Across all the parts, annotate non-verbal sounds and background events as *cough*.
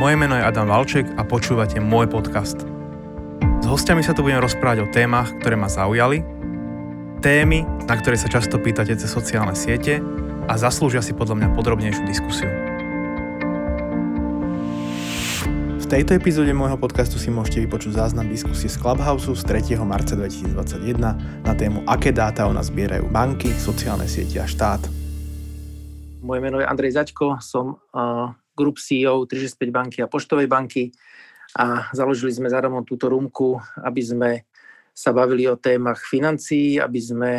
Moje meno je Adam Valček a počúvate môj podcast. S hostiami sa tu budem rozprávať o témach, ktoré ma zaujali, témy, na ktoré sa často pýtate cez sociálne siete a zaslúžia si podľa mňa podrobnejšiu diskusiu. V tejto epizóde môjho podcastu si môžete vypočuť záznam diskusie z Clubhouse z 3. marca 2021 na tému Aké dáta o nás zbierajú banky, sociálne siete a štát. Moje meno je Andrej Zaďko, som uh, Group CEO 365 banky a Poštovej banky a založili sme zároveň túto rúmku, aby sme sa bavili o témach financií, aby sme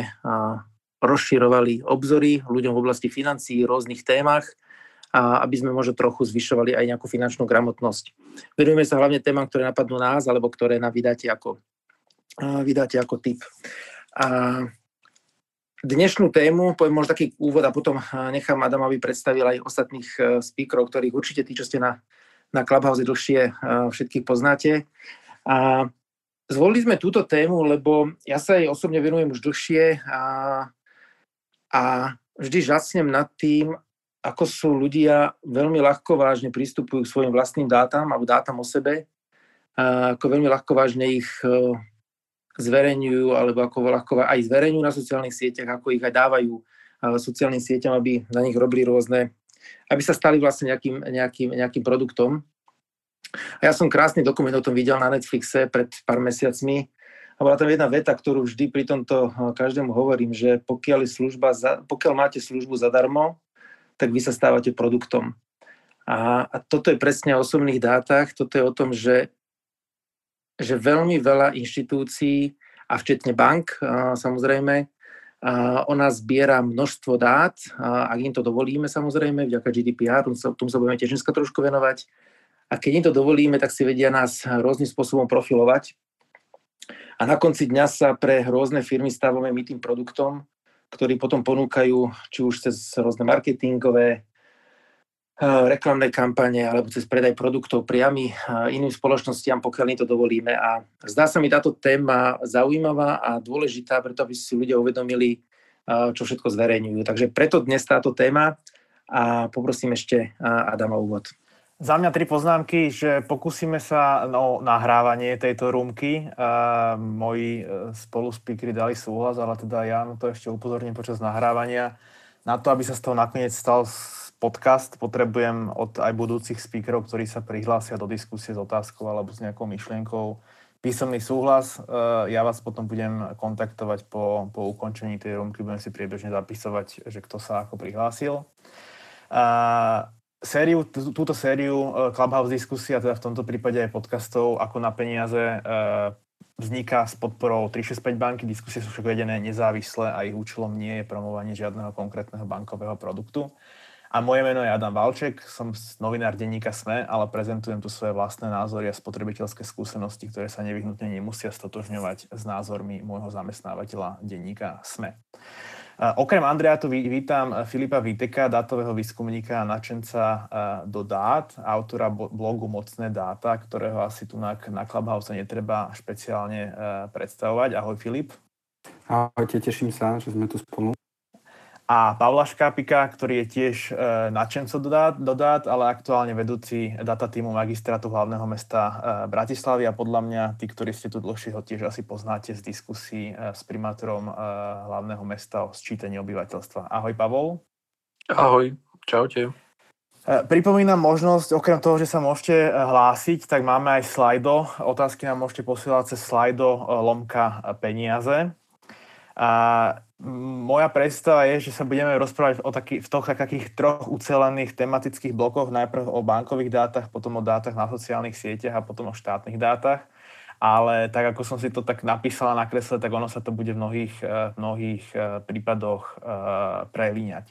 rozširovali obzory ľuďom v oblasti financií, rôznych témach a aby sme možno trochu zvyšovali aj nejakú finančnú gramotnosť. Venujeme sa hlavne témam, ktoré napadnú nás, alebo ktoré nám vydáte ako, vydáte ako tip. A dnešnú tému, poviem možno taký úvod a potom nechám Adamovi predstavil aj ostatných e, speakerov, ktorých určite tí, čo ste na, na Clubhouse dlhšie, e, všetkých poznáte. A zvolili sme túto tému, lebo ja sa jej osobne venujem už dlhšie a, a vždy žasnem nad tým, ako sú ľudia veľmi ľahko vážne pristupujú k svojim vlastným dátam alebo dátam o sebe, a ako veľmi ľahko vážne ich zverejňujú, alebo ako ľahko aj zverejňujú na sociálnych sieťach, ako ich aj dávajú sociálnym sieťam, aby na nich robili rôzne, aby sa stali vlastne nejakým, nejakým, nejakým produktom. A ja som krásny dokument o tom videl na Netflixe pred pár mesiacmi. A bola tam jedna veta, ktorú vždy pri tomto každému hovorím, že pokiaľ, služba za, pokiaľ máte službu zadarmo, tak vy sa stávate produktom. A, a toto je presne o osobných dátach, toto je o tom, že že veľmi veľa inštitúcií, a včetne bank samozrejme, o nás zbiera množstvo dát, ak im to dovolíme samozrejme, vďaka GDPR, tomu sa budeme tiež dneska trošku venovať. A keď im to dovolíme, tak si vedia nás rôznym spôsobom profilovať. A na konci dňa sa pre rôzne firmy stávame my tým produktom, ktorý potom ponúkajú či už cez rôzne marketingové Eh, reklamné kampane alebo cez predaj produktov priamy eh, iným spoločnostiam, pokiaľ im to dovolíme. A zdá sa mi táto téma zaujímavá a dôležitá, preto aby si ľudia uvedomili, eh, čo všetko zverejňujú. Takže preto dnes táto téma a poprosím ešte Adama úvod. Za mňa tri poznámky, že pokúsime sa o nahrávanie tejto rúmky. Uh, moji spoluspeakery dali súhlas, ale teda ja na to ešte upozorním počas nahrávania. Na to, aby sa z toho nakoniec stal podcast potrebujem od aj budúcich speakerov, ktorí sa prihlásia do diskusie s otázkou alebo s nejakou myšlienkou, písomný súhlas. Eh, ja vás potom budem kontaktovať po, po ukončení tej rumky, budem si priebežne zapisovať, že kto sa ako prihlásil. A sériu, túto sériu eh, Clubhouse diskusia, teda v tomto prípade aj podcastov ako na peniaze, eh, vzniká s podporou 365 banky. Diskusie sú však vedené nezávisle a ich účelom nie je promovanie žiadneho konkrétneho bankového produktu. A moje meno je Adam Valček, som novinár denníka SME, ale prezentujem tu svoje vlastné názory a spotrebiteľské skúsenosti, ktoré sa nevyhnutne nemusia stotožňovať s názormi môjho zamestnávateľa denníka SME. Okrem Andrea tu vítam Filipa Viteka, dátového výskumníka a načenca do dát, autora blogu Mocné dáta, ktorého asi tu na, na Clubhouse netreba špeciálne predstavovať. Ahoj Filip. Ahojte, teším sa, že sme tu spolu a Pavla Škápika, ktorý je tiež e, nadšencom do dát, do dát, ale aktuálne vedúci data týmu magistrátu hlavného mesta e, Bratislavy a podľa mňa, tí, ktorí ste tu dlhšie, ho tiež asi poznáte z diskusí e, s primátorom hlavného mesta o sčítaní obyvateľstva. Ahoj Pavol. Ahoj, čaute. Pripomínam možnosť, okrem toho, že sa môžete hlásiť, tak máme aj slajdo. Otázky nám môžete posielať cez slajdo lomka peniaze. A moja predstava je, že sa budeme rozprávať o taký, v toch, takých troch ucelených tematických blokoch. Najprv o bankových dátach, potom o dátach na sociálnych sieťach a potom o štátnych dátach. Ale tak, ako som si to tak napísala na kresle, tak ono sa to bude v mnohých, eh, mnohých eh, prípadoch uh, prelíňať.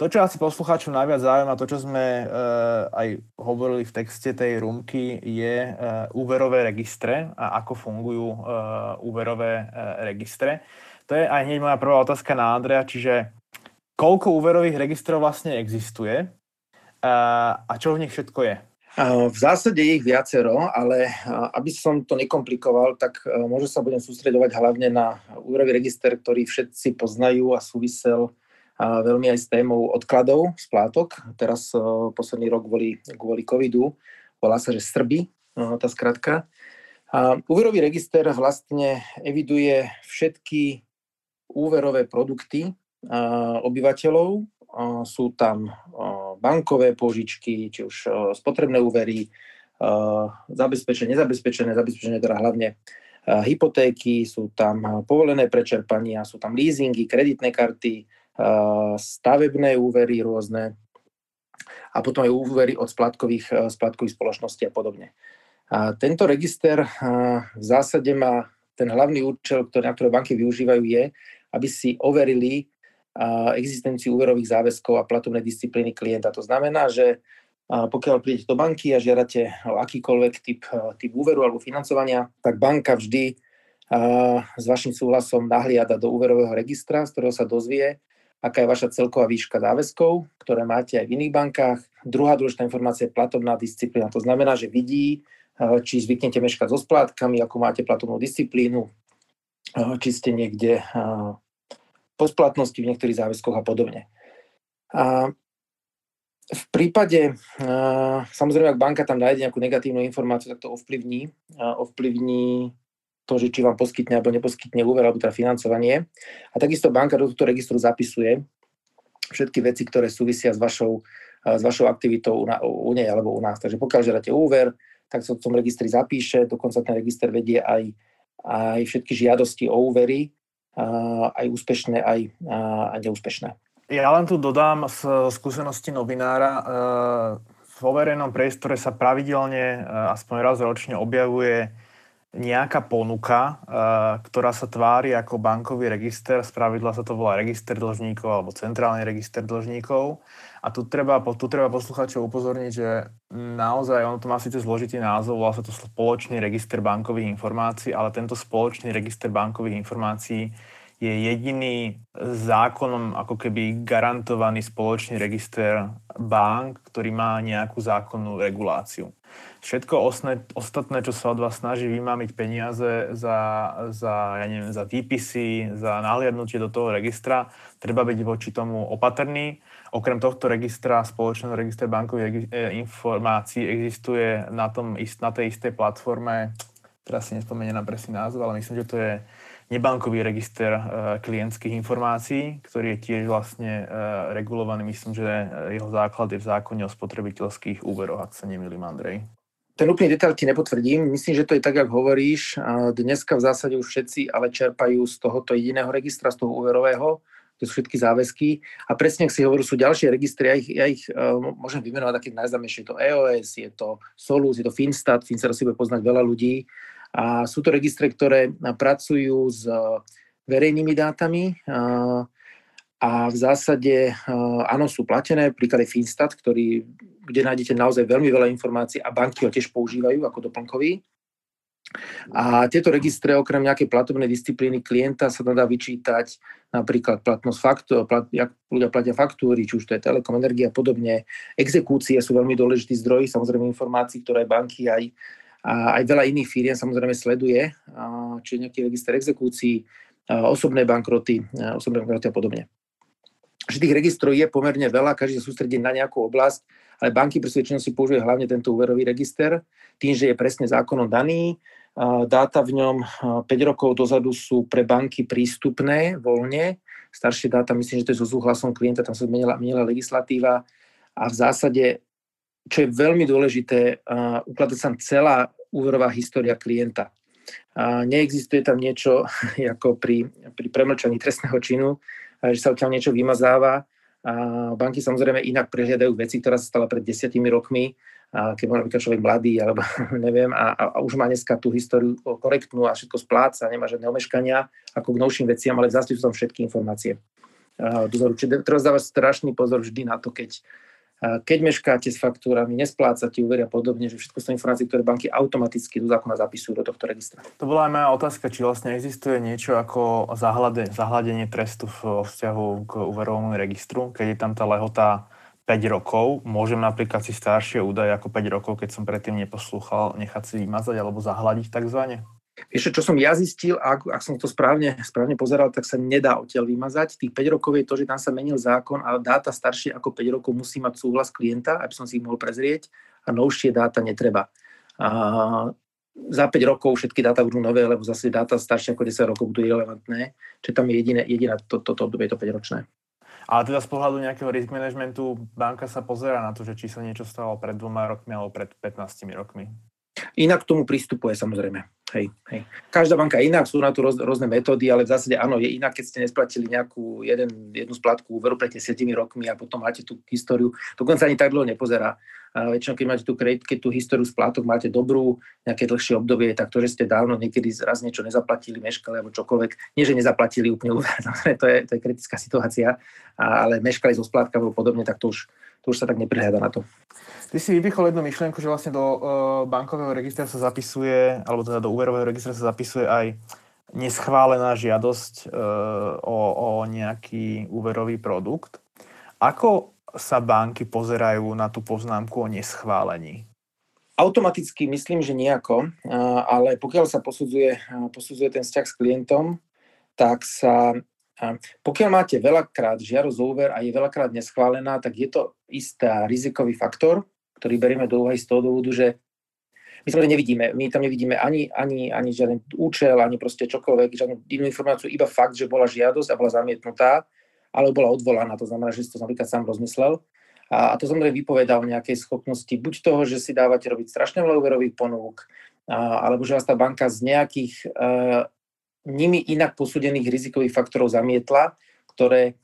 To, čo asi poslucháčov najviac zaujíma, to, čo sme aj hovorili v texte tej rumky, je úverové registre a ako fungujú úverové registre. To je aj hneď moja prvá otázka na Andrea, čiže koľko úverových registrov vlastne existuje a čo v nich všetko je? V zásade ich viacero, ale aby som to nekomplikoval, tak možno sa budem sústredovať hlavne na úverový register, ktorý všetci poznajú a súvisel veľmi aj s témou odkladov, splátok. Teraz posledný rok kvôli, kvôli covidu volá sa, že Srby, tá skratka. Úverový register vlastne eviduje všetky úverové produkty obyvateľov. Sú tam bankové požičky, či už spotrebné úvery, zabezpečené, nezabezpečené, zabezpečené teda hlavne hypotéky, sú tam povolené prečerpania, sú tam leasingy, kreditné karty, stavebné úvery rôzne a potom aj úvery od splátkových, splátkových spoločností a podobne. A tento register v zásade má ten hlavný účel, ktorý, na ktoré banky využívajú, je, aby si overili existenciu úverových záväzkov a platobnej disciplíny klienta. To znamená, že pokiaľ prídete do banky a žiadate o akýkoľvek typ, typ úveru alebo financovania, tak banka vždy s vašim súhlasom nahliada do úverového registra, z ktorého sa dozvie, aká je vaša celková výška záväzkov, ktoré máte aj v iných bankách. Druhá dôležitá informácia je platobná disciplína. To znamená, že vidí, či zvyknete meškať so splátkami, ako máte platobnú disciplínu, či ste niekde po splatnosti v niektorých záväzkoch a podobne. A v prípade, samozrejme, ak banka tam nájde nejakú negatívnu informáciu, tak to ovplyvní, ovplyvní to, že či vám poskytne alebo neposkytne úver alebo teda financovanie. A takisto banka do tohto registru zapisuje všetky veci, ktoré súvisia s vašou, s vašou aktivitou u, u nej alebo u nás. Takže pokiaľ žiadate úver, tak sa v tom registri zapíše, dokonca ten register vedie aj, aj všetky žiadosti o úvery, aj úspešné, aj, aj neúspešné. Ja len tu dodám z skúsenosti novinára. E, v verejnom priestore sa pravidelne, e, aspoň raz ročne, objavuje nejaká ponuka, e, ktorá sa tvári ako bankový register. Spravidla sa to volá register dlžníkov alebo centrálny register dlžníkov. A tu treba, tu treba posluchačov upozorniť, že naozaj, ono to má síce zložitý názov, volá sa to spoločný register bankových informácií, ale tento spoločný register bankových informácií je jediný zákonom ako keby garantovaný spoločný register bank, ktorý má nejakú zákonnú reguláciu. Všetko osne, ostatné, čo sa od vás snaží vymámiť peniaze za, za, ja neviem, za výpisy, za nahliadnutie do toho registra, treba byť voči tomu opatrný. Okrem tohto registra, spoločného registra bankových e, informácií existuje na, tom, na tej istej platforme, teraz si nespomeniem na presný názov, ale myslím, že to je nebankový register uh, klientských informácií, ktorý je tiež vlastne uh, regulovaný. Myslím, že jeho základ je v zákone o spotrebiteľských úveroch, ak sa nemýlim, Andrej. Ten úplný detail ti nepotvrdím. Myslím, že to je tak, ako hovoríš. Dneska v zásade už všetci ale čerpajú z tohoto jediného registra, z toho úverového, to sú všetky záväzky. A presne, ak si hovorím, sú ďalšie registry, ja ich, ja ich môžem vymenovať také najznámejšie. Je to EOS, je to Solus, je to Finstat, Finstat si bude poznať veľa ľudí. A sú to registre, ktoré pracujú s e, verejnými dátami a v zásade e, áno, sú platené. Príklad je Finstat, ktorý, kde nájdete naozaj veľmi veľa informácií a banky ho tiež používajú ako doplnkový. A tieto registre, okrem nejakej platobnej disciplíny klienta, sa dá vyčítať napríklad platnosť faktúr, plat, jak ľudia platia faktúry, či už to je telekom, energia a podobne. Exekúcie sú veľmi dôležitý zdroj, samozrejme informácií, ktoré banky aj a aj veľa iných firiem samozrejme sleduje, či nejaký register exekúcií, osobné bankroty, osobné bankroty a podobne. Že tých registrov je pomerne veľa, každý sa sústredí na nejakú oblasť, ale banky pri svojej činnosti používajú hlavne tento úverový register, tým, že je presne zákonom daný. Dáta v ňom 5 rokov dozadu sú pre banky prístupné voľne. Staršie dáta, myslím, že to je so súhlasom klienta, tam sa zmenila, menila legislatíva a v zásade čo je veľmi dôležité, ukladať sa celá úverová história klienta. Uh, neexistuje tam niečo *laughs* ako pri, pri premlčaní trestného činu, že sa odtiaľ niečo vymazáva. Uh, banky samozrejme inak prehliadajú veci, ktorá sa stala pred desiatimi rokmi, uh, keď bol napríklad človek mladý, alebo *laughs* neviem, a, a, a už má dneska tú históriu korektnú a všetko spláca, nemá žiadne omeškania, ako k novším veciam, ale v sú tam všetky informácie. Dozoru. Čiže teraz dávať strašný pozor vždy na to, keď keď meškáte s faktúrami, nesplácate úvery a podobne, že všetko sú informácie, ktoré banky automaticky do zákona zapisujú do tohto registra. To bola aj moja otázka, či vlastne existuje niečo ako zahľade, zahľadenie trestu v vzťahu k úverovému registru, keď je tam tá lehota 5 rokov. Môžem napríklad si staršie údaje ako 5 rokov, keď som predtým neposlúchal, nechať si vymazať alebo zahľadiť takzvané? Vieš, čo som ja zistil, ak, ak som to správne, správne pozeral, tak sa nedá odtiaľ vymazať. Tých 5 rokov je to, že tam sa menil zákon a dáta staršie ako 5 rokov musí mať súhlas klienta, aby som si ich mohol prezrieť a novšie dáta netreba. A za 5 rokov všetky dáta budú nové, lebo zase dáta staršie ako 10 rokov budú relevantné. Čiže tam je jediné, jediné toto to, to obdobie, to 5 ročné. Ale teda z pohľadu nejakého risk managementu banka sa pozera na to, že či sa niečo stalo pred dvoma rokmi alebo pred 15 rokmi. Inak k tomu pristupuje samozrejme. Hej, hej. Každá banka je inak, sú na to roz, rôzne metódy, ale v zásade áno, je inak, keď ste nesplatili nejakú jeden, jednu splatku úveru pred 7 rokmi a potom máte tú históriu. Dokonca ani tak dlho nepozerá. A väčšinou, keď máte tú, keď tú históriu splátok máte dobrú, nejaké dlhšie obdobie, tak to, že ste dávno niekedy raz niečo nezaplatili, meškali alebo čokoľvek, nie že nezaplatili úplne úver, *laughs* to je, to je kritická situácia, ale meškali so splátkami alebo podobne, tak to už, to už sa tak neprihľada na to. Ty si vypichol jednu myšlienku, že vlastne do uh, bankového registra sa zapisuje, alebo teda do úverového registra sa zapisuje aj neschválená žiadosť uh, o, o nejaký úverový produkt. Ako sa banky pozerajú na tú poznámku o neschválení? Automaticky myslím, že nejako, ale pokiaľ sa posudzuje, posudzuje ten vzťah s klientom, tak sa pokiaľ máte veľakrát žiadosť o úver a je veľakrát neschválená, tak je to istá rizikový faktor, ktorý berieme do úvahy z toho dôvodu, že my sa nevidíme, my tam nevidíme ani, ani, ani žiaden účel, ani proste čokoľvek, žiadnu inú informáciu, iba fakt, že bola žiadosť a bola zamietnutá, ale bola odvolaná, to znamená, že si to napríklad sám rozmyslel. A, a to samozrejme vypovedá o nejakej schopnosti buď toho, že si dávate robiť strašne veľa úverových ponúk, a, alebo že vás tá banka z nejakých uh, nimi inak posúdených rizikových faktorov zamietla, ktoré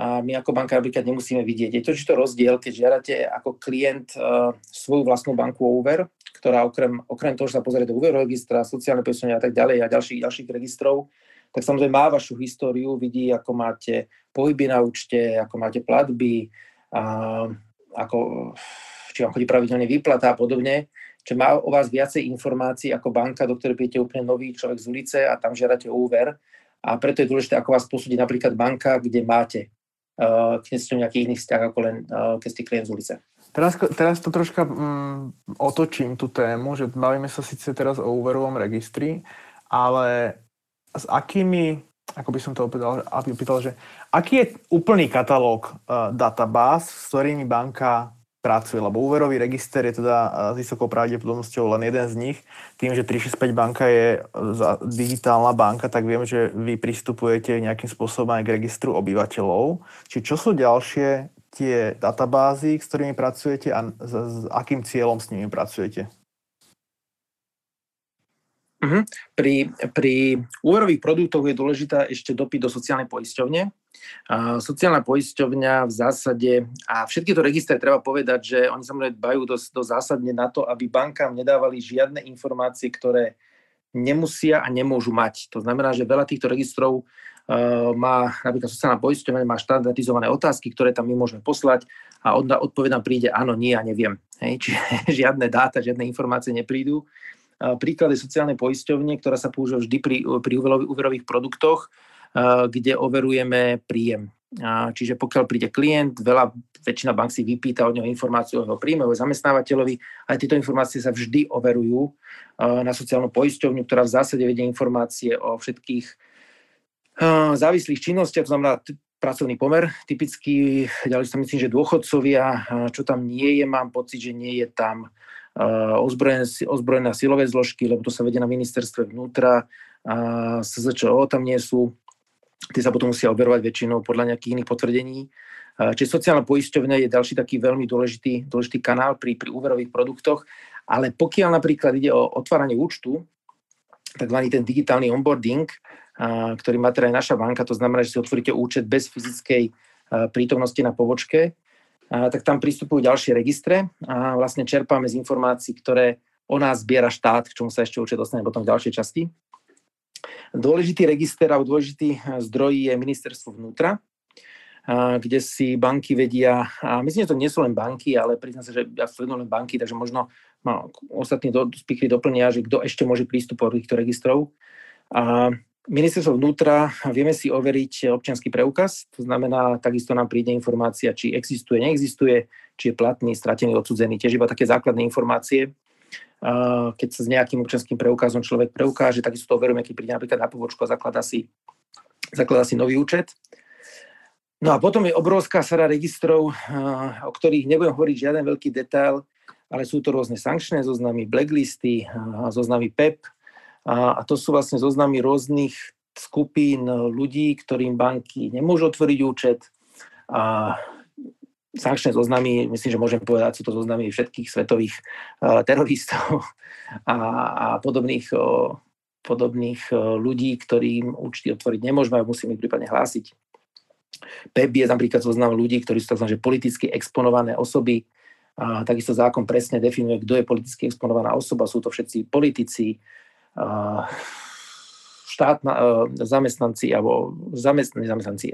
my ako banka napríklad nemusíme vidieť. Je to to rozdiel, keď žiadate ako klient uh, svoju vlastnú banku o úver, ktorá okrem, okrem toho, že sa pozrie do úveru registra, sociálne poistenia a tak ďalej a ďalších, ďalších registrov, tak samozrejme má vašu históriu, vidí, ako máte pohyby na účte, ako máte platby, a ako, či vám chodí pravidelne výplata a podobne. Čiže má o vás viacej informácií ako banka, do ktorej príjete úplne nový človek z ulice a tam žiadate o úver. A preto je dôležité, ako vás posúdi napríklad banka, kde máte uh, ste nejaký iný vzťah ako len uh, keď ste klient z ulice. Teraz, teraz to troška um, otočím tú tému, že bavíme sa síce teraz o úverovom registri, ale s akými, ako by som to opýtal, opýtal že aký je úplný katalóg uh, databáz, s ktorými banka pracuje, lebo úverový register je teda s vysokou pravdepodobnosťou len jeden z nich. Tým, že 365 banka je digitálna banka, tak viem, že vy pristupujete nejakým spôsobom aj k registru obyvateľov. Čiže čo sú ďalšie tie databázy, s ktorými pracujete a s, s akým cieľom s nimi pracujete? Uh-huh. Pri, pri úverových produktoch je dôležitá ešte dopyt do sociálnej poisťovne. Uh, sociálna poisťovňa v zásade, a všetky to registre treba povedať, že oni sa dbajú dosť, dosť zásadne na to, aby bankám nedávali žiadne informácie, ktoré nemusia a nemôžu mať. To znamená, že veľa týchto registrov uh, má, napríklad sociálna poisťovňa má štandardizované otázky, ktoré tam my môžeme poslať a od, odpoveď nám príde áno, nie a neviem. Hej, čiže *laughs* žiadne dáta, žiadne informácie neprídu príklady sociálnej poisťovne, ktorá sa používa vždy pri, pri úverových produktoch, kde overujeme príjem. Čiže pokiaľ príde klient, veľa, väčšina bank si vypýta od neho informáciu o jeho príjme, o zamestnávateľovi, ale tieto informácie sa vždy overujú na sociálnu poisťovňu, ktorá v zásade vedie informácie o všetkých závislých činnostiach, to znamená pracovný pomer. Typicky, ďalej sa myslím, že dôchodcovia, čo tam nie je, mám pocit, že nie je tam ozbrojené, ozbrojené silové zložky, lebo to sa vedie na ministerstve vnútra, a SZČO tam nie sú, tie sa potom musia overovať väčšinou podľa nejakých iných potvrdení. Čiže sociálna poisťovňa je ďalší taký veľmi dôležitý, dôležitý kanál pri, pri úverových produktoch, ale pokiaľ napríklad ide o otváranie účtu, takzvaný ten digitálny onboarding, ktorý má teda aj naša banka, to znamená, že si otvoríte účet bez fyzickej prítomnosti na pobočke, tak tam pristupujú ďalšie registre a vlastne čerpáme z informácií, ktoré o nás zbiera štát, k čomu sa ešte určite dostane potom v ďalšej časti. Dôležitý register alebo dôležitý zdroj je ministerstvo vnútra, kde si banky vedia, a myslím, že to nie sú len banky, ale priznám sa, že ja sledujem len banky, takže možno ma ostatní do, speakery doplnia, že kto ešte môže prístupovať do týchto registrov. A Ministerstvo vnútra vieme si overiť občianský preukaz, to znamená, takisto nám príde informácia, či existuje, neexistuje, či je platný, stratený, odsudzený, tiež iba také základné informácie. keď sa s nejakým občanským preukazom človek preukáže, takisto to overujeme, keď príde napríklad na pobočku a zakladá si, zakladá si nový účet. No a potom je obrovská sara registrov, o ktorých nebudem hovoriť žiaden veľký detail, ale sú to rôzne sankčné zoznamy, blacklisty, zoznamy PEP. A to sú vlastne zoznamy rôznych skupín ľudí, ktorým banky nemôžu otvoriť účet. A sankčné zoznamy, myslím, že môžem povedať, sú to zoznamy všetkých svetových uh, teroristov *laughs* a, a podobných, uh, podobných uh, ľudí, ktorým účty otvoriť nemôžeme a musíme ich prípadne hlásiť. PEP je napríklad zoznam ľudí, ktorí sú tzv. politicky exponované osoby. A takisto zákon presne definuje, kto je politicky exponovaná osoba. Sú to všetci politici, štátna, zamestnanci alebo zamestnanci, zamestnanci,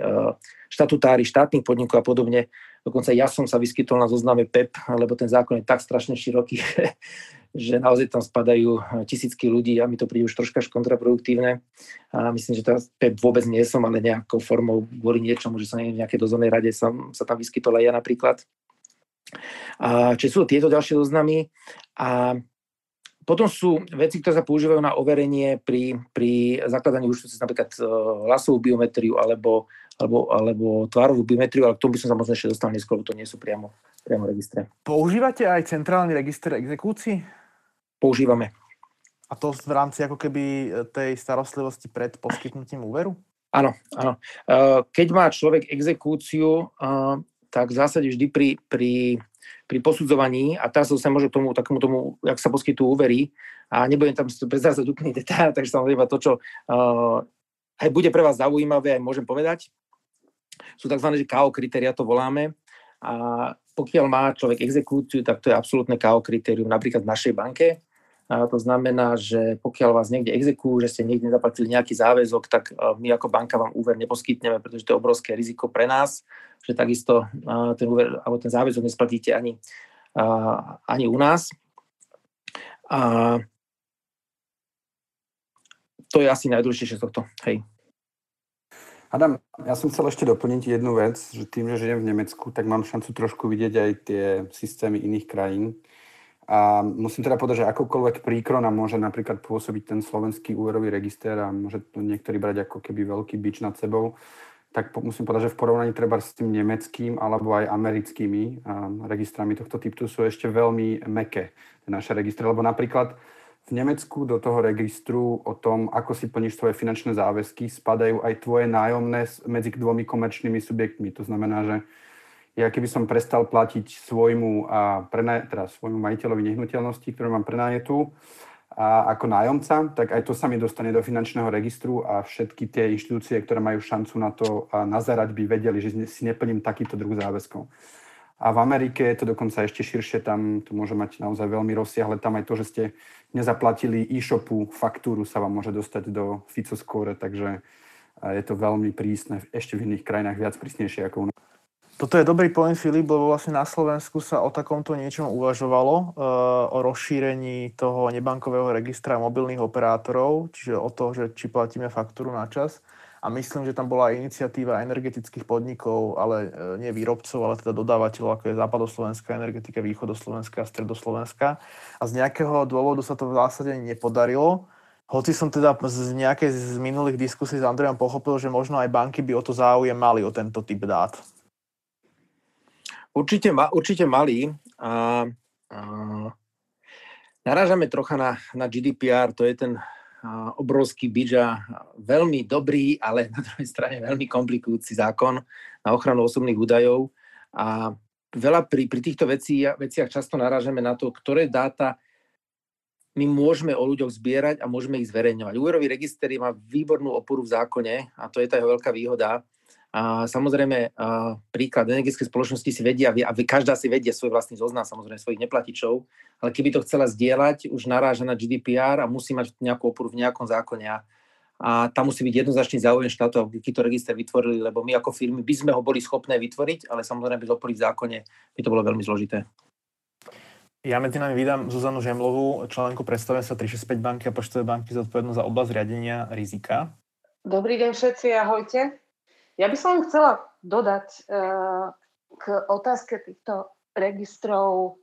štatutári štátnych podnikov a podobne. Dokonca ja som sa vyskytol na zozname PEP, lebo ten zákon je tak strašne široký, *laughs* že naozaj tam spadajú tisícky ľudí a mi to príde už troška kontraproduktívne. A myslím, že teraz PEP vôbec nie som, ale nejakou formou kvôli niečomu, že som v nejakej dozornej rade som sa tam vyskytol aj ja napríklad. A, či sú tieto ďalšie zoznamy. A potom sú veci, ktoré sa používajú na overenie pri, pri zakladaní účtu cez napríklad e, hlasovú biometriu alebo, alebo, alebo tvárovú biometriu, ale k tomu by som sa možno ešte dostal neskôr, to nie sú priamo, priamo registre. Používate aj centrálny register exekúcií? Používame. A to v rámci ako keby e, tej starostlivosti pred poskytnutím úveru? Áno, áno. E, keď má človek exekúciu, tak v zásade vždy pri, pri pri posudzovaní, a teraz sa môžu k tomu, takému tomu, jak sa poskytujú úvery, a nebudem tam prezrázať úplný detail, *laughs* takže samozrejme to, čo uh, aj bude pre vás zaujímavé, aj môžem povedať, sú tzv. KO kritéria, to voláme. A pokiaľ má človek exekúciu, tak to je absolútne KO kritérium napríklad v našej banke. A to znamená, že pokiaľ vás niekde exekujú, že ste niekde nezaplatili nejaký záväzok, tak my ako banka vám úver neposkytneme, pretože to je obrovské riziko pre nás, že takisto ten úver alebo ten záväzok nesplatíte ani, ani u nás. A to je asi najdôležitejšie z tohto. Hej. Adam, ja som chcel ešte doplniť jednu vec, že tým, že žijem v Nemecku, tak mám šancu trošku vidieť aj tie systémy iných krajín. A musím teda povedať, že akokoľvek príkro nám môže napríklad pôsobiť ten slovenský úverový register a môže to niektorí brať ako keby veľký bič nad sebou, tak musím povedať, že v porovnaní treba s tým nemeckým alebo aj americkými registrami tohto typu sú ešte veľmi meké naše registre, lebo napríklad v Nemecku do toho registru o tom, ako si plníš svoje finančné záväzky, spadajú aj tvoje nájomné medzi dvomi komerčnými subjektmi. To znamená, že ja keby som prestal platiť svojmu, a prenaj, teda svojmu majiteľovi nehnuteľnosti, ktorú mám prenajetú, a ako nájomca, tak aj to sa mi dostane do finančného registru a všetky tie inštitúcie, ktoré majú šancu na to nazerať, by vedeli, že si neplním takýto druh záväzkov. A v Amerike je to dokonca ešte širšie, tam to môže mať naozaj veľmi rozsiahle. Tam aj to, že ste nezaplatili e-shopu faktúru, sa vám môže dostať do FICO score, takže je to veľmi prísne, ešte v iných krajinách viac prísnejšie ako u nás. Toto je dobrý point, Filip, lebo vlastne na Slovensku sa o takomto niečom uvažovalo, e, o rozšírení toho nebankového registra mobilných operátorov, čiže o to, že či platíme faktúru na čas. A myslím, že tam bola iniciatíva energetických podnikov, ale e, nie výrobcov, ale teda dodávateľov, ako je západoslovenská energetika, východoslovenská stredoslovenská. A z nejakého dôvodu sa to v zásade nepodarilo. Hoci som teda z nejakej z minulých diskusí s Andrejom pochopil, že možno aj banky by o to záujem mali, o tento typ dát. Určite, ma, určite mali. A, a narážame trocha na, na GDPR, to je ten a, obrovský a veľmi dobrý, ale na druhej strane veľmi komplikujúci zákon na ochranu osobných údajov. A veľa pri, pri týchto veci, veciach často narážame na to, ktoré dáta my môžeme o ľuďoch zbierať a môžeme ich zverejňovať. Úverový register má výbornú oporu v zákone a to je tá jeho veľká výhoda, a samozrejme, a príklad energetické spoločnosti si vedia, a každá si vedia svoj vlastný zoznam, samozrejme svojich neplatičov, ale keby to chcela zdieľať, už naráža na GDPR a musí mať nejakú oporu v nejakom zákone. A tam musí byť jednoznačný záujem štátu, aby takýto register vytvorili, lebo my ako firmy by sme ho boli schopné vytvoriť, ale samozrejme bez opory v zákone by to bolo veľmi zložité. Ja medzi nami vydám Zuzanu Žemlovú, členku predstavenstva 365 banky a poštové banky zodpovednú za oblasť riadenia rizika. Dobrý deň všetci, ahojte. Ja by som chcela dodať uh, k otázke týchto registrov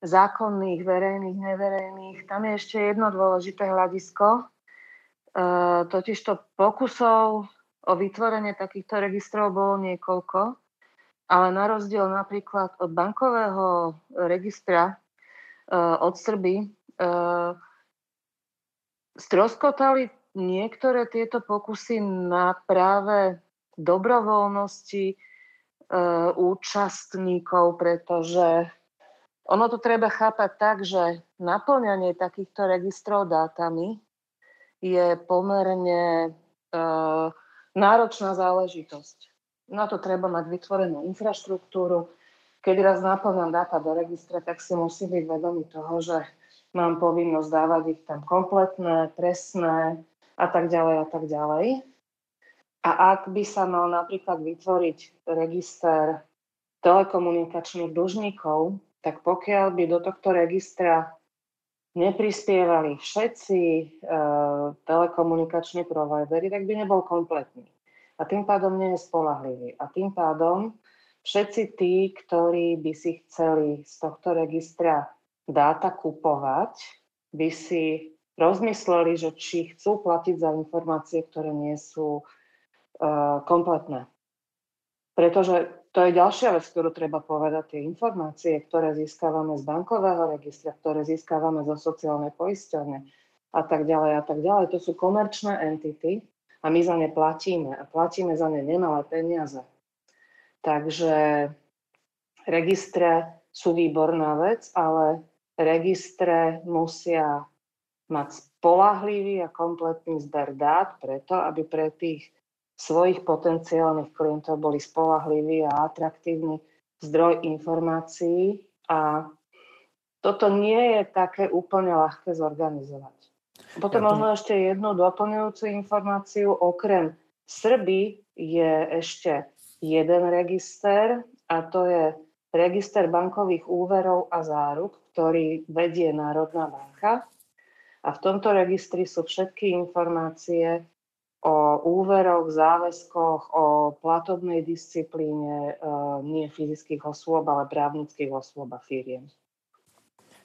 zákonných, verejných, neverejných. Tam je ešte jedno dôležité hľadisko, totižto pokusov o vytvorenie takýchto registrov bolo niekoľko, ale na rozdiel napríklad od bankového registra od Srby stroskotali niektoré tieto pokusy na práve dobrovoľnosti účastníkov, pretože ono to treba chápať tak, že naplňanie takýchto registrov dátami je pomerne uh, náročná záležitosť. Na to treba mať vytvorenú infraštruktúru. Keď raz naplňam dáta do registra, tak si musím byť vedomý toho, že mám povinnosť dávať ich tam kompletné, presné a tak ďalej a tak ďalej. A ak by sa mal napríklad vytvoriť register telekomunikačných dlžníkov, tak pokiaľ by do tohto registra neprispievali všetci e, telekomunikační providery, tak by nebol kompletný. A tým pádom nie je spolahlivý. A tým pádom všetci tí, ktorí by si chceli z tohto registra dáta kupovať, by si rozmysleli, že či chcú platiť za informácie, ktoré nie sú kompletné. Pretože to je ďalšia vec, ktorú treba povedať. Tie informácie, ktoré získavame z bankového registra, ktoré získavame zo sociálnej poisťovne a tak ďalej a tak ďalej, to sú komerčné entity a my za ne platíme. A platíme za ne nemalé peniaze. Takže registre sú výborná vec, ale registre musia mať spolahlivý a kompletný zber dát preto, aby pre tých svojich potenciálnych klientov boli spolahliví a atraktívny zdroj informácií a toto nie je také úplne ľahké zorganizovať. Potom ja to... možno ešte jednu doplňujúcu informáciu. Okrem Srby je ešte jeden register a to je register bankových úverov a záruk, ktorý vedie Národná banka. A v tomto registri sú všetky informácie o úveroch, záväzkoch, o platobnej disciplíne e, nie fyzických osôb, ale právnických osôb a firiem.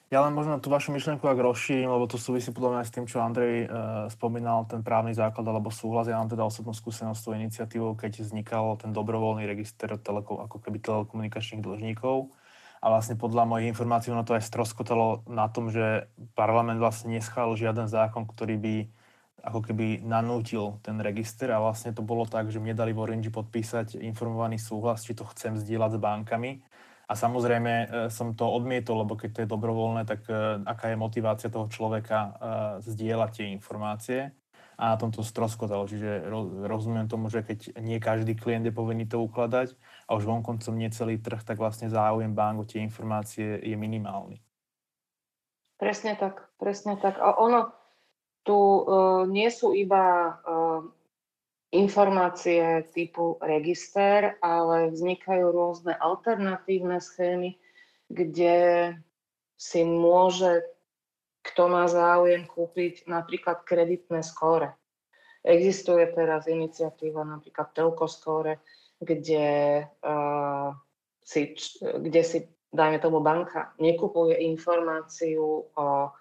Ja len možno tú vašu myšlienku ak rozšírim, lebo to súvisí podľa mňa aj s tým, čo Andrej e, spomínal, ten právny základ alebo súhlas. Ja mám teda osobnú skúsenosť s tou iniciatívou, keď vznikal ten dobrovoľný register teleko, ako keby telekomunikačných dlžníkov. A vlastne podľa mojich informácií ono to aj stroskotalo na tom, že parlament vlastne neschválil žiaden zákon, ktorý by ako keby nanútil ten register a vlastne to bolo tak, že mne dali v Orange podpísať informovaný súhlas, či to chcem zdieľať s bankami. A samozrejme e, som to odmietol, lebo keď to je dobrovoľné, tak e, aká je motivácia toho človeka e, zdieľať tie informácie. A na tom to stroskotalo. Čiže rozumiem tomu, že keď nie každý klient je povinný to ukladať a už vonkoncom nie celý trh, tak vlastne záujem bank o tie informácie je minimálny. Presne tak, presne tak. A ono, tu uh, nie sú iba uh, informácie typu register, ale vznikajú rôzne alternatívne schémy, kde si môže, kto má záujem, kúpiť napríklad kreditné skóre. Existuje teraz iniciatíva napríklad Telco Score, kde, uh, si, kde si, dajme tomu, banka nekupuje informáciu o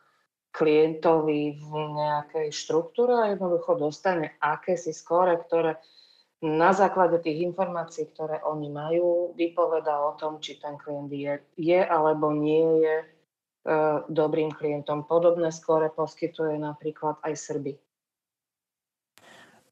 klientovi v nejakej štruktúre a jednoducho dostane akési skóre, ktoré na základe tých informácií, ktoré oni majú, vypoveda o tom, či ten klient je, je alebo nie je e, dobrým klientom. Podobné skóre poskytuje napríklad aj Srby.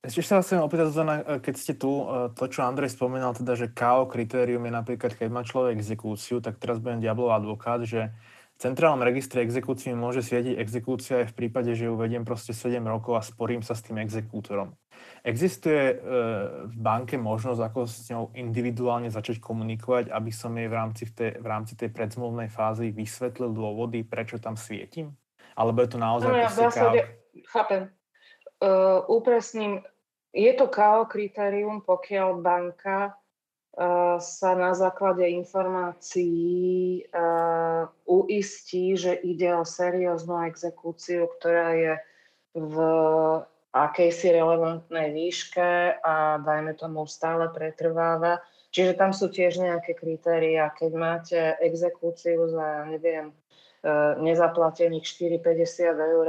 Ešte sa chcem opýtať, keď ste tu, e, to, čo Andrej spomínal, teda, že KO kritérium je napríklad, keď má človek exekúciu, tak teraz budem diablov advokát, že centrálnom registri exekúcií môže svietiť exekúcia aj v prípade, že ju vediem proste 7 rokov a sporím sa s tým exekútorom. Existuje e, v banke možnosť, ako s ňou individuálne začať komunikovať, aby som jej v rámci, v tej, v rámci tej predzmluvnej fázy vysvetlil dôvody, prečo tam svietim? Alebo je to naozaj... No, ja v zásade, chápem. Uh, upresním, je to KO kritérium, pokiaľ banka sa na základe informácií uistí, že ide o serióznu exekúciu, ktorá je v akejsi relevantnej výške a dajme tomu stále pretrváva Čiže tam sú tiež nejaké kritéria. Keď máte exekúciu za, neviem, e, nezaplatených 4,50 eur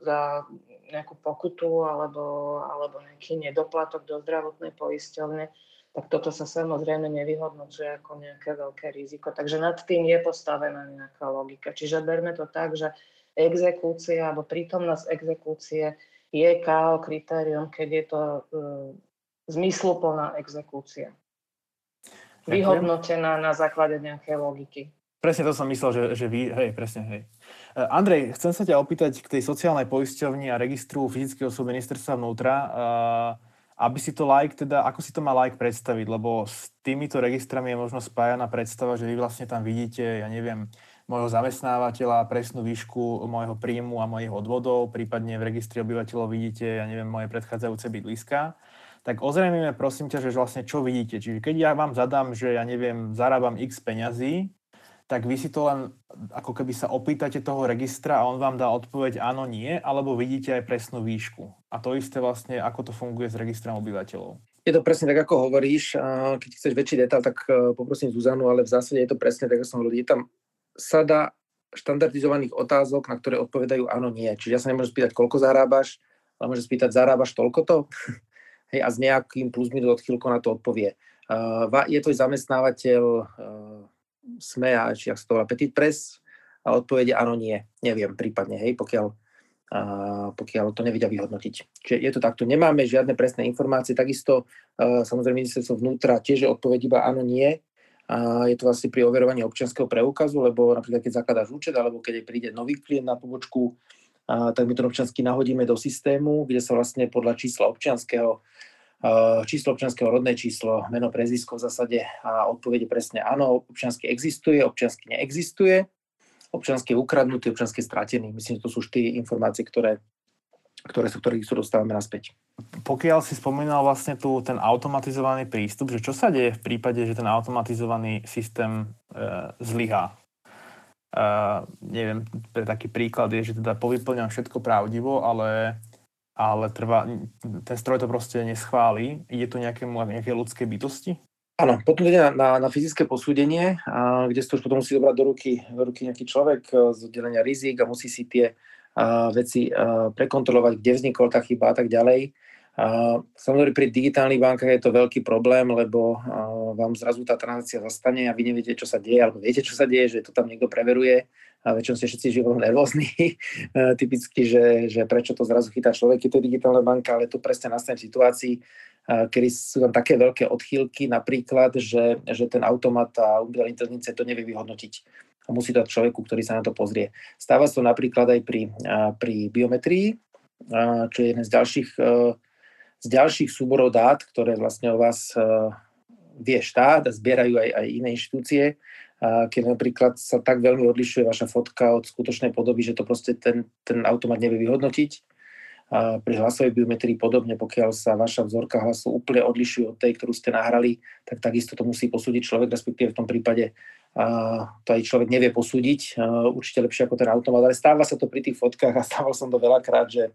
za nejakú pokutu alebo, alebo nejaký nedoplatok do zdravotnej poisťovne, tak toto sa samozrejme nevyhodnocuje ako nejaké veľké riziko. Takže nad tým je postavená nejaká logika. Čiže berme to tak, že exekúcia alebo prítomnosť exekúcie je KO kritérium, keď je to zmysluplná exekúcia. Vyhodnotená na základe nejakej logiky. Presne to som myslel, že, že vy, hej, presne, hej. E, Andrej, chcem sa ťa opýtať k tej sociálnej poisťovni a registru fyzického osoby ministerstva vnútra, uh, aby si to like, teda, ako si to má like predstaviť, lebo s týmito registrami je možno spájana predstava, že vy vlastne tam vidíte, ja neviem, môjho zamestnávateľa, presnú výšku môjho príjmu a mojich odvodov, prípadne v registri obyvateľov vidíte, ja neviem, moje predchádzajúce bydliska tak ozrejmime prosím ťa, že vlastne čo vidíte. Čiže keď ja vám zadám, že ja neviem, zarábam x peňazí, tak vy si to len ako keby sa opýtate toho registra a on vám dá odpoveď áno, nie, alebo vidíte aj presnú výšku. A to isté vlastne, ako to funguje s registrom obyvateľov. Je to presne tak, ako hovoríš. Keď chceš väčší detail, tak e, poprosím Zuzanu, ale v zásade je to presne tak, ako som hovoril. Je tam sada štandardizovaných otázok, na ktoré odpovedajú áno, nie. Čiže ja sa nemôžem spýtať, koľko zarábaš, ale môžem spýtať, zarábaš toľko to? *laughs* hej, a s nejakým plus minus odchýlkou na to odpovie. Uh, je tvoj zamestnávateľ uh, SME a či ak sa to Petit Press a odpovede áno, nie, neviem prípadne, hej, pokiaľ, uh, pokiaľ to nevedia vyhodnotiť. Čiže je to takto, nemáme žiadne presné informácie, takisto uh, samozrejme ministerstvo vnútra tiež odpoveď iba áno, nie, a je to vlastne pri overovaní občianského preukazu, lebo napríklad keď zakladáš účet, alebo keď príde nový klient na pobočku, a, tak my to občiansky nahodíme do systému, kde sa vlastne podľa čísla občianského číslo občianského, rodné číslo, meno, prezvisko v zásade a odpovede presne áno, občiansky existuje, občiansky neexistuje, občiansky je ukradnutý, občiansky je stratený. Myslím, že to sú štyri informácie, ktoré, ktoré sú, ktorých sú dostávame naspäť. Pokiaľ si spomínal vlastne tu ten automatizovaný prístup, že čo sa deje v prípade, že ten automatizovaný systém e, zlyhá? Uh, neviem, pre taký príklad je, že teda povyplňam všetko pravdivo, ale, ale trvá, ten stroj to proste neschváli. Ide to nejakému, nejaké ľudské bytosti? Áno, potom ide na, na, fyzické posúdenie, a, kde si to už potom musí dobrať do ruky, do ruky nejaký človek e, z oddelenia rizik a musí si tie a, veci a, prekontrolovať, kde vznikol tá chyba a tak ďalej. A samozrejme pri digitálnych bankách je to veľký problém, lebo vám zrazu tá transakcia zastane a vy neviete, čo sa deje, alebo viete, čo sa deje, že to tam niekto preveruje a väčšinou ste všetci živo nervózni, *laughs* typicky, že, že prečo to zrazu chytá človek, je to digitálna banka, ale to presne nastane v situácii, kedy sú tam také veľké odchýlky, napríklad, že, že ten automat a umelá inteligencia to nevie vyhodnotiť. A musí dať človeku, ktorý sa na to pozrie. Stáva sa to napríklad aj pri, pri biometrii, čo je jeden z ďalších z ďalších súborov dát, ktoré vlastne o vás vie štát a zbierajú aj, aj iné inštitúcie, keď napríklad sa tak veľmi odlišuje vaša fotka od skutočnej podoby, že to proste ten, ten automat nevie vyhodnotiť. Uh, pri hlasovej biometrii podobne, pokiaľ sa vaša vzorka hlasu úplne odlišuje od tej, ktorú ste nahrali, tak takisto to musí posúdiť človek, respektíve v tom prípade uh, to aj človek nevie posúdiť, určite lepšie ako ten automat, ale stáva sa to pri tých fotkách a *laughs* stával som to veľakrát, že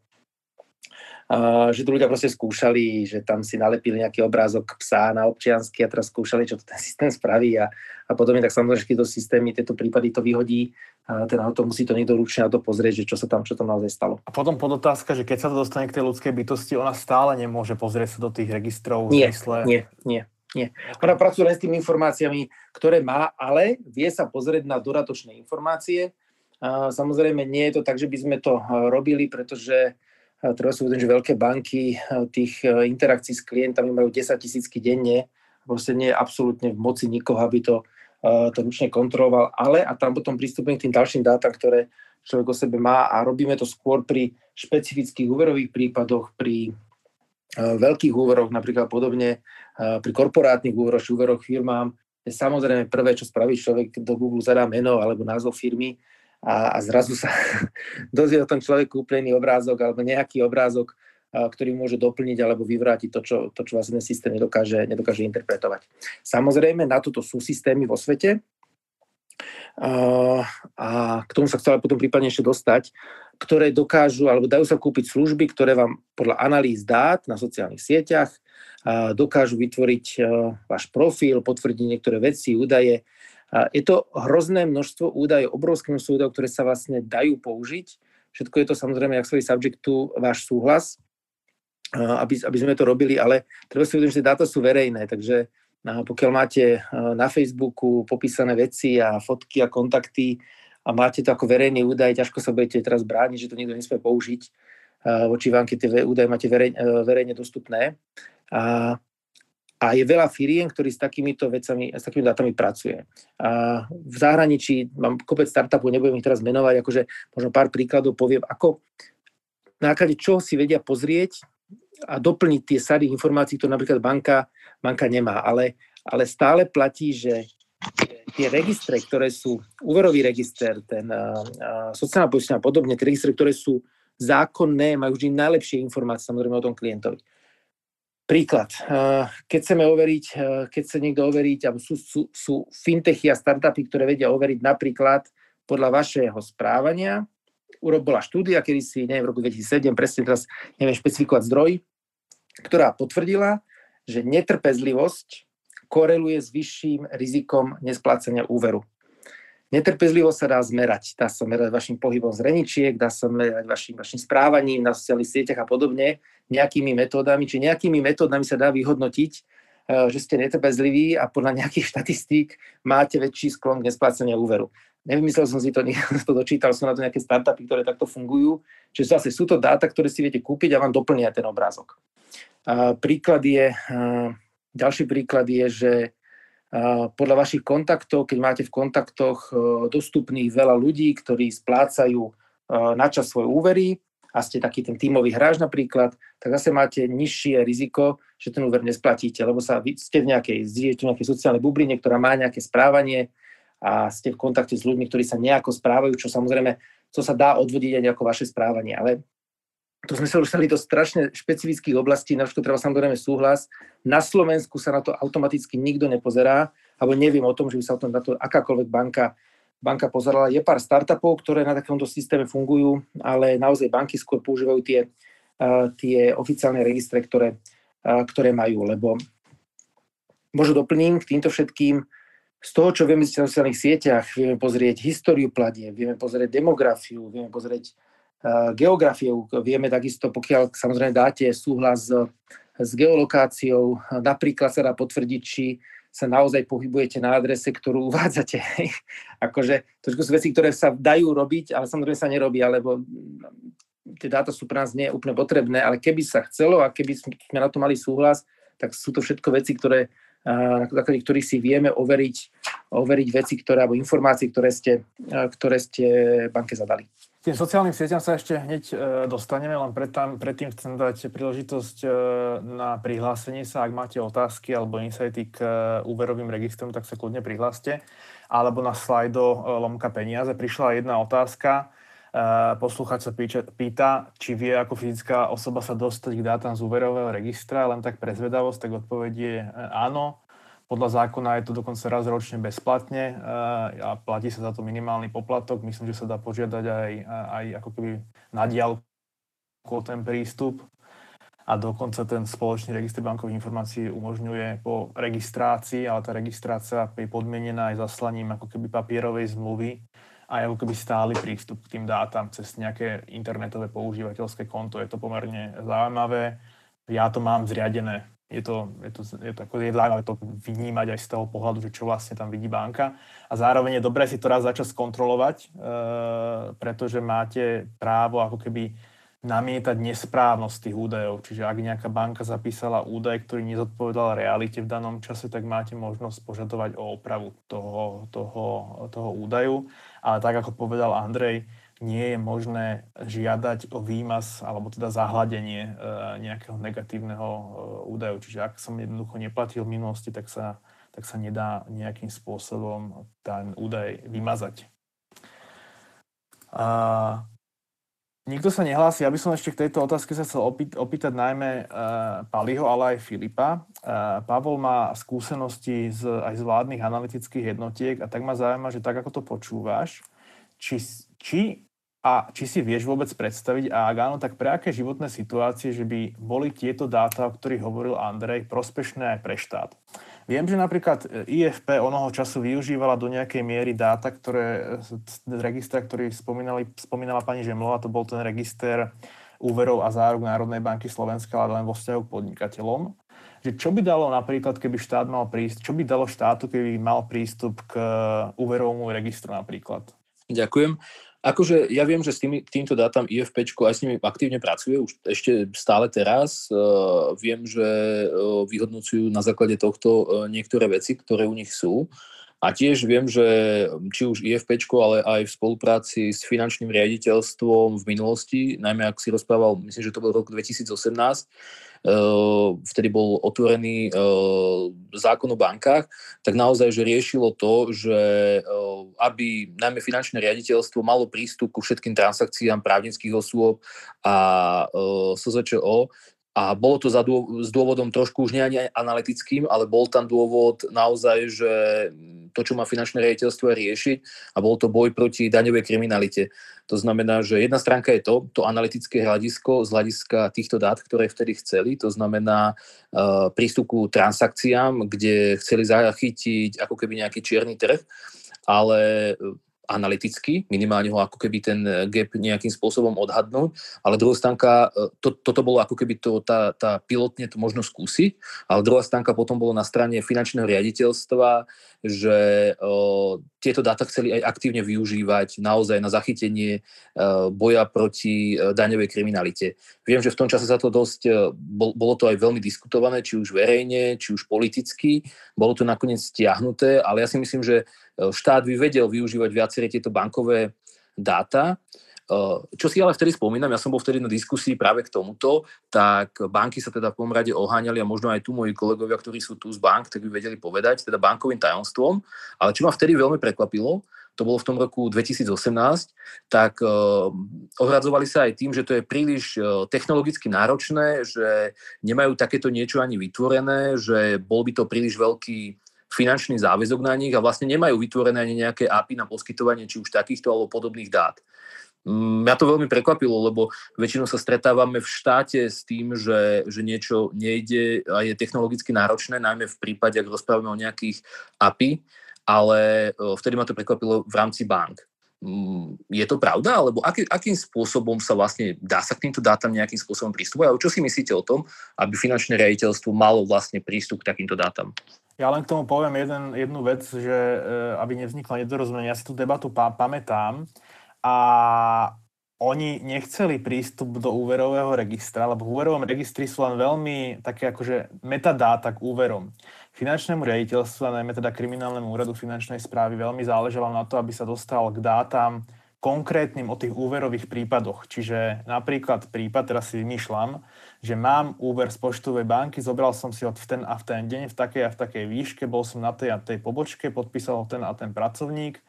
že tu ľudia proste skúšali, že tam si nalepili nejaký obrázok psa na občiansky a teraz skúšali, čo to ten systém spraví a, a podobne, tak samozrejme, že tieto systémy, tieto prípady to vyhodí, a ten auto musí to niekto ručne na to pozrieť, že čo sa tam, čo tam naozaj stalo. A potom podotázka, že keď sa to dostane k tej ľudskej bytosti, ona stále nemôže pozrieť sa do tých registrov nie, zmysle... Nie, nie, nie. Ona pracuje len s tými informáciami, ktoré má, ale vie sa pozrieť na dodatočné informácie. Samozrejme, nie je to tak, že by sme to robili, pretože Treba si uvedomiť, že veľké banky tých e, interakcií s klientami majú 10 tisícky denne. Proste nie je absolútne v moci nikoho, aby to, e, to ručne kontroloval. Ale a tam potom pristúpime k tým ďalším dátam, ktoré človek o sebe má a robíme to skôr pri špecifických úverových prípadoch, pri veľkých úveroch, napríklad podobne pri korporátnych úveroch, úveroch firmám. Samozrejme prvé, čo spraví človek, do Google zadá meno alebo názov firmy a, a zrazu sa *laughs* dozvie o tom človeku úplný obrázok alebo nejaký obrázok, ktorý môže doplniť alebo vyvrátiť to, čo, to, čo vlastne systém nedokáže, nedokáže interpretovať. Samozrejme, na toto sú systémy vo svete, a k tomu sa chcela potom prípadne ešte dostať, ktoré dokážu alebo dajú sa kúpiť služby, ktoré vám podľa analýz dát na sociálnych sieťach dokážu vytvoriť váš profil, potvrdiť niektoré veci, údaje. Je to hrozné množstvo údajov, obrovské množstvo údajov, ktoré sa vlastne dajú použiť. Všetko je to samozrejme, jak svoj subjektu, váš súhlas, aby, aby sme to robili, ale treba si uvedomiť, že dáta sú verejné, takže pokiaľ máte na Facebooku popísané veci a fotky a kontakty a máte to ako verejný údaj, ťažko sa budete teraz brániť, že to nikto nesmie použiť voči vám, keď tie údaje máte verejne, verejne dostupné. A, a je veľa firiem, ktorí s takýmito vecami, s takými dátami pracuje. A v zahraničí mám kopec startupov, nebudem ich teraz menovať, akože možno pár príkladov poviem, ako na základe čoho si vedia pozrieť a doplniť tie sady informácií, ktoré napríklad banka, banka nemá. Ale, ale stále platí, že tie registre, ktoré sú, úverový register, ten uh, sociálna poistenia a podobne, tie registre, ktoré sú zákonné, majú vždy najlepšie informácie samozrejme o tom klientovi. Príklad, keď chceme overiť, keď chce niekto overiť, alebo sú, sú, sú fintechy a startupy, ktoré vedia overiť napríklad podľa vašeho správania, bola štúdia, kedy si, neviem, v roku 2007, presne teraz neviem špecifikovať zdroj, ktorá potvrdila, že netrpezlivosť koreluje s vyšším rizikom nesplácania úveru. Netrpezlivosť sa dá zmerať. Dá sa merať vašim pohybom z reničiek, dá sa merať vašim, vašim správaním na sociálnych sieťach a podobne, nejakými metódami, či nejakými metódami sa dá vyhodnotiť, eh, že ste netrpezliví a podľa nejakých *laughs* štatistík máte väčší sklon k nesplácania úveru. Nevymyslel som si to, *laughs* to dočítal som na to nejaké startupy, ktoré takto fungujú. Čiže zase sú to dáta, ktoré si viete kúpiť a vám doplnia ten obrázok. Príklad je, ďalší príklad je, že podľa vašich kontaktov, keď máte v kontaktoch dostupných veľa ľudí, ktorí splácajú na čas svoje úvery a ste taký ten tímový hráč napríklad, tak zase máte nižšie riziko, že ten úver nesplatíte, lebo sa, ste v nejakej, v nejakej sociálnej bubline, ktorá má nejaké správanie a ste v kontakte s ľuďmi, ktorí sa nejako správajú, čo samozrejme, to sa dá odvodiť aj ako vaše správanie, ale to sme sa dostali do strašne špecifických oblastí, na čo treba samozrejme súhlas. Na Slovensku sa na to automaticky nikto nepozerá, alebo neviem o tom, že by sa o tom na to akákoľvek banka, banka pozerala. Je pár startupov, ktoré na takomto systéme fungujú, ale naozaj banky skôr používajú tie, uh, tie oficiálne registre, ktoré, uh, ktoré majú, lebo možno doplním k týmto všetkým, z toho, čo vieme z sociálnych sieťach, vieme pozrieť históriu platie, vieme pozrieť demografiu, vieme pozrieť geografiou. Vieme takisto, pokiaľ samozrejme dáte súhlas s, s geolokáciou, napríklad sa dá potvrdiť, či sa naozaj pohybujete na adrese, ktorú *laughs* uvádzate. akože to sú veci, ktoré sa dajú robiť, ale samozrejme sa nerobia, lebo tie dáta sú pre nás nie úplne potrebné, ale keby sa chcelo a keby sme na to mali súhlas, tak sú to všetko veci, ktoré, na základe ktorých si vieme overiť, overiť veci, ktoré, alebo informácie, ktoré ste, ktoré ste banke zadali tým sociálnym sieťam sa ešte hneď e, dostaneme, len predtým, predtým chcem dať príležitosť e, na prihlásenie sa. Ak máte otázky alebo insighty k e, úverovým registrom, tak sa kľudne prihláste. Alebo na slajdo Lomka peniaze prišla jedna otázka. Posluchač sa pýta, či vie ako fyzická osoba sa dostať k dátam z úverového registra, len tak pre zvedavosť, tak odpoveď je áno. Podľa zákona je to dokonca raz ročne bezplatne eh, a platí sa za to minimálny poplatok. Myslím, že sa dá požiadať aj, aj ako keby na diálku ten prístup a dokonca ten spoločný registr bankových informácií umožňuje po registrácii, ale tá registrácia je podmienená aj zaslaním ako keby papierovej zmluvy a ako keby stály prístup k tým dátam cez nejaké internetové používateľské konto. Je to pomerne zaujímavé. Ja to mám zriadené je to, je to, je to, ako je zaujímavé to vnímať aj z toho pohľadu, že čo vlastne tam vidí banka. A zároveň je dobré si to raz začať skontrolovať, e, pretože máte právo ako keby namietať nesprávnosť tých údajov. Čiže ak nejaká banka zapísala údaj, ktorý nezodpovedal realite v danom čase, tak máte možnosť požadovať o opravu toho, toho, toho údaju. Ale tak, ako povedal Andrej, nie je možné žiadať o výmaz alebo teda zahladenie e, nejakého negatívneho e, údaju. Čiže ak som jednoducho neplatil v minulosti, tak sa, tak sa nedá nejakým spôsobom ten údaj vymazať. A nikto sa nehlási. Ja by som ešte k tejto otázke sa chcel opýtať, opýtať najmä uh, Paliho, ale aj Filipa. Pavol má skúsenosti z, aj z vládnych analytických jednotiek a tak ma zaujíma, že tak ako to počúvaš, či, či A či si vieš vôbec predstaviť, a ak áno, tak pre aké životné situácie, že by boli tieto dáta, o ktorých hovoril Andrej, prospešné aj pre štát? Viem, že napríklad IFP onoho času využívala do nejakej miery dáta, ktoré z registra, ktorý spomínali, spomínala pani Žemlova, to bol ten register úverov a záruk Národnej banky Slovenska, ale len vo vzťahu k podnikateľom. Že čo by dalo napríklad, keby štát mal prístup, čo by dalo štátu, keby mal prístup k úverovému registru napríklad? Ďakujem. Akože ja viem, že s tými, týmto dátam IFP aj s nimi aktívne pracuje už ešte stále teraz. Uh, viem, že uh, vyhodnocujú na základe tohto uh, niektoré veci, ktoré u nich sú. A tiež viem, že či už IFP, ale aj v spolupráci s finančným riaditeľstvom v minulosti, najmä ak si rozprával, myslím, že to bol rok 2018, vtedy bol otvorený zákon o bankách, tak naozaj, že riešilo to, že aby najmä finančné riaditeľstvo malo prístup ku všetkým transakciám právnických osôb a SZČO, a bolo to s dôvodom trošku už nie analytickým, ale bol tam dôvod naozaj, že to, čo má finančné riaditeľstvo riešiť a bol to boj proti daňovej kriminalite. To znamená, že jedna stránka je to, to analytické hľadisko z hľadiska týchto dát, ktoré vtedy chceli, to znamená uh, prístup ku transakciám, kde chceli zachytiť ako keby nejaký čierny trh, ale analyticky, minimálne ho ako keby ten eh, gap nejakým spôsobom odhadnúť, ale druhá stánka, eh, to, toto bolo ako keby to, tá, tá pilotne to možno skúsiť, ale druhá stánka potom bolo na strane finančného riaditeľstva, že tieto dáta chceli aj aktívne využívať naozaj na zachytenie o, boja proti o, daňovej kriminalite. Viem, že v tom čase sa to dosť, bol, bolo to aj veľmi diskutované, či už verejne, či už politicky, bolo to nakoniec stiahnuté, ale ja si myslím, že štát by vedel využívať viaceré tieto bankové dáta, čo si ale vtedy spomínam, ja som bol vtedy na diskusii práve k tomuto, tak banky sa teda v prvom rade oháňali a možno aj tu moji kolegovia, ktorí sú tu z bank, tak by vedeli povedať, teda bankovým tajomstvom. Ale čo ma vtedy veľmi prekvapilo, to bolo v tom roku 2018, tak uh, ohradzovali sa aj tým, že to je príliš uh, technologicky náročné, že nemajú takéto niečo ani vytvorené, že bol by to príliš veľký finančný záväzok na nich a vlastne nemajú vytvorené ani nejaké API na poskytovanie či už takýchto alebo podobných dát. Mňa to veľmi prekvapilo, lebo väčšinou sa stretávame v štáte s tým, že, že niečo nejde a je technologicky náročné, najmä v prípade, ak rozprávame o nejakých API, ale vtedy ma to prekvapilo v rámci bank. Mm, je to pravda? Alebo aký, akým spôsobom sa vlastne dá sa k týmto dátam nejakým spôsobom pristupovať? Čo si myslíte o tom, aby finančné riaditeľstvo malo vlastne prístup k takýmto dátam? Ja len k tomu poviem jeden, jednu vec, že e, aby nevznikla nedorozumenie. Ja si tú debatu pamätám a oni nechceli prístup do úverového registra, lebo v úverovom registri sú len veľmi také akože metadáta k úverom. Finančnému riaditeľstvu, a najmä teda kriminálnemu úradu finančnej správy veľmi záležalo na to, aby sa dostal k dátam konkrétnym o tých úverových prípadoch. Čiže napríklad prípad, teraz si vymýšľam, že mám úver z poštovej banky, zobral som si ho v ten a v ten deň, v takej a v takej výške, bol som na tej a tej pobočke, podpísal ho ten a ten pracovník,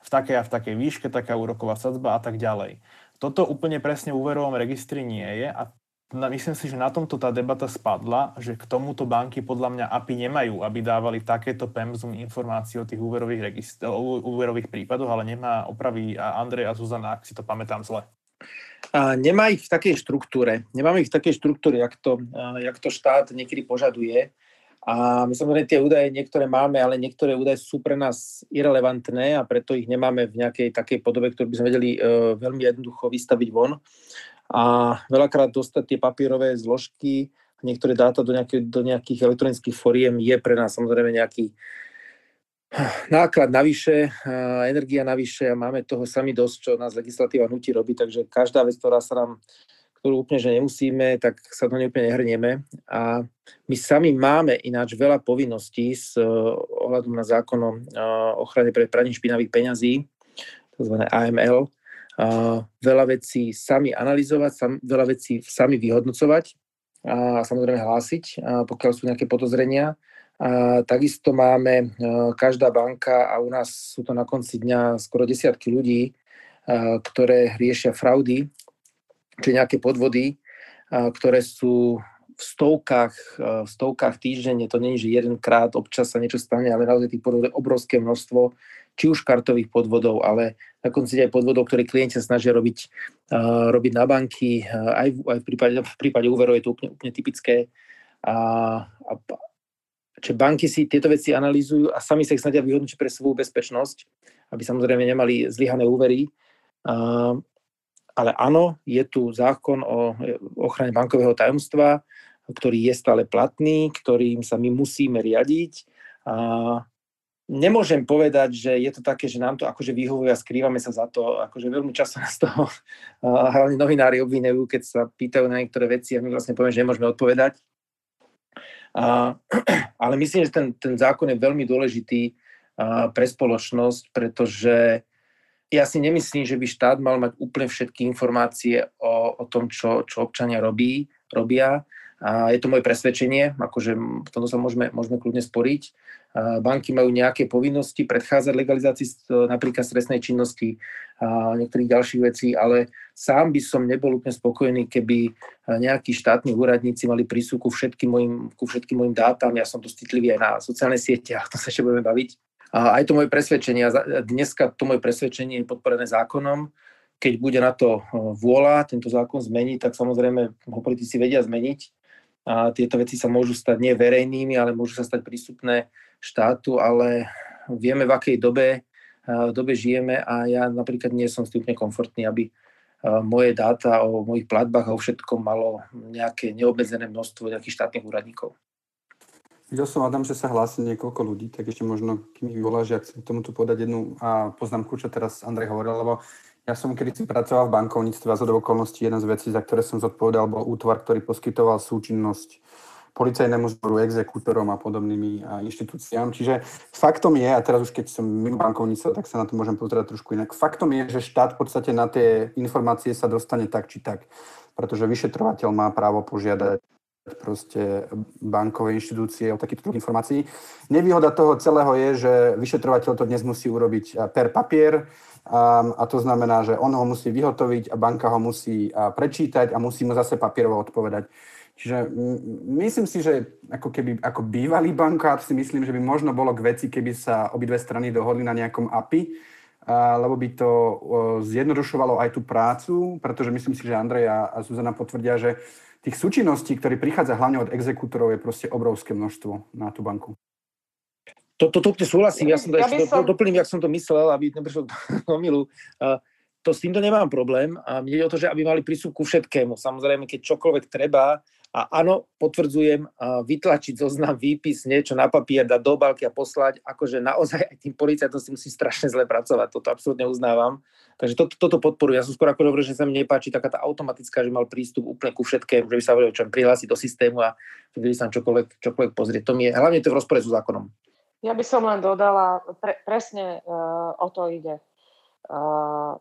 v takej a v takej výške, taká úroková sadzba a tak ďalej. Toto úplne presne v úverovom registri nie je a myslím si, že na tomto tá debata spadla, že k tomuto banky podľa mňa API nemajú, aby dávali takéto PEMZUM informácií o tých úverových, registr- o úverových prípadoch, ale nemá opravy Andrej a Zuzana, ak si to pamätám zle. A nemá ich v takej štruktúre. Nemáme ich v takej štruktúre, jak to, jak to štát niekedy požaduje. A my samozrejme tie údaje niektoré máme, ale niektoré údaje sú pre nás irrelevantné a preto ich nemáme v nejakej takej podobe, ktorú by sme vedeli uh, veľmi jednoducho vystaviť von. A veľakrát dostať tie papierové zložky, niektoré dáta do, nejaké, do nejakých elektronických foriem je pre nás samozrejme nejaký náklad navyše, energia navyše a máme toho sami dosť, čo nás legislatíva nutí robiť, takže každá vec, ktorá sa nám ktorú úplne, že nemusíme, tak sa do nej úplne nehrnieme. A my sami máme ináč veľa povinností s uh, ohľadom na zákon o uh, ochrane pred praním špinavých peňazí, tzv. AML. Veľa vecí sami analyzovať, veľa vecí sami vyhodnocovať a samozrejme hlásiť, pokiaľ sú nejaké podozrenia. A takisto máme uh, každá banka a u nás sú to na konci dňa skoro desiatky ľudí, ktoré riešia fraudy či nejaké podvody, ktoré sú v stovkách, v stovkách týždenne, to není, že jedenkrát občas sa niečo stane, ale naozaj tých podvodov je obrovské množstvo, či už kartových podvodov, ale na konci aj podvodov, ktoré klienti sa snažia robiť, uh, robiť na banky. Uh, aj, v, aj v, prípade, v prípade úverov je to úplne, úplne typické. A, a, čiže banky si tieto veci analýzujú a sami sa ich snažia vyhodnotiť pre svoju bezpečnosť, aby samozrejme nemali zlyhané úvery. Uh, ale áno, je tu zákon o ochrane bankového tajomstva, ktorý je stále platný, ktorým sa my musíme riadiť. A nemôžem povedať, že je to také, že nám to akože vyhovuje a skrývame sa za to. Akože veľmi často nás toho *laughs* hlavne novinári obvinujú, keď sa pýtajú na niektoré veci a my vlastne povieme, že nemôžeme odpovedať. A, *clears throat* ale myslím, že ten, ten zákon je veľmi dôležitý a, pre spoločnosť, pretože ja si nemyslím, že by štát mal mať úplne všetky informácie o, o tom, čo, čo občania robí, robia a je to moje presvedčenie, akože v tomto sa môžeme, môžeme kľudne sporiť. A banky majú nejaké povinnosti predchádzať legalizácii napríklad stresnej činnosti a niektorých ďalších vecí, ale sám by som nebol úplne spokojný, keby nejakí štátni úradníci mali prístup ku ku všetkým mojim dátam. Ja som to citlivý aj na sociálne siete, a to sa ešte budeme baviť. A aj to moje presvedčenie, dneska to moje presvedčenie je podporené zákonom, keď bude na to vôľa tento zákon zmeniť, tak samozrejme ho politici vedia zmeniť a tieto veci sa môžu stať nie verejnými, ale môžu sa stať prístupné štátu, ale vieme, v akej dobe, dobe žijeme a ja napríklad nie som s tým úplne komfortný, aby moje dáta o mojich platbách a o všetkom malo nejaké neobmedzené množstvo nejakých štátnych úradníkov. Videl som, Adam, že sa hlási niekoľko ľudí, tak ešte možno, kým ich voláš, ak chcem tomu tu podať jednu poznámku, čo teraz Andrej hovoril, lebo ja som kedy si pracoval v bankovníctve a z okolností jedna z vecí, za ktoré som zodpovedal, bol útvar, ktorý poskytoval súčinnosť policajnému zboru, exekútorom a podobnými inštitúciám. Čiže faktom je, a teraz už keď som mimo bankovníctva, tak sa na to môžem pozerať trošku inak. Faktom je, že štát v podstate na tie informácie sa dostane tak či tak, pretože vyšetrovateľ má právo požiadať proste bankové inštitúcie o takýchto informácií. Nevýhoda toho celého je, že vyšetrovateľ to dnes musí urobiť per papier, a to znamená, že on ho musí vyhotoviť a banka ho musí uh, prečítať a musí mu zase papierovo odpovedať. Čiže myslím si, že ako keby ako bývalý bankár si myslím, že by možno bolo k veci, keby sa obidve strany dohodli na nejakom API, lebo by to uh, zjednodušovalo aj tú prácu, pretože myslím si, že Andrej a Zuzana potvrdia, že tých súčinností, ktoré prichádza hlavne od exekútorov, je proste obrovské množstvo na tú banku. To, to, to súhlasím, ja som to ja ešte som... doplním, jak som to myslel, aby neprišlo do milu. Uh, to s týmto nemám problém a mne ide o to, že aby mali prístup ku všetkému. Samozrejme, keď čokoľvek treba, a áno, potvrdzujem, vytlačiť zoznam, výpis, niečo na papier, dať do balky a poslať, akože naozaj aj tým policajtom si musí strašne zle pracovať, toto absolútne uznávam. Takže to, toto podporujem. Ja som skôr ako hovoril, že sa mi nepáči taká tá automatická, že mal prístup úplne ku všetkému, že by sa vedel čo prihlásiť do systému a vtedy sa čokoľvek, čokoľvek pozrieť. To mi je, hlavne to je v rozpore so zákonom. Ja by som len dodala, pre, presne uh, o to ide. Uh,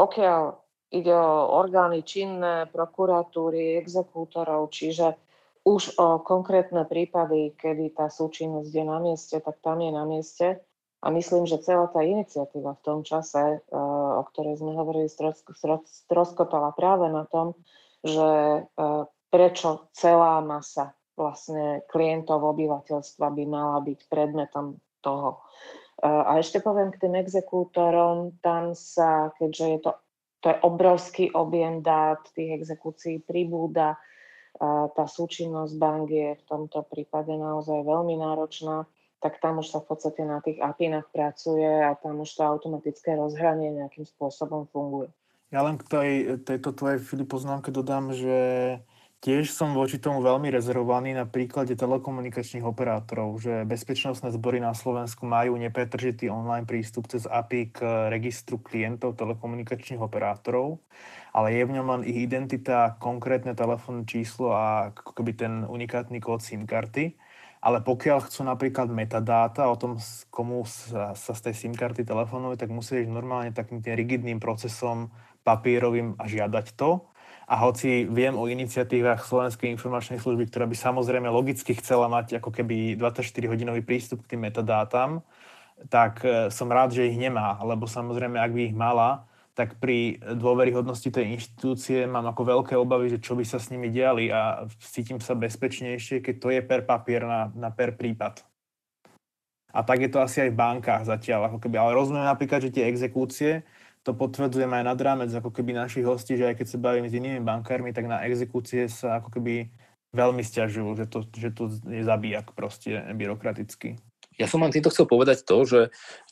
pokiaľ ide o orgány činné, prokuratúry, exekútorov, čiže už o konkrétne prípady, kedy tá súčinnosť je na mieste, tak tam je na mieste. A myslím, že celá tá iniciatíva v tom čase, uh, o ktorej sme hovorili, stroskotala práve na tom, že uh, prečo celá masa vlastne klientov obyvateľstva by mala byť predmetom toho. A ešte poviem k tým exekútorom, tam sa, keďže je to, to je obrovský objem dát, tých exekúcií pribúda, tá súčinnosť bank je v tomto prípade naozaj veľmi náročná, tak tam už sa v podstate na tých APInách pracuje a tam už to automatické rozhranie nejakým spôsobom funguje. Ja len k tej, tejto tvojej Filip poznámke dodám, že Tiež som voči tomu veľmi rezervovaný na príklade telekomunikačných operátorov, že bezpečnostné zbory na Slovensku majú nepretržitý online prístup cez API k registru klientov telekomunikačných operátorov, ale je v ňom len ich identita, konkrétne telefónne číslo a ako keby ten unikátny kód SIM karty. Ale pokiaľ chcú napríklad metadáta o tom, komu sa, sa z tej SIM karty telefonuje, tak musí ísť normálne takým tým rigidným procesom papierovým a žiadať to a hoci viem o iniciatívach Slovenskej informačnej služby, ktorá by samozrejme logicky chcela mať ako keby 24-hodinový prístup k tým metadátam, tak e, som rád, že ich nemá, lebo samozrejme, ak by ich mala, tak pri dôveryhodnosti tej inštitúcie mám ako veľké obavy, že čo by sa s nimi diali a cítim sa bezpečnejšie, keď to je per papier na, na per prípad. A tak je to asi aj v bankách zatiaľ. Ako keby. Ale rozumiem napríklad, že tie exekúcie, to potvrdzujem aj nad rámec ako keby našich hostí, že aj keď sa bavím s inými bankármi, tak na exekúcie sa ako keby veľmi stiažujú, že to, že to je zabíjak proste byrokraticky. Ja som vám týmto chcel povedať to, že,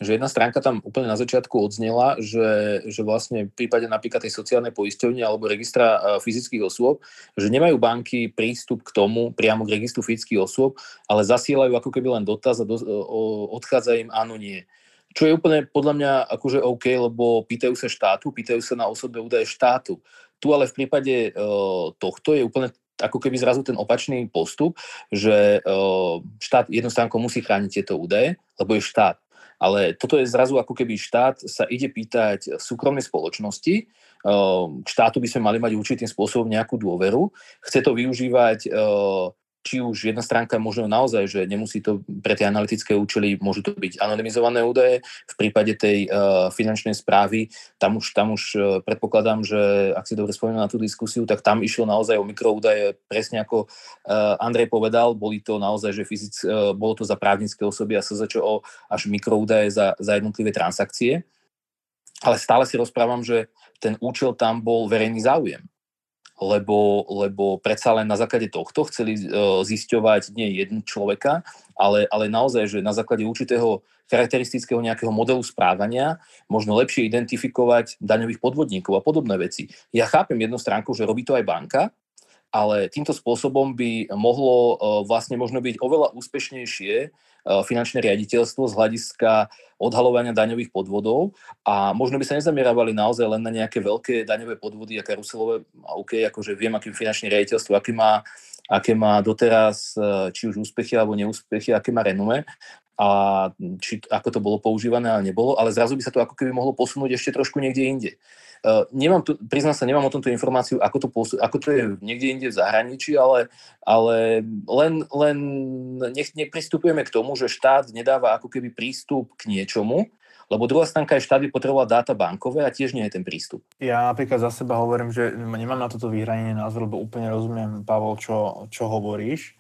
že jedna stránka tam úplne na začiatku odznela, že, že vlastne v prípade napríklad tej sociálnej poisťovne alebo registra e, fyzických osôb, že nemajú banky prístup k tomu priamo k registru fyzických osôb, ale zasielajú ako keby len dotaz a do, o, odchádza im áno, nie. Čo je úplne podľa mňa akože OK, lebo pýtajú sa štátu, pýtajú sa na osobné údaje štátu. Tu ale v prípade uh, tohto je úplne ako keby zrazu ten opačný postup, že štát jednostránko musí chrániť tieto údaje, lebo je štát. Ale toto je zrazu ako keby štát sa ide pýtať súkromnej spoločnosti, k štátu by sme mali mať určitým spôsobom nejakú dôveru, chce to využívať či už jedna stránka možno naozaj, že nemusí to pre tie analytické účely, môžu to byť anonymizované údaje. V prípade tej uh, finančnej správy, tam už, tam už uh, predpokladám, že ak si dobre spomínam na tú diskusiu, tak tam išlo naozaj o mikroúdaje, presne ako uh, Andrej povedal, boli to naozaj, že fyzic, uh, bolo to za právnické osoby a SZČO až mikroúdaje za, za jednotlivé transakcie. Ale stále si rozprávam, že ten účel tam bol verejný záujem lebo, lebo predsa len na základe tohto chceli uh, zisťovať nie jeden človeka, ale, ale naozaj, že na základe určitého charakteristického nejakého modelu správania možno lepšie identifikovať daňových podvodníkov a podobné veci. Ja chápem jednu stránku, že robí to aj banka, ale týmto spôsobom by mohlo uh, vlastne možno byť oveľa úspešnejšie E, finančné riaditeľstvo z hľadiska odhalovania daňových podvodov a možno by sa nezamieravali naozaj len na nejaké veľké daňové podvody a karuselové, OK, akože viem, akým finančné riaditeľstvo, aký má, aké má doteraz e, či už úspechy alebo neúspechy, aké má renume, a či ako to bolo používané, ale nebolo, ale zrazu by sa to ako keby mohlo posunúť ešte trošku niekde inde. Uh, nemám tu, priznám sa, nemám o tomto informáciu, ako to, posu, ako to je niekde inde v zahraničí, ale, ale len, len nech, nepristupujeme k tomu, že štát nedáva ako keby prístup k niečomu, lebo druhá stránka je štát by potrebovala dáta bankové a tiež nie je ten prístup. Ja napríklad za seba hovorím, že nemám na toto vyhranenie názor, lebo úplne rozumiem, Pavol, čo, čo hovoríš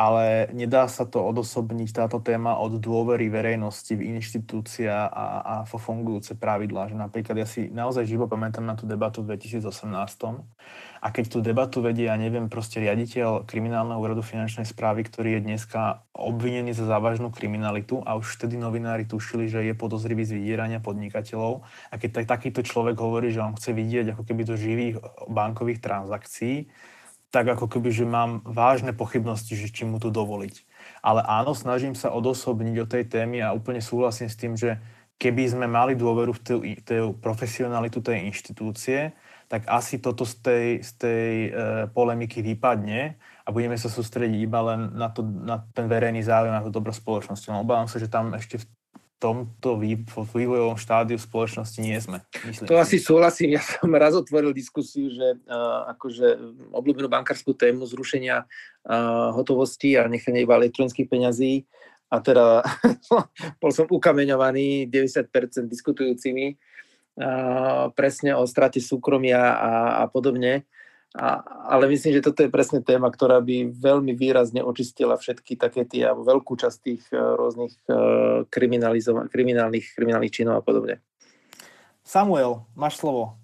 ale nedá sa to odosobniť táto téma od dôvery verejnosti v inštitúcia a, a vo fungujúce pravidlá. Že napríklad ja si naozaj živo pamätám na tú debatu v 2018 a keď tú debatu vedie, ja neviem, proste riaditeľ kriminálneho úradu finančnej správy, ktorý je dneska obvinený za závažnú kriminalitu a už vtedy novinári tušili, že je podozrivý z vydierania podnikateľov a keď tak, takýto človek hovorí, že on chce vidieť ako keby do živých bankových transakcií, tak ako keby, že mám vážne pochybnosti, že či mu to dovoliť. Ale áno, snažím sa odosobniť o tej témy a úplne súhlasím s tým, že keby sme mali dôveru v tú, tú profesionalitu tej inštitúcie, tak asi toto z tej, z tej e, polemiky vypadne a budeme sa sústrediť iba len na, to, na ten verejný záujem, na to dobro spoločnosti. No, obávam sa, že tam ešte v tomto vývojovom štádiu spoločnosti nie sme. Myslím. To asi súhlasím. Ja som raz otvoril diskusiu, že uh, akože obľúbenú bankárskú tému zrušenia uh, hotovosti a nechania iba elektronických peňazí. A teda *laughs* bol som ukameňovaný 90% diskutujúcimi uh, presne o strate súkromia a, a podobne. A, ale myslím, že toto je presne téma, ktorá by veľmi výrazne očistila všetky také tie, alebo veľkú časť tých uh, rôznych uh, kriminálnych, kriminálnych činov a podobne. Samuel, máš slovo.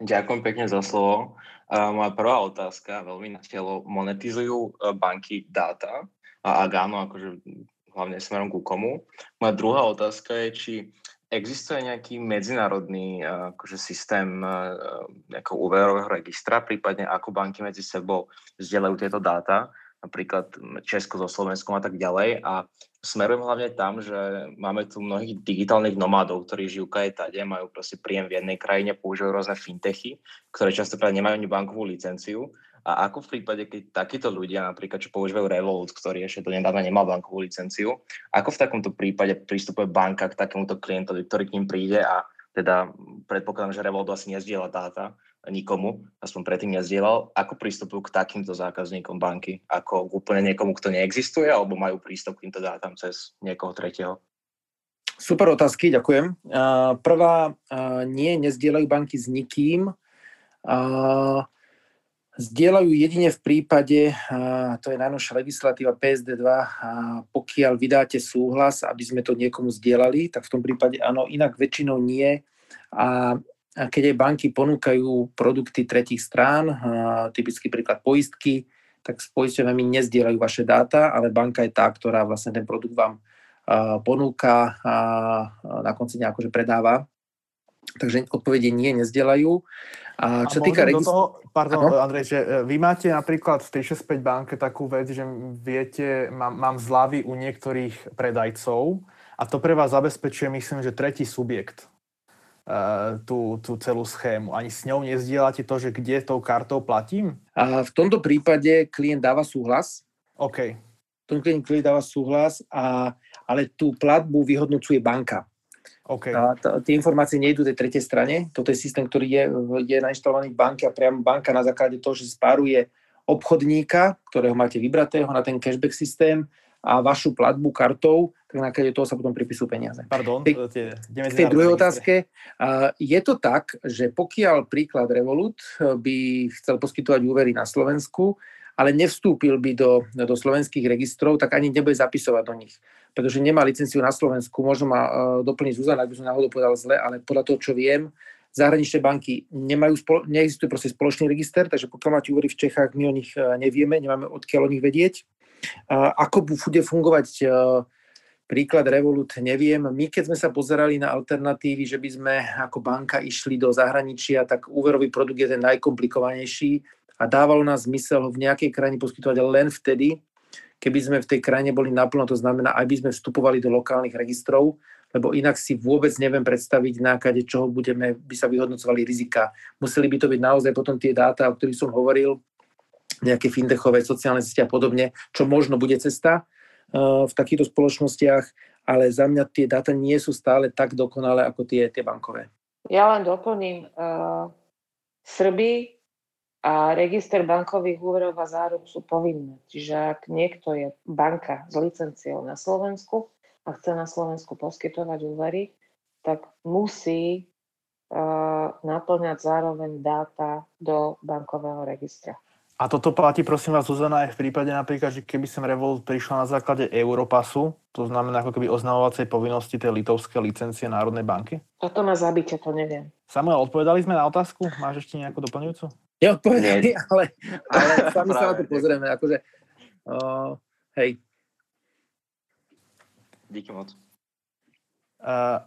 Ďakujem pekne za slovo. Uh, moja prvá otázka, veľmi na telo, monetizujú banky dáta? A ak áno, akože hlavne smerom ku komu? Moja druhá otázka je, či Existuje nejaký medzinárodný eh, akože systém eh, nejakého úverového registra, prípadne ako banky medzi sebou zdieľajú tieto dáta, napríklad Česko so Slovenskom a tak ďalej. A smerujem hlavne tam, že máme tu mnohých digitálnych nomádov, ktorí žijú tade, majú proste príjem v jednej krajine, používajú rôzne fintechy, ktoré častokrát nemajú ani bankovú licenciu a ako v prípade, keď takíto ľudia, napríklad, čo používajú Revolut, ktorý ešte do nedávna nemal bankovú licenciu, ako v takomto prípade pristupuje banka k takémuto klientovi, ktorý k ním príde a teda predpokladám, že Revolut asi nezdieľa dáta nikomu, aspoň predtým nezdieľal. Ako pristupujú k takýmto zákazníkom banky? Ako úplne niekomu, kto neexistuje, alebo majú prístup k týmto dátam cez niekoho tretieho? Super otázky, ďakujem. Prvá, nie, nezdieľajú banky s nikým. Zdieľajú jedine v prípade, to je najnovšia legislatíva PSD2, a pokiaľ vydáte súhlas, aby sme to niekomu zdieľali, tak v tom prípade áno, inak väčšinou nie. A keď aj banky ponúkajú produkty tretich strán, typický príklad poistky, tak s poisťovňami nezdieľajú vaše dáta, ale banka je tá, ktorá vlastne ten produkt vám ponúka a na konci nejako predáva. Takže odpovede nie, nezdieľajú. A čo a týka registr... toho, pardon, ano? Andrej, že e, vy máte napríklad v 365 banke takú vec, že viete, mám, mám zľavy u niektorých predajcov a to pre vás zabezpečuje, myslím, že tretí subjekt uh, tú, tú celú schému. Ani s ňou nezdielate to, že kde tou kartou platím? A v tomto prípade klient dáva súhlas. OK. V tom klient dáva súhlas, a, ale tú platbu vyhodnocuje banka. Okay. A t- tie informácie nejdú tej tretej strane. Toto je systém, ktorý je, je nainštalovaný v banke a priamo banka na základe toho, že spáruje obchodníka, ktorého máte vybratého na ten cashback systém a vašu platbu kartou, tak na základe toho sa potom pripisujú peniaze. Pardon, tej, tie, v tej druhej otázke, je to tak, že pokiaľ príklad Revolut by chcel poskytovať úvery na Slovensku, ale nevstúpil by do, do slovenských registrov, tak ani nebude zapisovať do nich. Pretože nemá licenciu na Slovensku. Možno ma uh, doplniť Zuzana, ak by som náhodou povedal zle, ale podľa toho, čo viem, zahraničné banky nemajú, spolo- neexistuje proste spoločný register, takže pokiaľ máte úvery v Čechách, my o nich uh, nevieme, nemáme odkiaľ o nich vedieť. Uh, ako bude fungovať príklad Revolut, neviem. My, keď sme sa pozerali na alternatívy, že by sme ako banka išli do zahraničia, tak úverový produkt je ten najkomplikovanejší a dávalo nás zmysel ho v nejakej krajine poskytovať len vtedy, keby sme v tej krajine boli naplno, to znamená, aj by sme vstupovali do lokálnych registrov, lebo inak si vôbec neviem predstaviť, na kade čoho budeme, by sa vyhodnocovali rizika. Museli by to byť naozaj potom tie dáta, o ktorých som hovoril, nejaké fintechové, sociálne siete a podobne, čo možno bude cesta uh, v takýchto spoločnostiach, ale za mňa tie dáta nie sú stále tak dokonalé ako tie, tie bankové. Ja len doplním. Uh, Srby a register bankových úverov a záruk sú povinné. Čiže ak niekto je banka s licenciou na Slovensku a chce na Slovensku poskytovať úvery, tak musí uh, naplňať zároveň dáta do bankového registra. A toto platí, prosím vás, Zuzana, aj v prípade napríklad, že keby sem Revolt prišla na základe Europasu, to znamená ako keby oznamovacej povinnosti tej litovskej licencie Národnej banky? Toto ma zabite, to neviem. Samuel, odpovedali sme na otázku? Máš ešte nejakú doplňujúcu? Neodpovedali, ale, ale *laughs* sami sa na to pozrieme. Akože, uh, hej. Díky moc. Uh,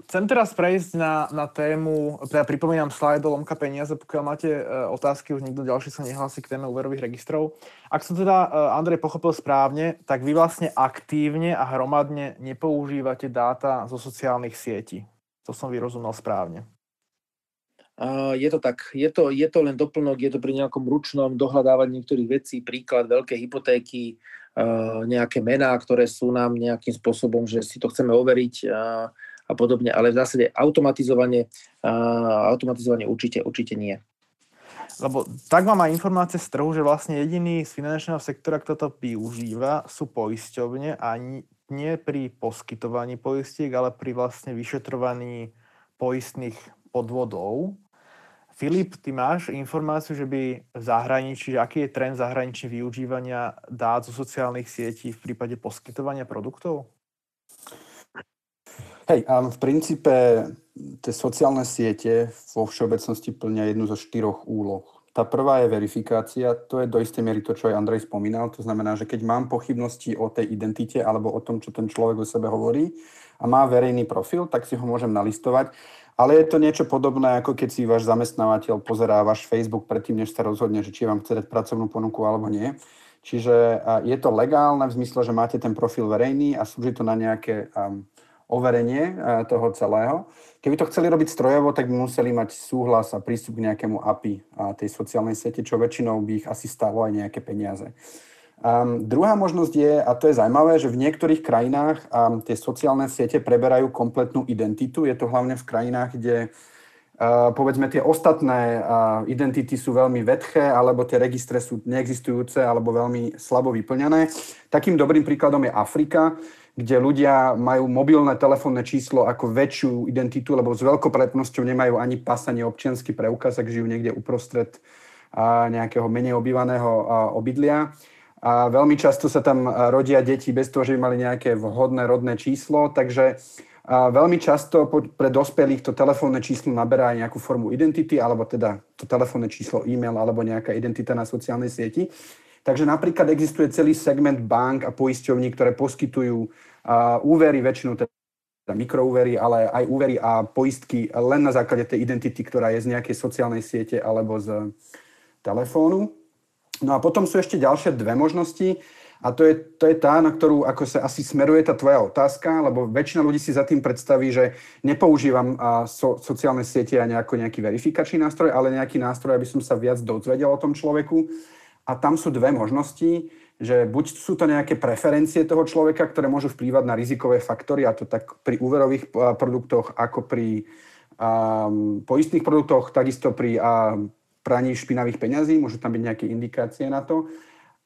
Chcem teraz prejsť na, na tému, teda pripomínam slide do Lomka peniaze, pokiaľ máte uh, otázky, už nikto ďalší sa nehlási k téme úverových registrov. Ak som teda, uh, Andrej, pochopil správne, tak vy vlastne aktívne a hromadne nepoužívate dáta zo sociálnych sietí. To som vyrozumel správne. Je to tak, je to, je to len doplnok, je to pri nejakom ručnom dohľadávaní niektorých vecí, príklad veľké hypotéky, nejaké mená, ktoré sú nám nejakým spôsobom, že si to chceme overiť, a podobne, ale v zásade automatizovanie, automatizovanie určite, určite nie. Lebo tak mám aj informácie z trhu, že vlastne jediný z finančného sektora, kto to využíva, sú poisťovne a nie pri poskytovaní poistiek, ale pri vlastne vyšetrovaní poistných podvodov. Filip, ty máš informáciu, že by v zahraničí, že aký je trend zahraničí využívania dát zo sociálnych sietí v prípade poskytovania produktov? Hej, a v princípe tie sociálne siete vo všeobecnosti plnia jednu zo štyroch úloh. Tá prvá je verifikácia, to je do istej miery to, čo aj Andrej spomínal. To znamená, že keď mám pochybnosti o tej identite alebo o tom, čo ten človek o sebe hovorí a má verejný profil, tak si ho môžem nalistovať. Ale je to niečo podobné, ako keď si váš zamestnávateľ pozerá váš Facebook predtým, než sa rozhodne, že či vám chce dať pracovnú ponuku alebo nie. Čiže je to legálne v zmysle, že máte ten profil verejný a slúži to na nejaké um, overenie toho celého. Keby to chceli robiť strojovo, tak by museli mať súhlas a prístup k nejakému API a tej sociálnej siete, čo väčšinou by ich asi stalo aj nejaké peniaze. Um, druhá možnosť je, a to je zaujímavé, že v niektorých krajinách um, tie sociálne siete preberajú kompletnú identitu. Je to hlavne v krajinách, kde uh, povedzme tie ostatné uh, identity sú veľmi vedché, alebo tie registre sú neexistujúce, alebo veľmi slabo vyplňané. Takým dobrým príkladom je Afrika, kde ľudia majú mobilné telefónne číslo ako väčšiu identitu, lebo s veľkou prednosťou nemajú ani pas, ani občianský preukaz, ak žijú niekde uprostred nejakého menej obývaného obydlia. A veľmi často sa tam rodia deti bez toho, že by mali nejaké vhodné rodné číslo, takže a veľmi často pre dospelých to telefónne číslo naberá aj nejakú formu identity, alebo teda to telefónne číslo e-mail, alebo nejaká identita na sociálnej sieti. Takže napríklad existuje celý segment bank a poisťovní, ktoré poskytujú úvery, väčšinou teda mikroúvery, ale aj úvery a poistky len na základe tej identity, ktorá je z nejakej sociálnej siete alebo z telefónu. No a potom sú ešte ďalšie dve možnosti. A to je, to je tá, na ktorú ako sa asi smeruje tá tvoja otázka, lebo väčšina ľudí si za tým predstaví, že nepoužívam a, so, sociálne siete a nejako nejaký verifikačný nástroj, ale nejaký nástroj, aby som sa viac dozvedel o tom človeku. A tam sú dve možnosti, že buď sú to nejaké preferencie toho človeka, ktoré môžu vplývať na rizikové faktory, a to tak pri úverových produktoch, ako pri um, poistných produktoch, takisto pri um, praní špinavých peňazí, môžu tam byť nejaké indikácie na to.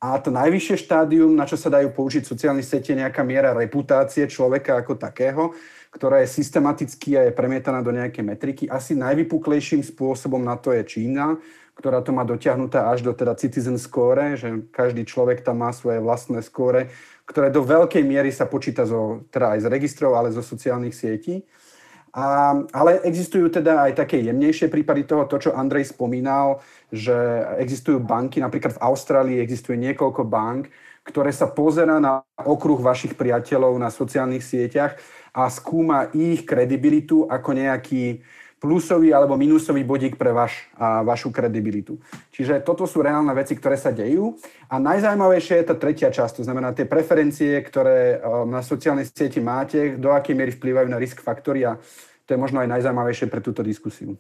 A to najvyššie štádium, na čo sa dajú použiť sociálne siete, je nejaká miera reputácie človeka ako takého, ktorá je systematicky a je premietaná do nejaké metriky. Asi najvypuklejším spôsobom na to je Čína, ktorá to má dotiahnutá až do teda citizen score, že každý človek tam má svoje vlastné skóre, ktoré do veľkej miery sa počíta zo, teda aj z registrov, ale zo sociálnych sietí. A, ale existujú teda aj také jemnejšie prípady toho, to, čo Andrej spomínal, že existujú banky, napríklad v Austrálii existuje niekoľko bank, ktoré sa pozera na okruh vašich priateľov na sociálnych sieťach a skúma ich kredibilitu ako nejaký plusový alebo minusový bodík pre vaš, a vašu kredibilitu. Čiže toto sú reálne veci, ktoré sa dejú. A najzaujímavejšie je tá tretia časť, to znamená tie preferencie, ktoré na sociálnej sieti máte, do akej miery vplývajú na risk faktory a to je možno aj najzaujímavejšie pre túto diskusiu.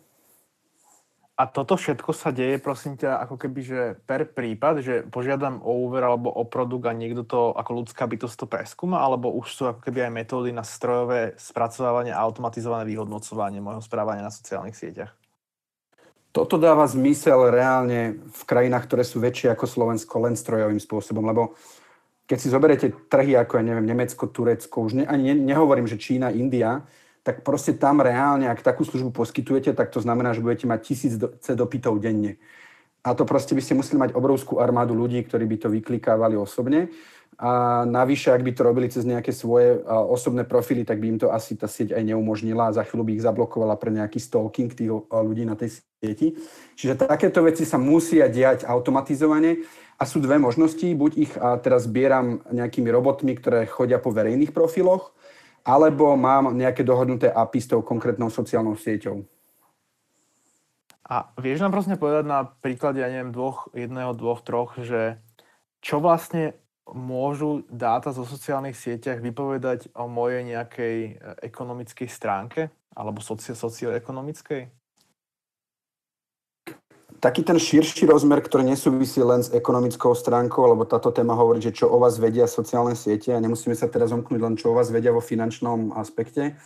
A toto všetko sa deje, prosím ťa, ako keby, že per prípad, že požiadam o úver alebo o produkt a niekto to ako ľudská bytosť to preskúma, alebo už sú ako keby aj metódy na strojové spracovávanie a automatizované vyhodnocovanie môjho správania na sociálnych sieťach? Toto dáva zmysel reálne v krajinách, ktoré sú väčšie ako Slovensko, len strojovým spôsobom, lebo keď si zoberiete trhy ako, ja neviem, Nemecko, Turecko, už ne, ani ne, nehovorím, že Čína, India, tak proste tam reálne, ak takú službu poskytujete, tak to znamená, že budete mať tisíc dopytov denne. A to proste by ste museli mať obrovskú armádu ľudí, ktorí by to vyklikávali osobne. A navyše, ak by to robili cez nejaké svoje osobné profily, tak by im to asi tá sieť aj neumožnila a za chvíľu by ich zablokovala pre nejaký stalking tých ľudí na tej sieti. Čiže takéto veci sa musia diať automatizovane a sú dve možnosti. Buď ich teraz zbieram nejakými robotmi, ktoré chodia po verejných profiloch, alebo mám nejaké dohodnuté API s tou konkrétnou sociálnou sieťou. A vieš nám prosne povedať na príklade, ja neviem, dvoch, jedného, dvoch, troch, že čo vlastne môžu dáta zo sociálnych sieťach vypovedať o mojej nejakej e, ekonomickej stránke alebo soci- socioekonomickej? Taký ten širší rozmer, ktorý nesúvisí len s ekonomickou stránkou, lebo táto téma hovorí, že čo o vás vedia sociálne siete a nemusíme sa teraz omknúť len čo o vás vedia vo finančnom aspekte,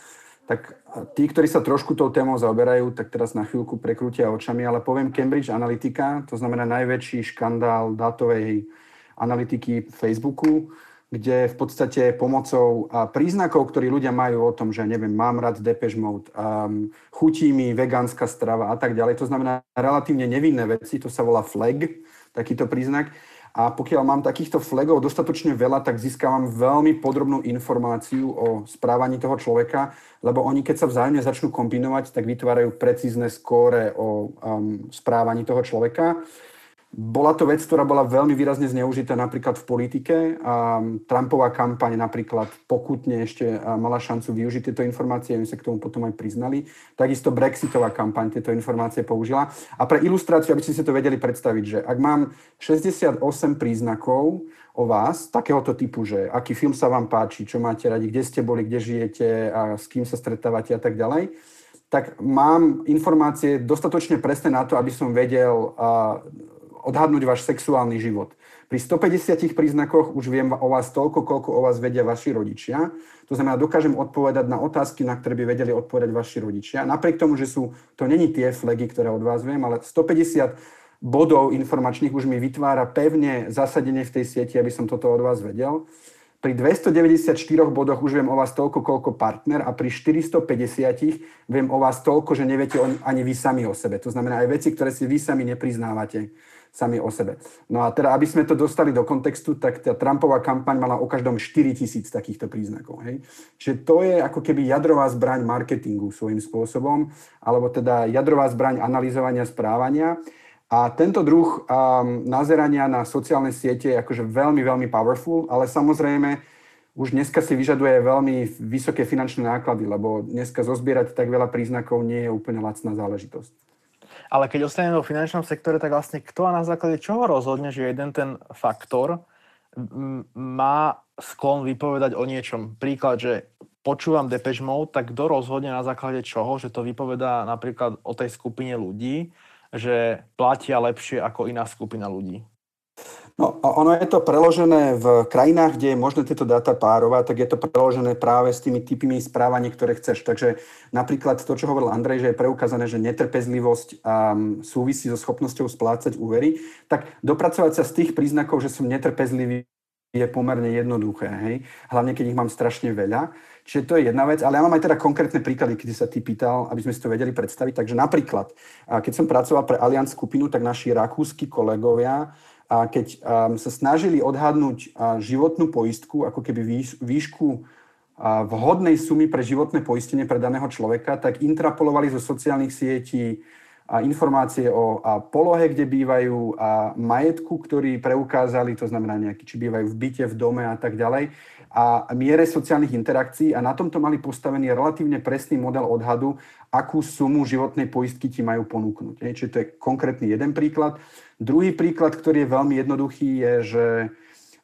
tak tí, ktorí sa trošku tou témou zaoberajú, tak teraz na chvíľku prekrútia očami, ale poviem Cambridge Analytica, to znamená najväčší škandál dátovej analytiky Facebooku, kde v podstate pomocou príznakov, ktorí ľudia majú o tom, že neviem, mám rád Depeche Mode, um, chutí mi vegánska strava a tak ďalej, to znamená relatívne nevinné veci, to sa volá flag, takýto príznak. A pokiaľ mám takýchto flagov dostatočne veľa, tak získavam veľmi podrobnú informáciu o správaní toho človeka, lebo oni keď sa vzájomne začnú kombinovať, tak vytvárajú precízne skóre o um, správaní toho človeka. Bola to vec, ktorá bola veľmi výrazne zneužitá napríklad v politike. A Trumpová kampaň napríklad pokutne ešte mala šancu využiť tieto informácie, oni sa k tomu potom aj priznali. Takisto Brexitová kampaň tieto informácie použila. A pre ilustráciu, aby ste si to vedeli predstaviť, že ak mám 68 príznakov o vás, takéhoto typu, že aký film sa vám páči, čo máte radi, kde ste boli, kde žijete a s kým sa stretávate a tak ďalej, tak mám informácie dostatočne presné na to, aby som vedel odhadnúť váš sexuálny život. Pri 150 príznakoch už viem o vás toľko, koľko o vás vedia vaši rodičia. To znamená, dokážem odpovedať na otázky, na ktoré by vedeli odpovedať vaši rodičia. Napriek tomu, že sú, to není tie flegy, ktoré od vás viem, ale 150 bodov informačných už mi vytvára pevne zasadenie v tej sieti, aby som toto od vás vedel. pri 294 bodoch už viem o vás toľko, koľko partner a pri 450 viem o vás toľko, že neviete ani vy sami o sebe. To znamená aj veci, ktoré si vy sami nepriznávate sami o sebe. No a teda, aby sme to dostali do kontextu, tak tá Trumpová kampaň mala o každom 4 tisíc takýchto príznakov. Hej? Čiže to je ako keby jadrová zbraň marketingu svojím spôsobom, alebo teda jadrová zbraň analyzovania správania. A tento druh um, nazerania na sociálne siete je akože veľmi, veľmi powerful, ale samozrejme už dneska si vyžaduje veľmi vysoké finančné náklady, lebo dneska zozbierať tak veľa príznakov nie je úplne lacná záležitosť. Ale keď ostaneme vo finančnom sektore, tak vlastne kto a na základe čoho rozhodne, že jeden ten faktor má sklon vypovedať o niečom. Príklad, že počúvam Depeche Mode, tak kto rozhodne na základe čoho, že to vypovedá napríklad o tej skupine ľudí, že platia lepšie ako iná skupina ľudí? No, ono je to preložené v krajinách, kde je možné tieto dáta párovať, tak je to preložené práve s tými typmi správania, ktoré chceš. Takže napríklad to, čo hovoril Andrej, že je preukázané, že netrpezlivosť um, súvisí so schopnosťou splácať úvery, tak dopracovať sa z tých príznakov, že som netrpezlivý, je pomerne jednoduché, hej? hlavne keď ich mám strašne veľa. Čiže to je jedna vec, ale ja mám aj teda konkrétne príklady, keď sa ty pýtal, aby sme si to vedeli predstaviť. Takže napríklad, keď som pracoval pre Allianz skupinu, tak naši rakúsky kolegovia, keď sa snažili odhadnúť životnú poistku, ako keby výšku vhodnej sumy pre životné poistenie pre daného človeka, tak intrapolovali zo sociálnych sietí a informácie o a polohe, kde bývajú a majetku, ktorý preukázali, to znamená nejaký, či bývajú v byte, v dome a tak ďalej a miere sociálnych interakcií a na tomto mali postavený relatívne presný model odhadu, akú sumu životnej poistky ti majú ponúknuť. Čiže to je konkrétny jeden príklad. Druhý príklad, ktorý je veľmi jednoduchý, je, že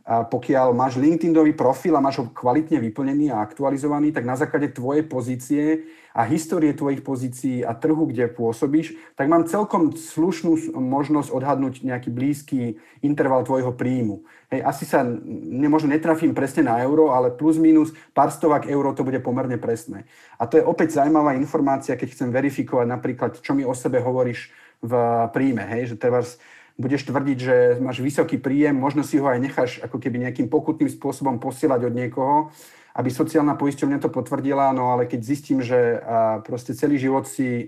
pokiaľ máš LinkedInový profil a máš ho kvalitne vyplnený a aktualizovaný, tak na základe tvojej pozície a histórie tvojich pozícií a trhu, kde pôsobíš, tak mám celkom slušnú možnosť odhadnúť nejaký blízky interval tvojho príjmu. Hej, asi sa nemožno netrafím presne na euro, ale plus minus pár stovák euro to bude pomerne presné. A to je opäť zaujímavá informácia, keď chcem verifikovať napríklad, čo mi o sebe hovoríš v príjme. Hej, že trebárs budeš tvrdiť, že máš vysoký príjem, možno si ho aj necháš ako keby nejakým pokutným spôsobom posielať od niekoho, aby sociálna poisťovňa to potvrdila, no ale keď zistím, že proste celý život si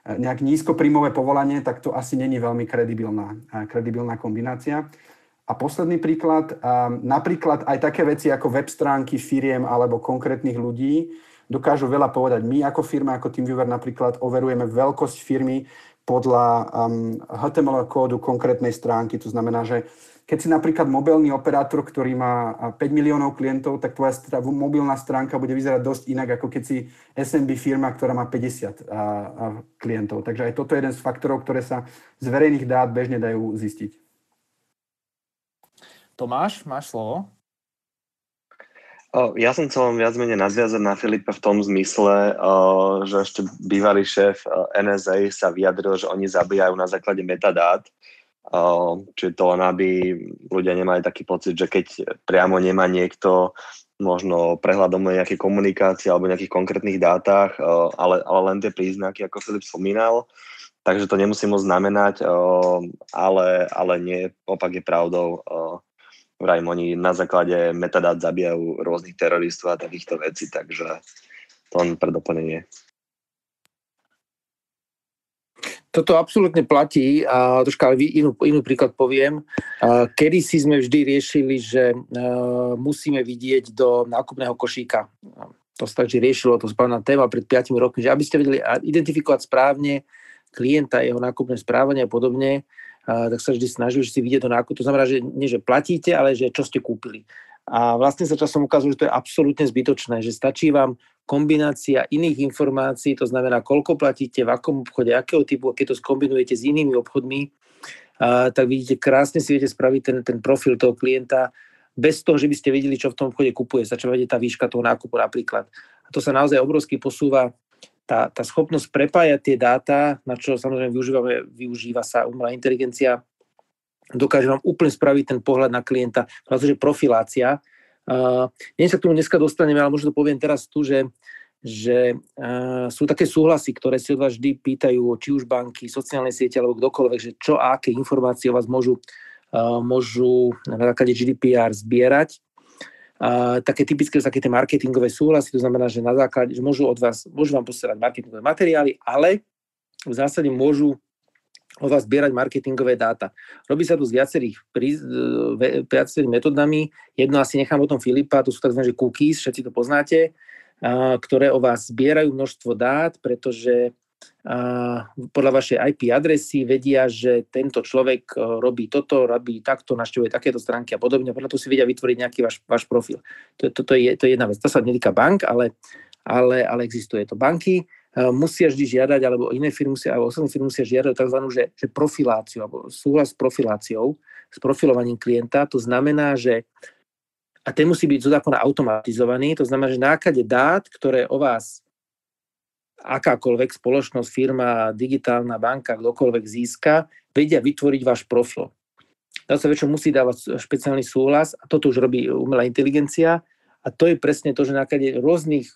nejak nízkopríjmové povolanie, tak to asi není veľmi kredibilná, kredibilná kombinácia. A posledný príklad, napríklad aj také veci ako web stránky firiem alebo konkrétnych ľudí dokážu veľa povedať. My ako firma, ako TeamViewer napríklad overujeme veľkosť firmy podľa um, HTML kódu konkrétnej stránky. To znamená, že keď si napríklad mobilný operátor, ktorý má 5 miliónov klientov, tak tvoja mobilná stránka bude vyzerať dosť inak, ako keď si SMB firma, ktorá má 50 a, a klientov. Takže aj toto je jeden z faktorov, ktoré sa z verejných dát bežne dajú zistiť. Tomáš, máš slovo? Ja som chcel viac menej nadviazať na Filipa v tom zmysle, že ešte bývalý šéf NSA sa vyjadril, že oni zabíjajú na základe metadát, čiže to len aby ľudia nemali taký pocit, že keď priamo nemá niekto možno prehľadom nejaké komunikácie alebo nejakých konkrétnych dátach, ale, ale len tie príznaky, ako Filip spomínal, takže to nemusí moc znamenať, ale, ale nie, opak je pravdou vrajím, oni na základe metadát zabijajú rôznych teroristov a takýchto vecí, takže to len pre doplnenie. Toto absolútne platí a troška inú, inú príklad poviem. Kedy si sme vždy riešili, že musíme vidieť do nákupného košíka. To sa takže riešilo, to správna téma pred 5 rokmi, že aby ste vedeli identifikovať správne klienta, jeho nákupné správanie a podobne, tak sa vždy snažili, že si vidieť do nákupu. To znamená, že nie, že platíte, ale že čo ste kúpili. A vlastne sa časom ukazuje, že to je absolútne zbytočné, že stačí vám kombinácia iných informácií, to znamená, koľko platíte, v akom obchode, akého typu, a keď to skombinujete s inými obchodmi, a, tak vidíte, krásne si viete spraviť ten, ten profil toho klienta bez toho, že by ste videli, čo v tom obchode kupuje. Vedieť tá výška toho nákupu napríklad. A to sa naozaj obrovsky posúva tá, tá schopnosť prepájať tie dáta, na čo samozrejme využívame, využíva sa umelá inteligencia, dokáže vám úplne spraviť ten pohľad na klienta, vlastne, profilácia. Uh, nie sa k tomu dneska dostaneme, ale možno to poviem teraz tu, že, že uh, sú také súhlasy, ktoré si od vás vždy pýtajú, či už banky, sociálne siete alebo kdokoľvek, že čo a aké informácie o vás môžu, uh, môžu na základe GDPR zbierať. Také typické sú také tie marketingové súhlasy, to znamená, že na základe, že môžu od vás, môžu vám posielať marketingové materiály, ale v zásade môžu od vás zbierať marketingové dáta. Robí sa tu s viacerých, prí, viacerými metodami. Jedno asi nechám o tom Filipa, to sú tzv. cookies, všetci to poznáte, ktoré o vás zbierajú množstvo dát, pretože podľa vašej IP adresy vedia, že tento človek e, robí toto, robí takto, našťuje takéto stránky a podobne. Podľa toho si vedia vytvoriť nejaký váš, váš profil. To, to, to, je, to je jedna vec. To sa netýka bank, ale, ale, ale existuje to. Banky uh, musia vždy žiadať, alebo iné firmy musia, alebo osobné firmy musia žiadať tzv. Že, že profiláciu, alebo súhlas s profiláciou, s profilovaním klienta. To znamená, že a ten musí byť zo zákona automatizovaný, to znamená, že náklade dát, ktoré o vás akákoľvek spoločnosť, firma, digitálna banka, kdokoľvek získa, vedia vytvoriť váš profil. Na sa väčšinou musí dávať špeciálny súhlas a toto už robí umelá inteligencia a to je presne to, že na rôznych,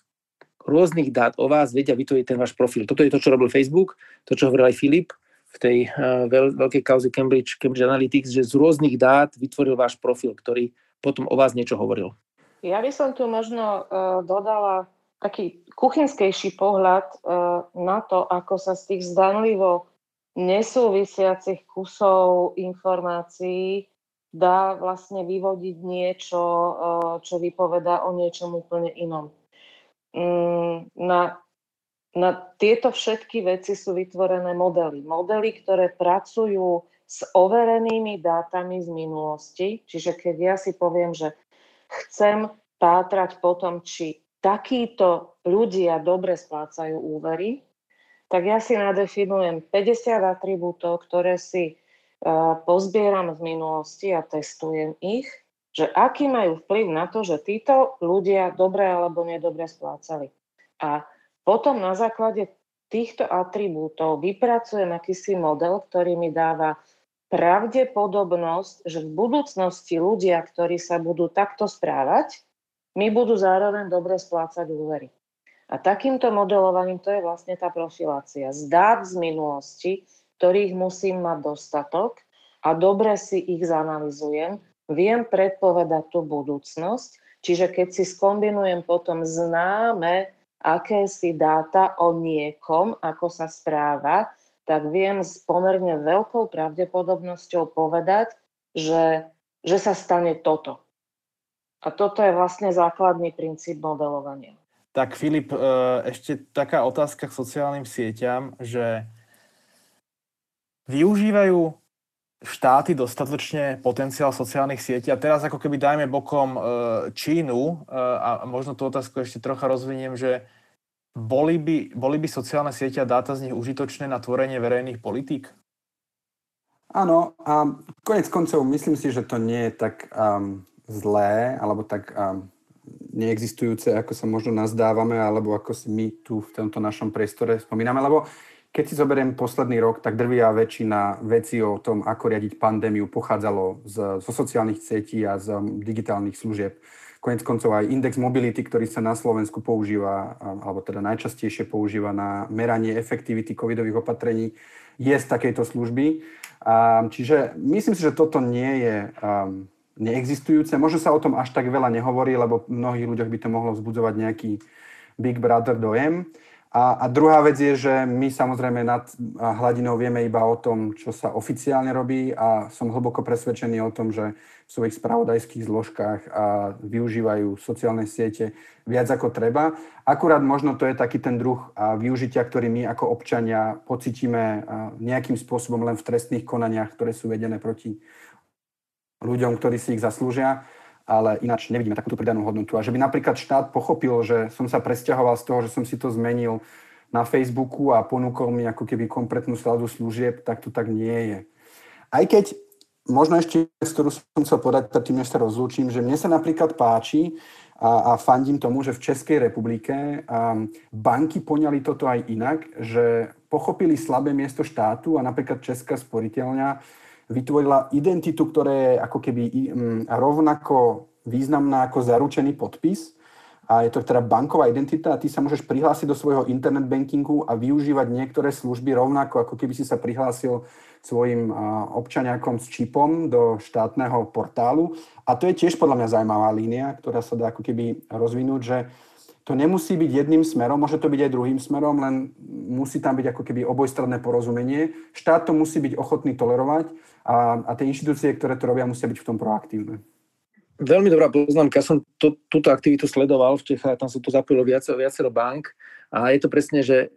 rôznych dát o vás vedia vytvoriť ten váš profil. Toto je to, čo robil Facebook, to, čo hovoril aj Filip v tej uh, veľ, veľkej kauze Cambridge, Cambridge Analytics, že z rôznych dát vytvoril váš profil, ktorý potom o vás niečo hovoril. Ja by som tu možno uh, dodala taký kuchynskejší pohľad e, na to, ako sa z tých zdanlivo nesúvisiacich kusov informácií dá vlastne vyvodiť niečo, e, čo vypoveda o niečom úplne inom. Mm, na, na tieto všetky veci sú vytvorené modely. Modely, ktoré pracujú s overenými dátami z minulosti. Čiže keď ja si poviem, že chcem pátrať po tom, či takíto ľudia dobre splácajú úvery, tak ja si nadefinujem 50 atribútov, ktoré si uh, pozbieram z minulosti a testujem ich, že aký majú vplyv na to, že títo ľudia dobre alebo nedobre splácali. A potom na základe týchto atribútov vypracujem akýsi model, ktorý mi dáva pravdepodobnosť, že v budúcnosti ľudia, ktorí sa budú takto správať, mi budú zároveň dobre splácať úvery. A takýmto modelovaním to je vlastne tá profilácia. Z dát z minulosti, ktorých musím mať dostatok a dobre si ich zanalizujem, viem predpovedať tú budúcnosť, čiže keď si skombinujem potom známe akési dáta o niekom, ako sa správa, tak viem s pomerne veľkou pravdepodobnosťou povedať, že, že sa stane toto. A toto je vlastne základný princíp modelovania. Tak Filip, e, ešte taká otázka k sociálnym sieťam, že využívajú štáty dostatočne potenciál sociálnych sietí a teraz ako keby dajme bokom e, Čínu e, a možno tú otázku ešte trocha rozviniem, že boli by, boli by sociálne siete a dáta z nich užitočné na tvorenie verejných politík? Áno, a konec koncov myslím si, že to nie je tak um, zlé, alebo tak um, neexistujúce, ako sa možno nazdávame, alebo ako si my tu v tomto našom priestore spomíname, lebo keď si zoberiem posledný rok, tak drvia väčšina vecí o tom, ako riadiť pandémiu, pochádzalo z, zo sociálnych sietí a z digitálnych služieb. Konec koncov aj index mobility, ktorý sa na Slovensku používa, alebo teda najčastejšie používa na meranie efektivity covidových opatrení, je z takejto služby. Čiže myslím si, že toto nie je um, neexistujúce. Možno sa o tom až tak veľa nehovorí, lebo mnohých ľuďoch by to mohlo vzbudzovať nejaký Big Brother dojem. A, a druhá vec je, že my samozrejme nad hladinou vieme iba o tom, čo sa oficiálne robí a som hlboko presvedčený o tom, že v svojich spravodajských zložkách a využívajú sociálne siete viac ako treba. Akurát možno to je taký ten druh využitia, ktorý my ako občania pocitíme nejakým spôsobom len v trestných konaniach, ktoré sú vedené proti ľuďom, ktorí si ich zaslúžia, ale ináč nevidíme takúto pridanú hodnotu. A že by napríklad štát pochopil, že som sa presťahoval z toho, že som si to zmenil na Facebooku a ponúkol mi ako keby kompletnú sladu služieb, tak to tak nie je. Aj keď možno ešte, z ktorú som chcel povedať, tým než sa rozlúčim, že mne sa napríklad páči a, a fandím tomu, že v Českej republike um, banky poňali toto aj inak, že pochopili slabé miesto štátu a napríklad Česká sporiteľňa vytvorila identitu, ktorá je ako keby mm, rovnako významná ako zaručený podpis. a je to teda banková identita a ty sa môžeš prihlásiť do svojho internet bankingu a využívať niektoré služby rovnako, ako keby si sa prihlásil svojim občaniakom s čipom do štátneho portálu. A to je tiež podľa mňa zaujímavá línia, ktorá sa dá ako keby rozvinúť, že to nemusí byť jedným smerom, môže to byť aj druhým smerom, len musí tam byť ako keby obojstranné porozumenie. Štát to musí byť ochotný tolerovať a, a tie inštitúcie, ktoré to robia, musia byť v tom proaktívne. Veľmi dobrá poznámka. Ja som to, túto aktivitu sledoval v Čechách, tam sa to zapojilo viacero, viacero bank a je to presne, že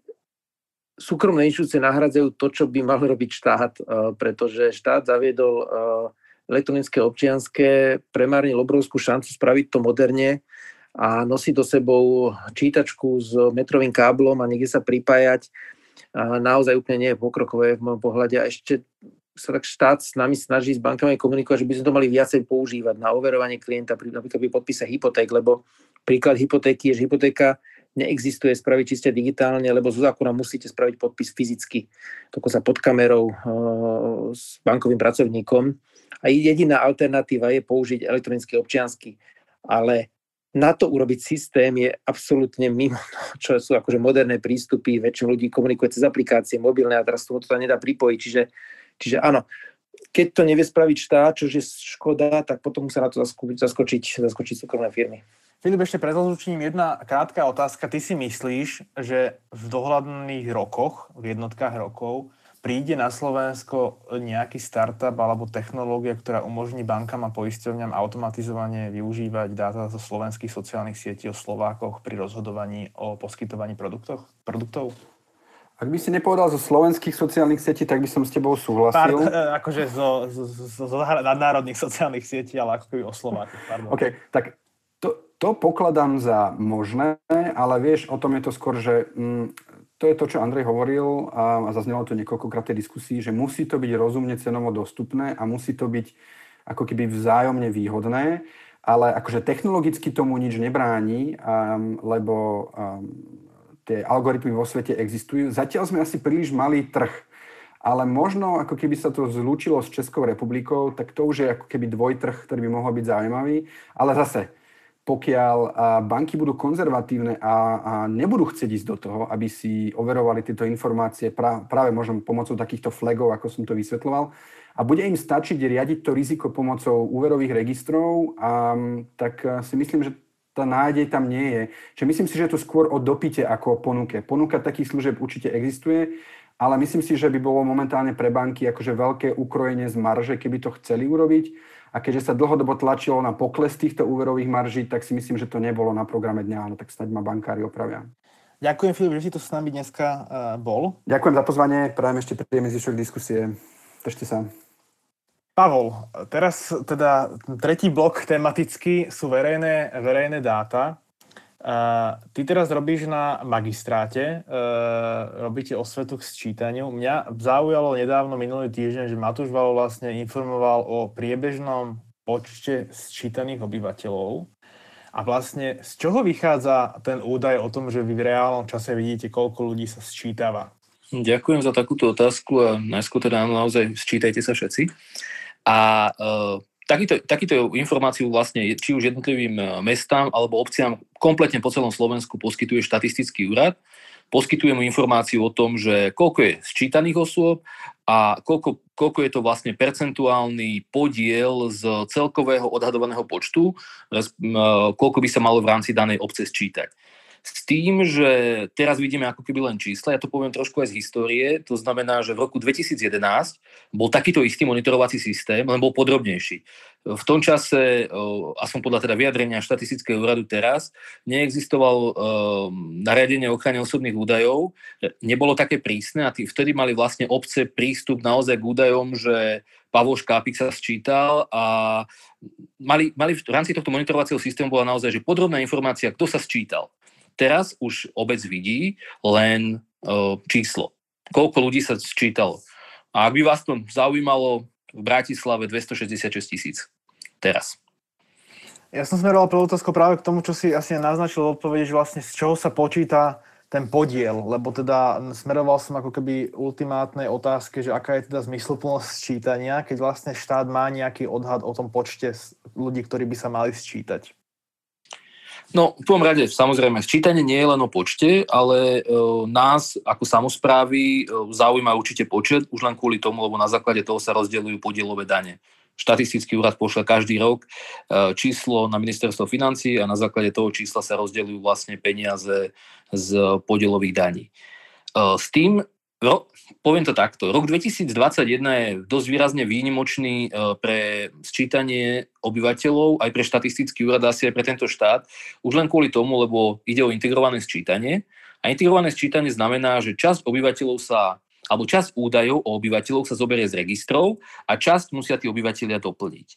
súkromné inštitúcie nahradzajú to, čo by mal robiť štát, eh, pretože štát zaviedol eh, elektronické občianské, premárnil obrovskú šancu spraviť to moderne a nosiť do sebou čítačku s metrovým káblom a niekde sa pripájať naozaj úplne nie je pokrokové v môjom pohľade. A ešte sa tak štát s nami snaží s bankami komunikovať, že by sme to mali viacej používať na overovanie klienta, napríklad pri podpise hypoték, lebo príklad hypotéky je, že hypotéka neexistuje spraviť čiste digitálne, lebo zo zákona musíte spraviť podpis fyzicky, sa pod kamerou e, s bankovým pracovníkom. A jediná alternatíva je použiť elektronický občiansky. Ale na to urobiť systém je absolútne mimo, čo sú akože moderné prístupy, väčšina ľudí komunikuje cez aplikácie mobilné a teraz tomu to nedá pripojiť, čiže Čiže áno, keď to nevie spraviť štát, čo je škoda, tak potom musia na to zaskočiť, zaskočiť súkromné firmy. Filip, ešte pred rozlučením jedna krátka otázka. Ty si myslíš, že v dohľadných rokoch, v jednotkách rokov, príde na Slovensko nejaký startup alebo technológia, ktorá umožní bankám a poisťovňam automatizovane využívať dáta zo slovenských sociálnych sietí o Slovákoch pri rozhodovaní o poskytovaní produktov? Ak by si nepovedal zo slovenských sociálnych sietí, tak by som s tebou súhlasil. Pardon, *laughs* akože zo, zo, zo, zo nadnárodných sociálnych sietí, ale ako keby o Slovákoch. OK, tak to, to pokladám za možné, ale vieš, o tom je to skôr, že mm, to je to, čo Andrej hovoril a, zaznelo to niekoľkokrát tej diskusii, že musí to byť rozumne cenovo dostupné a musí to byť ako keby vzájomne výhodné, ale akože technologicky tomu nič nebráni, um, lebo um, tie algoritmy vo svete existujú. Zatiaľ sme asi príliš malý trh, ale možno ako keby sa to zlúčilo s Českou republikou, tak to už je ako keby dvojtrh, ktorý by mohol byť zaujímavý. Ale zase, pokiaľ banky budú konzervatívne a, a nebudú chcieť ísť do toho, aby si overovali tieto informácie práve možno pomocou takýchto flagov, ako som to vysvetloval, a bude im stačiť riadiť to riziko pomocou úverových registrov, a, tak si myslím, že tá nádej tam nie je. Čiže myslím si, že je to skôr o dopite ako o ponuke. Ponuka takých služieb určite existuje, ale myslím si, že by bolo momentálne pre banky akože veľké ukrojenie z marže, keby to chceli urobiť. A keďže sa dlhodobo tlačilo na pokles týchto úverových marží, tak si myslím, že to nebolo na programe dňa, no tak snáď ma bankári opravia. Ďakujem, Filip, že si tu s nami dneska uh, bol. Ďakujem za pozvanie, prajem ešte príjemný zvyšok diskusie. Držte sa. Pavol, teraz teda tretí blok tematicky sú verejné, verejné dáta. Ty teraz robíš na magistráte, uh, robíte osvetu k sčítaniu. Mňa zaujalo nedávno minulý týždeň, že Matúš Valo vlastne informoval o priebežnom počte sčítaných obyvateľov. A vlastne z čoho vychádza ten údaj o tom, že vy v reálnom čase vidíte, koľko ľudí sa sčítava? Ďakujem za takúto otázku a najskôr teda naozaj sčítajte sa všetci. A uh, takýto, takýto informáciu vlastne či už jednotlivým e, mestám alebo obciám kompletne po celom Slovensku poskytuje štatistický úrad. Poskytuje mu informáciu o tom, že koľko je sčítaných osôb a koľko, koľko je to vlastne percentuálny podiel z celkového odhadovaného počtu, e, koľko by sa malo v rámci danej obce sčítať. S tým, že teraz vidíme ako keby len čísla, ja to poviem trošku aj z histórie, to znamená, že v roku 2011 bol takýto istý monitorovací systém, len bol podrobnejší. V tom čase, aspoň podľa teda vyjadrenia štatistického úradu teraz, neexistoval nariadenie ochrany osobných údajov, nebolo také prísne a tí vtedy mali vlastne obce prístup naozaj k údajom, že Pavol Škápik sa sčítal a mali, mali v rámci tohto monitorovacieho systému bola naozaj že podrobná informácia, kto sa sčítal. Teraz už obec vidí len uh, číslo. Koľko ľudí sa sčítalo. A ak by vás to zaujímalo, v Bratislave 266 tisíc. Teraz. Ja som smeroval pre otázku práve k tomu, čo si asi naznačil v že vlastne z čoho sa počíta ten podiel, lebo teda smeroval som ako keby ultimátnej otázke, že aká je teda zmysluplnosť sčítania, keď vlastne štát má nejaký odhad o tom počte ľudí, ktorí by sa mali sčítať. No, v prvom rade, samozrejme, sčítanie nie je len o počte, ale e, nás ako samozprávy e, zaujíma určite počet, už len kvôli tomu, lebo na základe toho sa rozdeľujú podielové dane. Štatistický úrad pošle každý rok e, číslo na ministerstvo financí a na základe toho čísla sa rozdeľujú vlastne peniaze z podielových daní. E, s tým Ro, poviem to takto. Rok 2021 je dosť výrazne výnimočný e, pre sčítanie obyvateľov, aj pre štatistický úrad, asi aj pre tento štát, už len kvôli tomu, lebo ide o integrované sčítanie. A integrované sčítanie znamená, že časť obyvateľov sa alebo časť údajov o obyvateľoch sa zoberie z registrov a časť musia tí obyvateľia doplniť.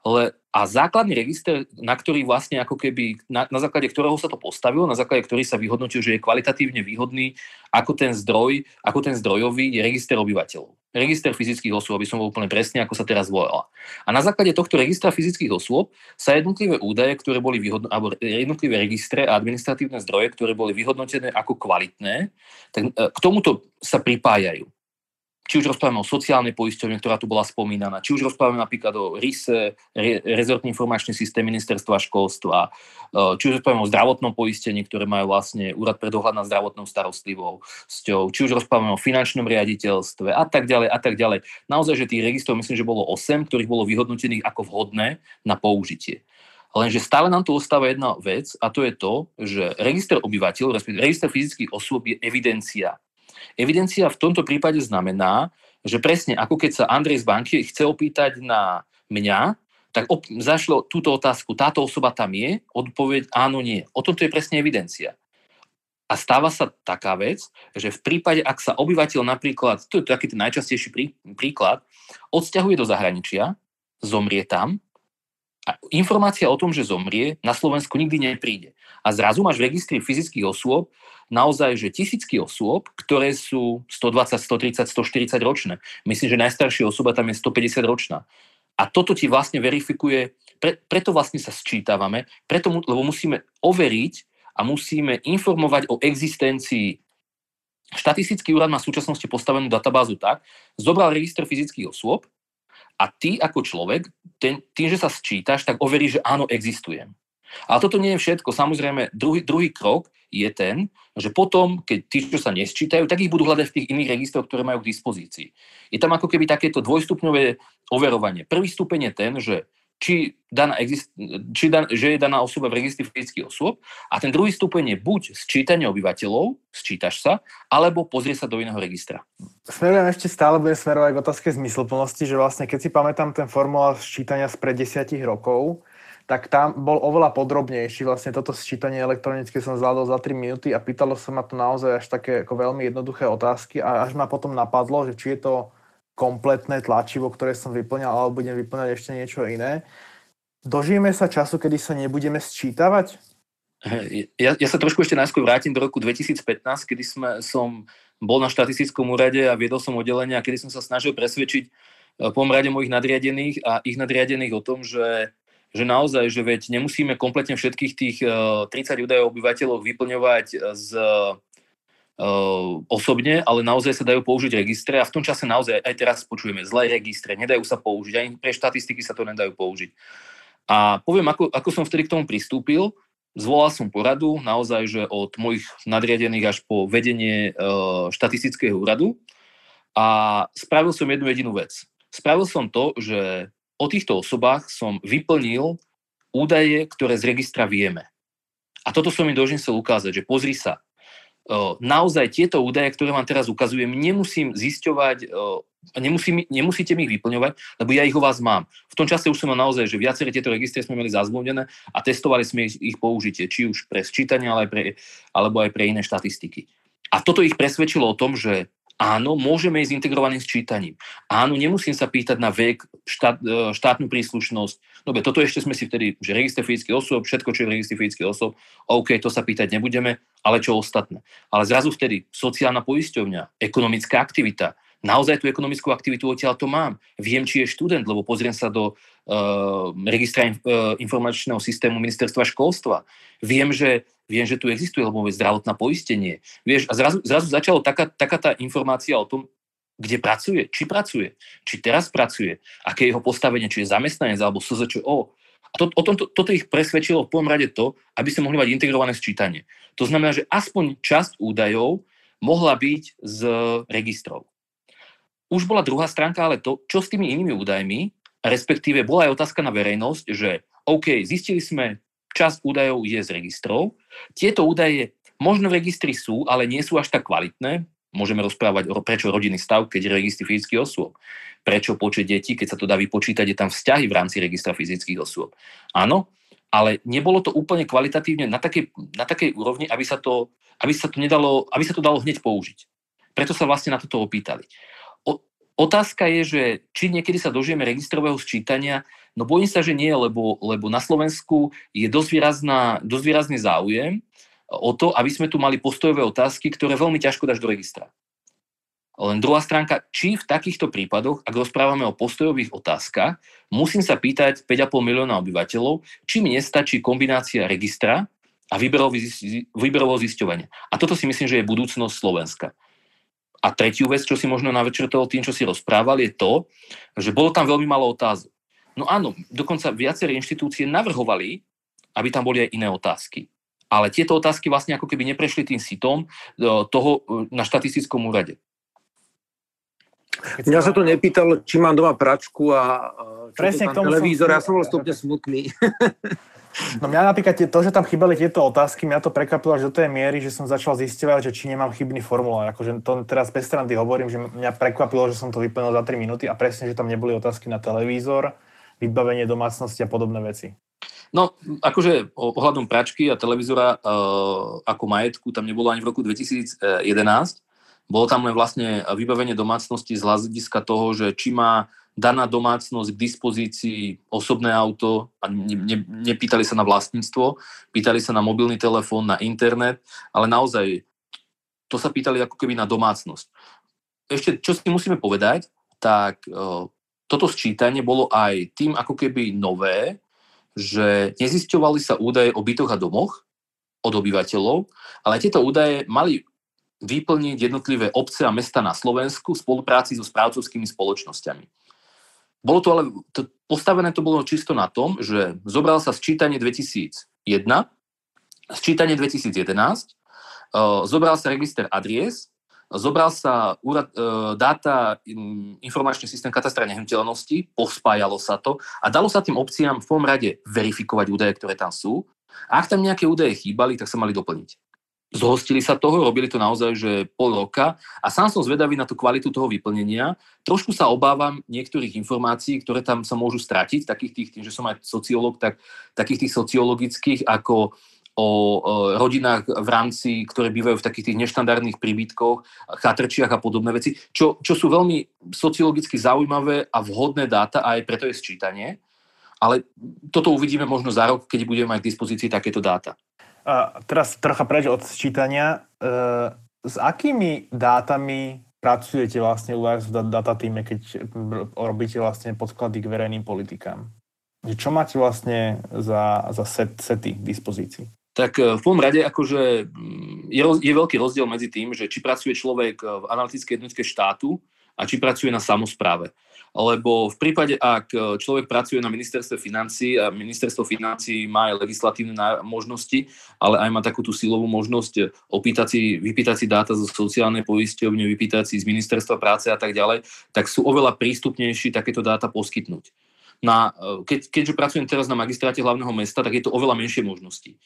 Le, a základný register, na ktorý vlastne ako keby, na, na základe ktorého sa to postavilo, na základe ktorý sa vyhodnotil, že je kvalitatívne výhodný ako ten zdroj, ako ten zdrojový, je register obyvateľov. Register fyzických osôb, aby som bol úplne presne, ako sa teraz volala. A na základe tohto registra fyzických osôb sa jednotlivé údaje, ktoré boli vyhodnotené, alebo jednotlivé registre a administratívne zdroje, ktoré boli vyhodnotené ako kvalitné, tak e, k tomuto sa pripájajú či už rozprávame o sociálnej poisťovne, ktorá tu bola spomínaná, či už rozprávame napríklad o RISE, Re, rezortný informačný systém ministerstva školstva, e, či už rozprávame o zdravotnom poistení, ktoré majú vlastne úrad pre dohľad nad zdravotnou starostlivosťou, či už rozprávame o finančnom riaditeľstve a tak ďalej a tak ďalej. Naozaj, že tých registrov myslím, že bolo 8, ktorých bolo vyhodnotených ako vhodné na použitie. Lenže stále nám tu ostáva jedna vec a to je to, že register obyvateľov, respektíve register fyzických osôb je evidencia Evidencia v tomto prípade znamená, že presne ako keď sa Andrej z banky chce opýtať na mňa, tak op- zašlo túto otázku, táto osoba tam je, odpoveď áno, nie. O tomto je presne evidencia. A stáva sa taká vec, že v prípade, ak sa obyvateľ napríklad, to je taký ten najčastejší prí, príklad, odsťahuje do zahraničia, zomrie tam, a informácia o tom, že zomrie, na Slovensku nikdy nepríde. A zrazu máš v registri fyzických osôb naozaj, že tisícky osôb, ktoré sú 120, 130, 140 ročné. Myslím, že najstaršia osoba tam je 150 ročná. A toto ti vlastne verifikuje, pre, preto vlastne sa sčítavame, preto, lebo musíme overiť a musíme informovať o existencii. Štatistický úrad má v súčasnosti postavenú databázu tak, zobral register fyzických osôb a ty ako človek, ten, tým, že sa sčítaš, tak overíš, že áno, existujem. Ale toto nie je všetko. Samozrejme, druhý, druhý krok je ten, že potom, keď tí, čo sa nesčítajú, tak ich budú hľadať v tých iných registroch, ktoré majú k dispozícii. Je tam ako keby takéto dvojstupňové overovanie. Prvý stupeň je ten, že či, daná exist, či dan, že je daná osoba v registri fyzických osôb a ten druhý stupeň je buď sčítanie obyvateľov, sčítaš sa, alebo pozrie sa do iného registra. Smerujem ešte stále, budem smerovať k otázke zmysluplnosti, že vlastne keď si pamätám ten formulár sčítania spred desiatich rokov, tak tam bol oveľa podrobnejší. Vlastne toto sčítanie elektronicky som zvládol za 3 minúty a pýtalo sa ma to naozaj až také ako veľmi jednoduché otázky a až ma potom napadlo, že či je to kompletné tlačivo, ktoré som vyplňal, alebo budem vyplňať ešte niečo iné. Dožijeme sa času, kedy sa nebudeme sčítavať? Ja, ja sa trošku ešte najskôr vrátim do roku 2015, kedy sme, som bol na štatistickom úrade a viedol som oddelenie a kedy som sa snažil presvedčiť eh, po rade mojich nadriadených a ich nadriadených o tom, že že naozaj, že veď nemusíme kompletne všetkých tých 30 eh, údajov obyvateľov vyplňovať eh, z osobne, ale naozaj sa dajú použiť registre a v tom čase naozaj aj teraz počujeme zlé registre, nedajú sa použiť, ani pre štatistiky sa to nedajú použiť. A poviem, ako, ako som vtedy k tomu pristúpil, zvolal som poradu naozaj, že od mojich nadriadených až po vedenie uh, štatistického úradu a spravil som jednu jedinú vec. Spravil som to, že o týchto osobách som vyplnil údaje, ktoré z registra vieme. A toto som im sa ukázať, že pozri sa, naozaj tieto údaje, ktoré vám teraz ukazujem, nemusím zisťovať, nemusí, nemusíte mi ich vyplňovať, lebo ja ich o vás mám. V tom čase už som mal naozaj, že viaceré tieto registre sme mali zazvlnené a testovali sme ich, ich použitie, či už pre sčítanie, ale aj pre, alebo aj pre iné štatistiky. A toto ich presvedčilo o tom, že Áno, môžeme ísť integrovaným sčítaním. Áno, nemusím sa pýtať na vek, štát, e, štátnu príslušnosť. Dobre, toto ešte sme si vtedy, že register fyzických osôb, všetko, čo je v registri fyzických osôb, OK, to sa pýtať nebudeme, ale čo ostatné. Ale zrazu vtedy sociálna poisťovňa, ekonomická aktivita, naozaj tú ekonomickú aktivitu odtiaľ to mám. Viem, či je študent, lebo pozriem sa do uh, registra uh, informačného systému ministerstva školstva. Viem, že viem, že tu existuje, lebo je zdravotná poistenie. Vieš, a zrazu, zrazu začala taká, taká tá informácia o tom, kde pracuje, či pracuje, či teraz pracuje, aké je jeho postavenie, či je zamestnanec alebo SZČO. A to, o tomto, toto ich presvedčilo v prvom rade to, aby sme mohli mať integrované sčítanie. To znamená, že aspoň časť údajov mohla byť z registrov. Už bola druhá stránka, ale to, čo s tými inými údajmi, respektíve bola aj otázka na verejnosť, že OK, zistili sme, časť údajov je z registrov. Tieto údaje možno v registri sú, ale nie sú až tak kvalitné. Môžeme rozprávať, prečo rodinný stav, keď je registri fyzických osôb. Prečo počet detí, keď sa to dá vypočítať, je tam vzťahy v rámci registra fyzických osôb. Áno, ale nebolo to úplne kvalitatívne na takej, na takej úrovni, aby sa, to, aby, sa to nedalo, aby sa to dalo hneď použiť. Preto sa vlastne na toto opýtali. O, otázka je, že či niekedy sa dožijeme registrového sčítania, no bojím sa, že nie, lebo, lebo na Slovensku je dosť, výrazná, dosť výrazný záujem o to, aby sme tu mali postojové otázky, ktoré veľmi ťažko dáš do registra. Len druhá stránka, či v takýchto prípadoch, ak rozprávame o postojových otázkach, musím sa pýtať 5,5 milióna obyvateľov, či mi nestačí kombinácia registra a výberovo zisťovania. A toto si myslím, že je budúcnosť Slovenska. A tretiu vec, čo si možno navečertol tým, čo si rozprával, je to, že bolo tam veľmi málo otázok. No áno, dokonca viaceré inštitúcie navrhovali, aby tam boli aj iné otázky ale tieto otázky vlastne ako keby neprešli tým sitom e, toho e, na štatistickom úrade. Mňa sa to nepýtalo, či mám doma pračku a Presne to televízor, som... ja som bol stupne smutný. No mňa napríklad to, že tam chýbali tieto otázky, mňa to prekvapilo až do tej miery, že som začal zisťovať, že či nemám chybný formulár. Akože to teraz bez strandy hovorím, že mňa prekvapilo, že som to vyplnil za 3 minúty a presne, že tam neboli otázky na televízor, vybavenie domácnosti a podobné veci. No, akože ohľadom pračky a televízora uh, ako majetku tam nebolo ani v roku 2011. Bolo tam len vlastne vybavenie domácnosti z hľadiska toho, že či má daná domácnosť k dispozícii osobné auto a ne, ne, nepýtali sa na vlastníctvo, pýtali sa na mobilný telefón, na internet, ale naozaj to sa pýtali ako keby na domácnosť. Ešte, čo si musíme povedať, tak uh, toto sčítanie bolo aj tým ako keby nové, že nezisťovali sa údaje o bytoch a domoch od obyvateľov, ale tieto údaje mali vyplniť jednotlivé obce a mesta na Slovensku v spolupráci so správcovskými spoločnosťami. Bolo to ale, to, postavené to bolo čisto na tom, že zobral sa sčítanie 2001, sčítanie 2011, uh, zobral sa register adries Zobral sa úrad, e, dáta, informačný systém katastra nehnuteľnosti, pospájalo sa to a dalo sa tým obciám v prvom rade verifikovať údaje, ktoré tam sú. A ak tam nejaké údaje chýbali, tak sa mali doplniť. Zhostili sa toho, robili to naozaj, že pol roka a sám som zvedavý na tú kvalitu toho vyplnenia. Trošku sa obávam niektorých informácií, ktoré tam sa môžu stratiť, takých tých, tým, že som aj sociológ, tak takých tých sociologických, ako o rodinách v rámci, ktoré bývajú v takých tých neštandardných príbytkoch, chatrčiach a podobné veci, čo, čo sú veľmi sociologicky zaujímavé a vhodné dáta a aj preto je sčítanie. Ale toto uvidíme možno za rok, keď budeme mať k dispozícii takéto dáta. A teraz trocha preč od sčítania. E, s akými dátami pracujete vlastne u vás v data týme, keď robíte vlastne podklady k verejným politikám? Čo máte vlastne za, za set, sety k dispozícii? Tak e, v prvom rade akože mm, je, je veľký rozdiel medzi tým, že či pracuje človek e, v analytickej jednotke štátu a či pracuje na samozpráve. Lebo v prípade, ak e, človek pracuje na ministerstve financí a ministerstvo financí má aj legislatívne možnosti, ale aj má takú tú silovú možnosť opýtať si, vypýtať si dáta zo sociálnej poisťovne, vypýtať si z ministerstva práce a tak ďalej, tak sú oveľa prístupnejší takéto dáta poskytnúť. Na, keď, keďže pracujem teraz na magistráte hlavného mesta, tak je to oveľa menšie možnosti.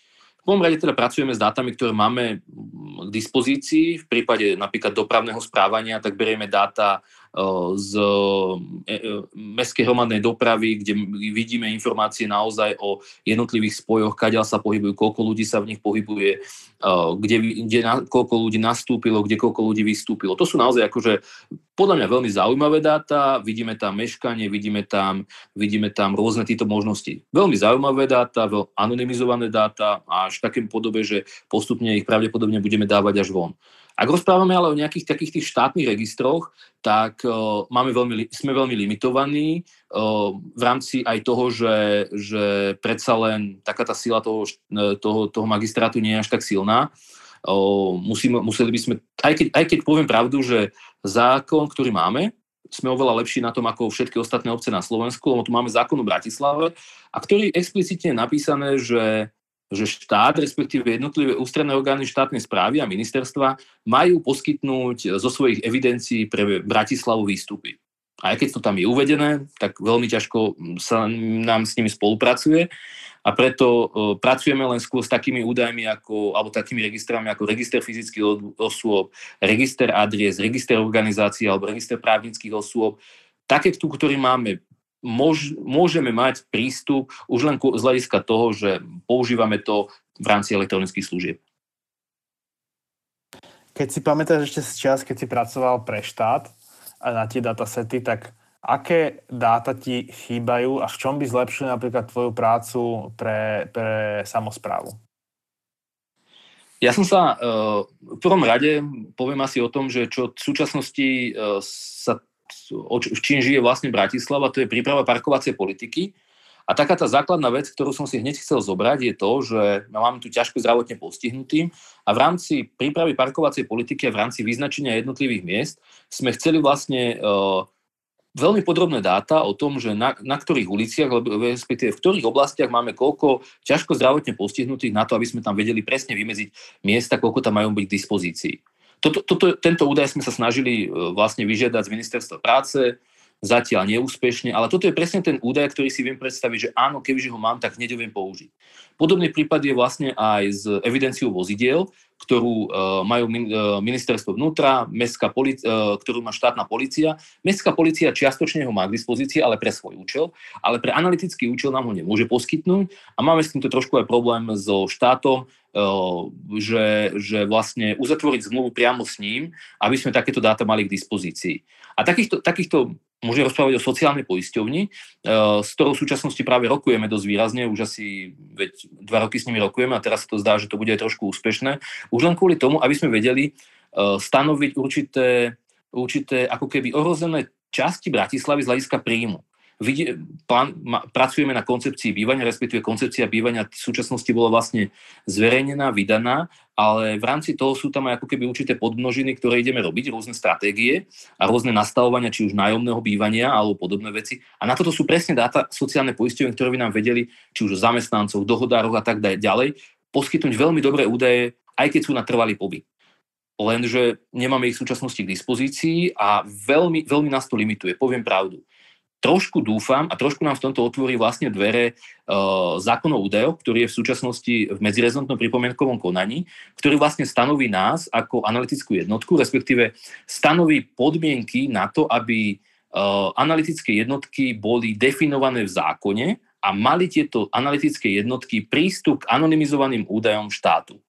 Prvom rade teda pracujeme s dátami, ktoré máme k dispozícii. V prípade napríklad dopravného správania, tak berieme dáta z e, e, mestskej hromadnej dopravy, kde vidíme informácie naozaj o jednotlivých spojoch, kaďal sa pohybujú, koľko ľudí sa v nich pohybuje, kde, kde na, koľko ľudí nastúpilo, kde koľko ľudí vystúpilo. To sú naozaj akože podľa mňa veľmi zaujímavé dáta, vidíme tam meškanie, vidíme tam, vidíme tam rôzne tieto možnosti. Veľmi zaujímavé dáta, veľmi anonymizované dáta a až v takém podobe, že postupne ich pravdepodobne budeme dávať až von. Ak rozprávame ale o nejakých takých tých štátnych registroch, tak uh, máme veľmi, sme veľmi limitovaní uh, v rámci aj toho, že, že predsa len taká tá sila toho, e, toho, toho magistrátu nie je až tak silná. Uh, musíme, museli by sme, aj keď, aj keď poviem pravdu, že zákon, ktorý máme, sme oveľa lepší na tom ako všetky ostatné obce na Slovensku, lebo tu máme zákon o Bratislave, a ktorý explicitne je napísané, že že štát, respektíve jednotlivé ústredné orgány štátnej správy a ministerstva majú poskytnúť zo svojich evidencií pre Bratislavu výstupy. A aj keď to tam je uvedené, tak veľmi ťažko sa nám s nimi spolupracuje a preto uh, pracujeme len skôr s takými údajmi ako, alebo takými registrami ako register fyzických osôb, register adries, register organizácií alebo register právnických osôb, také, ktorý máme môž, môžeme mať prístup už len z hľadiska toho, že používame to v rámci elektronických služieb. Keď si pamätáš ešte z čas, keď si pracoval pre štát a na tie datasety, tak aké dáta ti chýbajú a v čom by zlepšili napríklad tvoju prácu pre, pre samozprávu? Ja som sa v prvom rade poviem asi o tom, že čo v súčasnosti sa v čím žije vlastne Bratislava, to je príprava parkovacej politiky. A taká tá základná vec, ktorú som si hneď chcel zobrať, je to, že máme tu ťažko zdravotne postihnutým a v rámci prípravy parkovacej politiky a v rámci vyznačenia jednotlivých miest sme chceli vlastne uh, veľmi podrobné dáta o tom, že na, na ktorých uliciach, respektíve v ktorých oblastiach máme koľko ťažko zdravotne postihnutých na to, aby sme tam vedeli presne vymeziť miesta, koľko tam majú byť k dispozícii. Toto, toto, tento údaj sme sa snažili e, vlastne vyžiadať z ministerstva práce, zatiaľ neúspešne, ale toto je presne ten údaj, ktorý si viem predstaviť, že áno, kebyže ho mám, tak hneď ho viem použiť. Podobný prípad je vlastne aj s evidenciou vozidiel, ktorú uh, majú uh, ministerstvo vnútra, mestská polic- uh, ktorú má štátna policia. Mestská policia čiastočne ho má k dispozícii, ale pre svoj účel, ale pre analytický účel nám ho nemôže poskytnúť a máme s týmto trošku aj problém so štátom, že, že vlastne uzatvoriť zmluvu priamo s ním, aby sme takéto dáta mali k dispozícii. A takýchto, takýchto môžem rozprávať o sociálnej poisťovni, s ktorou v súčasnosti práve rokujeme dosť výrazne, už asi veď dva roky s nimi rokujeme a teraz sa to zdá, že to bude trošku úspešné. Už len kvôli tomu, aby sme vedeli eh, stanoviť určité, určité ako keby ohrozené časti Bratislavy z hľadiska príjmu vidie, plán, ma, pracujeme na koncepcii bývania, respektíve koncepcia bývania v súčasnosti bola vlastne zverejnená, vydaná, ale v rámci toho sú tam aj ako keby určité podmnožiny, ktoré ideme robiť, rôzne stratégie a rôzne nastavovania, či už nájomného bývania alebo podobné veci. A na toto sú presne dáta sociálne poisťovne, ktoré by nám vedeli, či už o zamestnancov, dohodároch a tak ďalej, poskytnúť veľmi dobré údaje, aj keď sú na trvalý pobyt lenže nemáme ich v súčasnosti k dispozícii a veľmi, veľmi nás to limituje, poviem pravdu trošku dúfam a trošku nám v tomto otvorí vlastne dvere uh, zákonov údajov, ktorý je v súčasnosti v medzirezontom pripomienkovom konaní, ktorý vlastne stanoví nás ako analytickú jednotku, respektíve stanoví podmienky na to, aby uh, analytické jednotky boli definované v zákone a mali tieto analytické jednotky prístup k anonymizovaným údajom štátu.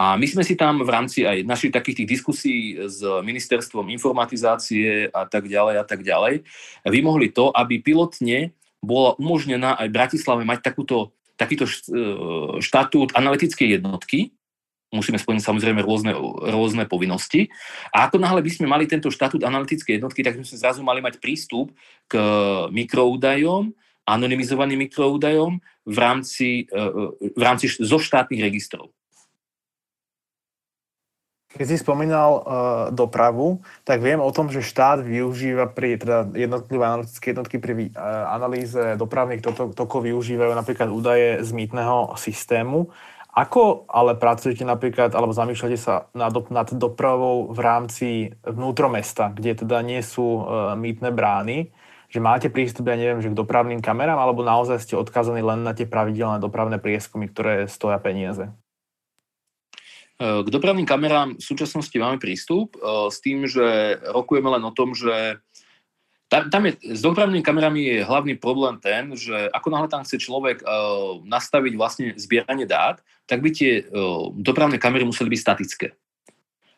A my sme si tam v rámci aj našich takých tých diskusí s ministerstvom informatizácie a tak ďalej a tak ďalej vymohli to, aby pilotne bola umožnená aj Bratislave mať takúto, takýto e, štatút analytickej jednotky, musíme splniť samozrejme rôzne, rôzne povinnosti. A ako náhle by sme mali tento štatút analytickej jednotky, tak by sme zrazu mali mať prístup k mikroúdajom, anonymizovaným mikroúdajom v rámci, e, e, v rámci zo štátnych registrov. Keď si spomínal uh, dopravu, tak viem o tom, že štát využíva pri teda jednotlivé analytické jednotky pri uh, analýze dopravných tokov využívajú napríklad údaje z mýtneho systému. Ako ale pracujete napríklad, alebo zamýšľate sa nad, nad dopravou v rámci vnútromesta, kde teda nie sú uh, mýtne brány, že máte prístup, ja neviem, že k dopravným kamerám, alebo naozaj ste odkazaní len na tie pravidelné dopravné prieskumy, ktoré stoja peniaze? K dopravným kamerám v súčasnosti máme prístup eh, s tým, že rokujeme len o tom, že tam, je, s dopravnými kamerami je hlavný problém ten, že ako náhle tam chce človek uh, nastaviť vlastne zbieranie dát, tak by tie uh, dopravné kamery museli byť statické.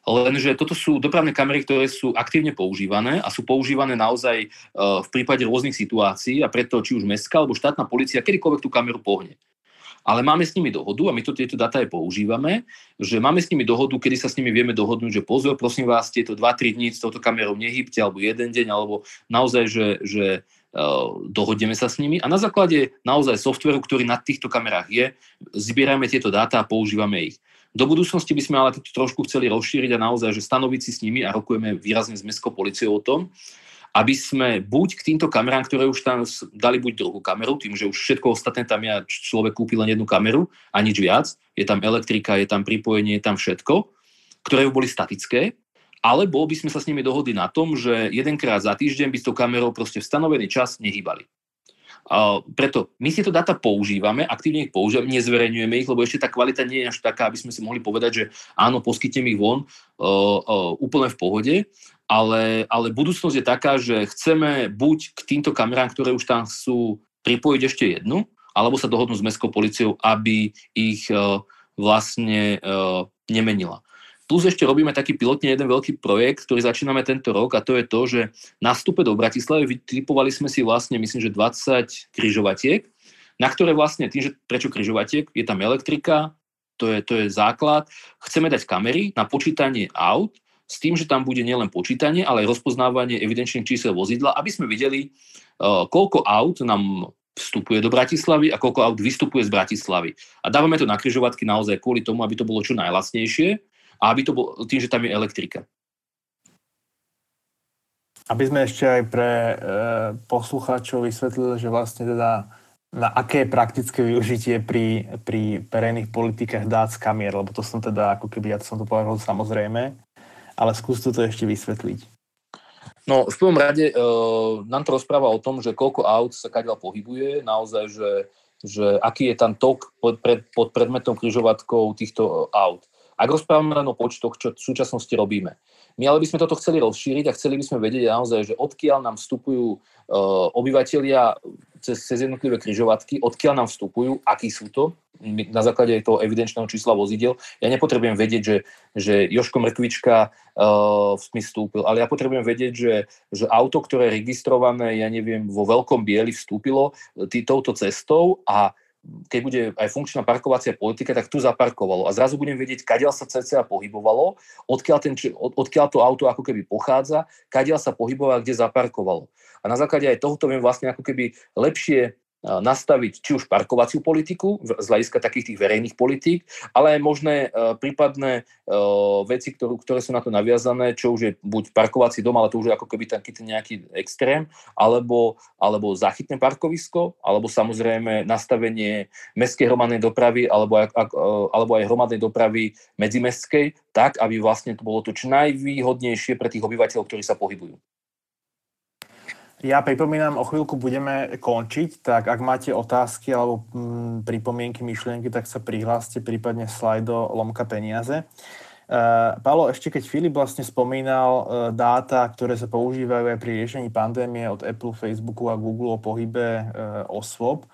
Lenže toto sú dopravné kamery, ktoré sú aktívne používané a sú používané naozaj v prípade rôznych situácií a preto či už mestská alebo štátna policia kedykoľvek tú kameru pohne ale máme s nimi dohodu a my to tieto data aj používame, že máme s nimi dohodu, kedy sa s nimi vieme dohodnúť, že pozor, prosím vás, tieto 2-3 dní s touto kamerou nehybte, alebo jeden deň, alebo naozaj, že, že uh, dohodneme sa s nimi a na základe naozaj softveru, ktorý na týchto kamerách je, zbierame tieto dáta a používame ich. Do budúcnosti by sme ale to trošku chceli rozšíriť a naozaj, že stanoviť si s nimi a rokujeme výrazne s mestskou policiou o tom, aby sme buď k týmto kamerám, ktoré už tam dali buď druhú kameru, tým, že už všetko ostatné tam ja človek kúpi len jednu kameru a nič viac, je tam elektrika, je tam pripojenie, je tam všetko, ktoré boli statické, alebo by sme sa s nimi dohodli na tom, že jedenkrát za týždeň by s tou kamerou proste v stanovený čas nehýbali. Uh, preto my si to data používame, aktívne ich používame, nezverejňujeme ich, lebo ešte tá kvalita nie je až taká, aby sme si mohli povedať, že áno, poskytnem ich von uh, uh, úplne v pohode, ale, ale budúcnosť je taká, že chceme buď k týmto kamerám, ktoré už tam sú, pripojiť ešte jednu, alebo sa dohodnú s mestskou policiou, aby ich uh, vlastne uh, nemenila. Plus ešte robíme taký pilotne jeden veľký projekt, ktorý začíname tento rok a to je to, že na vstupe do Bratislavy vytipovali sme si vlastne, myslím, že 20 kryžovatiek, na ktoré vlastne, tým, že prečo kryžovatiek, je tam elektrika, to je, to je základ. Chceme dať kamery na počítanie aut, s tým, že tam bude nielen počítanie, ale aj rozpoznávanie evidenčných čísel vozidla, aby sme videli, uh, koľko aut nám vstupuje do Bratislavy a koľko aut vystupuje z Bratislavy. A dávame to na kryžovatky naozaj kvôli tomu, aby to bolo čo najlasnejšie a aby to bolo tým, že tam je elektrika. Aby sme ešte aj pre e, poslucháčov vysvetlili, že vlastne teda na aké praktické využitie pri, pri verejných politikách dát z kamier, lebo to som teda, ako keby ja som to povedal samozrejme, ale skús to ešte vysvetliť. No, v prvom rade e, nám to rozpráva o tom, že koľko aut sa kadiaľ pohybuje, naozaj, že, že aký je tam tok pod, pred, pod predmetom križovatkou týchto aut. Ak rozprávame len o počtoch, čo v súčasnosti robíme. My ale by sme toto chceli rozšíriť a chceli by sme vedieť naozaj, že odkiaľ nám vstupujú uh, obyvateľia cez, cez jednotlivé kryžovatky, odkiaľ nám vstupujú, akí sú to, na základe toho evidenčného čísla vozidel. Ja nepotrebujem vedieť, že, že Joško Mrkvička uh, mi vstúpil, ale ja potrebujem vedieť, že, že auto, ktoré je registrované, ja neviem, vo veľkom bieli vstúpilo tý, touto cestou a keď bude aj funkčná parkovacia politika, tak tu zaparkovalo. A zrazu budem vedieť, kadiaľ sa CCA pohybovalo, odkiaľ, ten, od, odkiaľ to auto ako keby pochádza, kadiaľ sa pohybovalo, kde zaparkovalo. A na základe aj tohoto viem vlastne ako keby lepšie nastaviť či už parkovaciu politiku z hľadiska takých tých verejných politík, ale aj možné uh, prípadné uh, veci, ktorú, ktoré sú na to naviazané, čo už je buď parkovací dom, ale to už je ako keby taký ten nejaký extrém, alebo, alebo zachytné parkovisko, alebo samozrejme nastavenie mestskej hromadnej dopravy, alebo aj, uh, alebo aj hromadnej dopravy medzimestskej, tak, aby vlastne to bolo to čo najvýhodnejšie pre tých obyvateľov, ktorí sa pohybujú. Ja pripomínam, o chvíľku budeme končiť, tak ak máte otázky alebo mm, pripomienky, myšlienky, tak sa prihláste prípadne slajdo Lomka peniaze. Uh, Palo, ešte keď Filip vlastne spomínal uh, dáta, ktoré sa používajú aj pri riešení pandémie od Apple, Facebooku a Google o pohybe uh, osôb,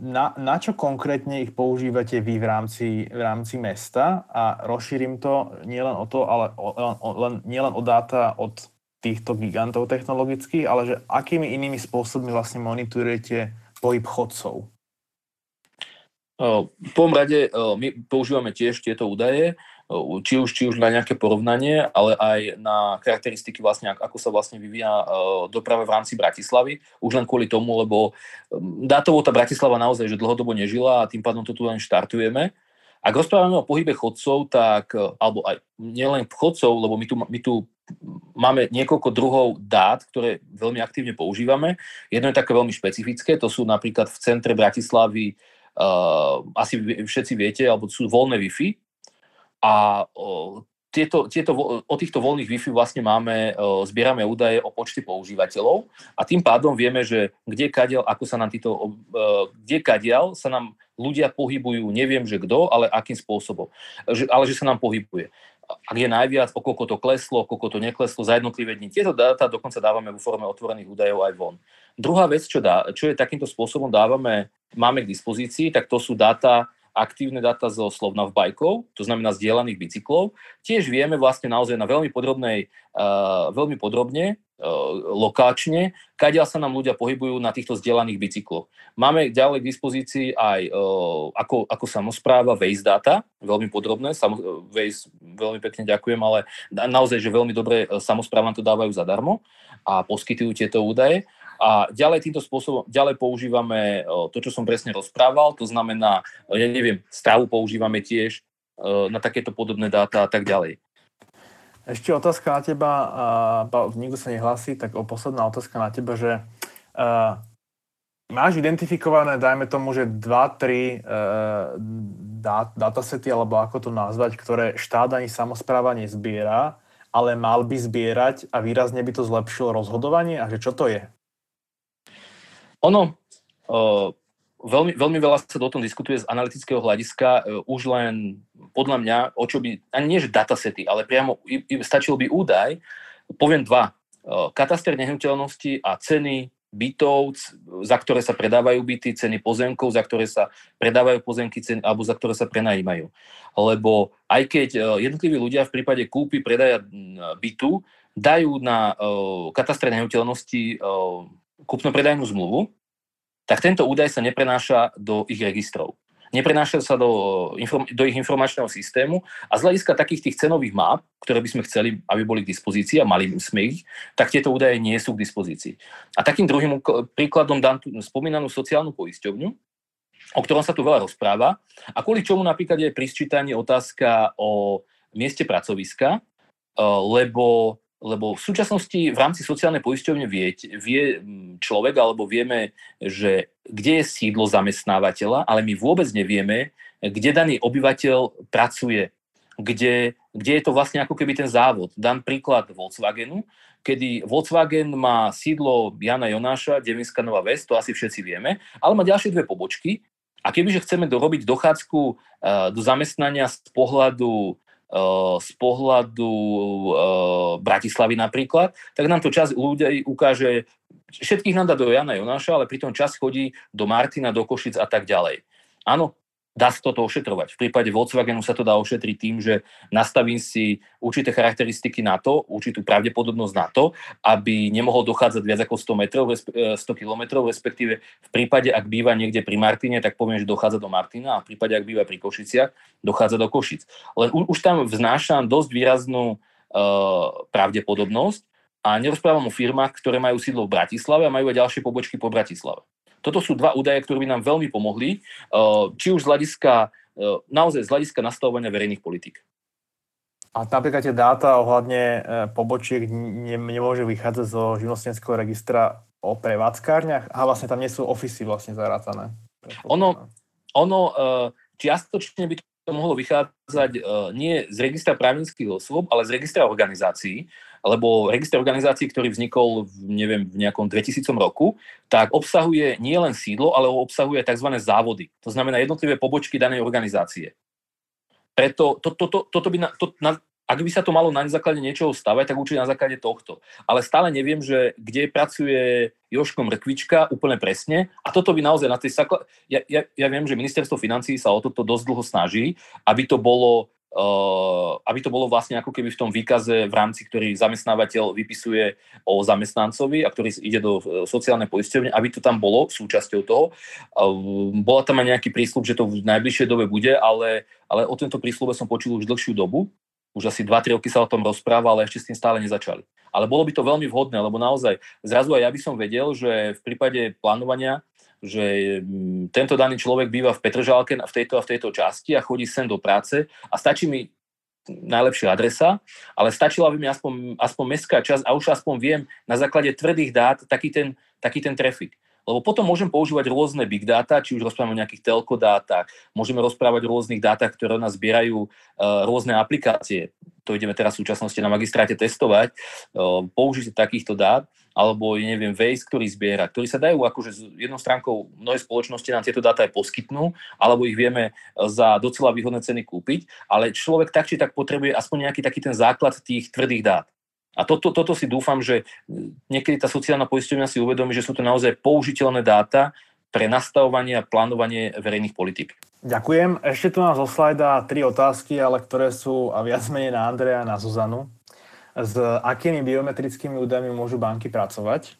na, na čo konkrétne ich používate vy v rámci, v rámci mesta? A rozšírim to nielen o to, ale o, o, len, nielen o dáta od týchto gigantov technologických, ale že akými inými spôsobmi vlastne monitorujete pohyb chodcov? V prvom rade my používame tiež tieto údaje, či už, či už na nejaké porovnanie, ale aj na charakteristiky vlastne, ako sa vlastne vyvíja doprava v rámci Bratislavy. Už len kvôli tomu, lebo dátovo tá Bratislava naozaj že dlhodobo nežila a tým pádom to tu len štartujeme. Ak rozprávame o pohybe chodcov, tak, alebo aj nielen chodcov, lebo my tu, my tu máme niekoľko druhov dát, ktoré veľmi aktívne používame. Jedno je také veľmi špecifické, to sú napríklad v centre Bratislavy, uh, asi všetci viete, alebo sú voľné Wi-Fi. A uh, tieto, tieto, o týchto voľných Wi-Fi vlastne máme, zbierame údaje o počte používateľov a tým pádom vieme, že kde kadiaľ, ako sa nám títo, kde kadiaľ sa nám ľudia pohybujú, neviem, že kto, ale akým spôsobom, ale že sa nám pohybuje. Ak je najviac, o koľko to kleslo, koľko to nekleslo za jednotlivé dni. Tieto dáta dokonca dávame vo forme otvorených údajov aj von. Druhá vec, čo, dá, čo je takýmto spôsobom dávame, máme k dispozícii, tak to sú dáta aktívne dáta zo Slovnav bajkov, to znamená zdieľaných bicyklov. Tiež vieme vlastne naozaj na veľmi podrobnej, veľmi podrobne, uh, lokáčne, kadiaľ sa nám ľudia pohybujú na týchto zdieľaných bicykloch. Máme ďalej k dispozícii aj uh, ako, ako samozpráva Waze data, veľmi podrobné, Samo, Waze veľmi pekne ďakujem, ale naozaj, že veľmi dobre samozprávam to dávajú zadarmo a poskytujú tieto údaje. A ďalej týmto spôsobom, ďalej používame to, čo som presne rozprával, to znamená, ja neviem, stravu používame tiež na takéto podobné dáta a tak ďalej. Ešte otázka na teba, uh, nikto sa nehlasí, tak o posledná otázka na teba, že uh, máš identifikované, dajme tomu, že 2-3 uh, dát, datasety, alebo ako to nazvať, ktoré štát ani samozpráva nezbiera, ale mal by zbierať a výrazne by to zlepšilo rozhodovanie? A že čo to je? Ono, uh, veľmi, veľmi veľa sa o tom diskutuje z analytického hľadiska, uh, už len podľa mňa, o čo by, ani nie že datasety, ale priamo stačil by údaj, poviem dva, uh, kataster nehnuteľnosti a ceny bytov, za ktoré sa predávajú byty, ceny pozemkov, za ktoré sa predávajú pozemky, ceny, alebo za ktoré sa prenajímajú. Lebo aj keď jednotliví ľudia v prípade kúpy, predaja bytu dajú na katastre nehnuteľnosti kúpno-predajnú zmluvu, tak tento údaj sa neprenáša do ich registrov. Neprenáša sa do, do ich informačného systému a z hľadiska takých tých cenových map, ktoré by sme chceli, aby boli k dispozícii a mali sme ich, tak tieto údaje nie sú k dispozícii. A takým druhým príkladom dám tú spomínanú sociálnu poisťovňu, o ktorom sa tu veľa rozpráva a kvôli čomu napríklad je pri otázka o mieste pracoviska, lebo lebo v súčasnosti v rámci sociálnej poisťovne vie, vie človek, alebo vieme, že kde je sídlo zamestnávateľa, ale my vôbec nevieme, kde daný obyvateľ pracuje, kde, kde je to vlastne ako keby ten závod. Dám príklad Volkswagenu, kedy Volkswagen má sídlo Jana Jonáša, Devinská Nová Ves, to asi všetci vieme, ale má ďalšie dve pobočky, a kebyže chceme dorobiť dochádzku uh, do zamestnania z pohľadu z pohľadu eh, Bratislavy napríklad, tak nám to čas ľudí ukáže, všetkých nám dá do Jana Jonáša, ale pritom čas chodí do Martina, do Košic a tak ďalej. Áno, dá sa toto ošetrovať. V prípade Volkswagenu sa to dá ošetriť tým, že nastavím si určité charakteristiky na to, určitú pravdepodobnosť na to, aby nemohol dochádzať viac ako 100 metrov, 100 km, respektíve v prípade, ak býva niekde pri Martine, tak poviem, že dochádza do Martina a v prípade, ak býva pri Košiciach, dochádza do Košic. Len už tam vznášam dosť výraznú uh, pravdepodobnosť a nerozprávam o firmách, ktoré majú sídlo v Bratislave a majú aj ďalšie pobočky po Bratislave. Toto sú dva údaje, ktoré by nám veľmi pomohli, eh, či už z hľadiska, eh, naozaj z hľadiska nastavovania verejných politik. A napríklad tie dáta ohľadne eh, pobočiek nemôže vychádzať zo živnostenského registra o prevádzkárniach? A vlastne tam nie sú ofisy vlastne zarátané. Ono, ono čiastočne by to mohlo vychádzať nie z registra právnických osôb, ale z registra organizácií, lebo register organizácií, ktorý vznikol v, neviem, v nejakom 2000 roku, tak obsahuje nielen sídlo, ale obsahuje tzv. závody. To znamená jednotlivé pobočky danej organizácie. Preto to, to, to, toto by na, to, na, ak by sa to malo na základe niečoho stavať, tak určite na základe tohto. Ale stále neviem, že kde pracuje Joško Mrkvička úplne presne. A toto by naozaj na tej základe... Ja, ja, ja viem, že ministerstvo financí sa o toto dosť dlho snaží, aby to bolo aby to bolo vlastne ako keby v tom výkaze, v rámci ktorý zamestnávateľ vypisuje o zamestnancovi a ktorý ide do eh, sociálnej poisťovne, aby to tam bolo súčasťou toho. Bola tam aj nejaký prísľub, že to v najbližšej dobe bude, ale, ale o tento prísľube som počul už dlhšiu dobu. Už asi 2-3 roky sa o tom rozpráva, ale ešte s tým stále nezačali. Ale bolo by to veľmi vhodné, lebo naozaj zrazu aj ja by som vedel, že v prípade plánovania že mm, tento daný človek býva v Petržalke v tejto a v tejto časti a chodí sem do práce a stačí mi najlepšia adresa, ale stačila by mi aspoň, aspoň mestská časť a už aspoň viem na základe tvrdých dát taký ten, taký ten trafik. Lebo potom môžem používať rôzne big data, či už rozprávame o nejakých telko dátach, môžeme rozprávať o rôznych dátach, ktoré nás zbierajú uh, rôzne aplikácie. To ideme teraz v súčasnosti na magistráte testovať, použitie takýchto dát alebo neviem, Waze, ktorý zbiera, ktorí sa dajú akože jednou stránkou mnohé spoločnosti nám tieto dáta aj poskytnú, alebo ich vieme za docela výhodné ceny kúpiť, ale človek tak či tak potrebuje aspoň nejaký taký ten základ tých tvrdých dát. A toto, toto si dúfam, že niekedy tá sociálna poisťovňa si uvedomí, že sú to naozaj použiteľné dáta pre nastavovanie a plánovanie verejných politik. Ďakujem. Ešte tu nám zo slajda tri otázky, ale ktoré sú a viac menej na Andreja a na Zuzanu s akými biometrickými údajmi môžu banky pracovať?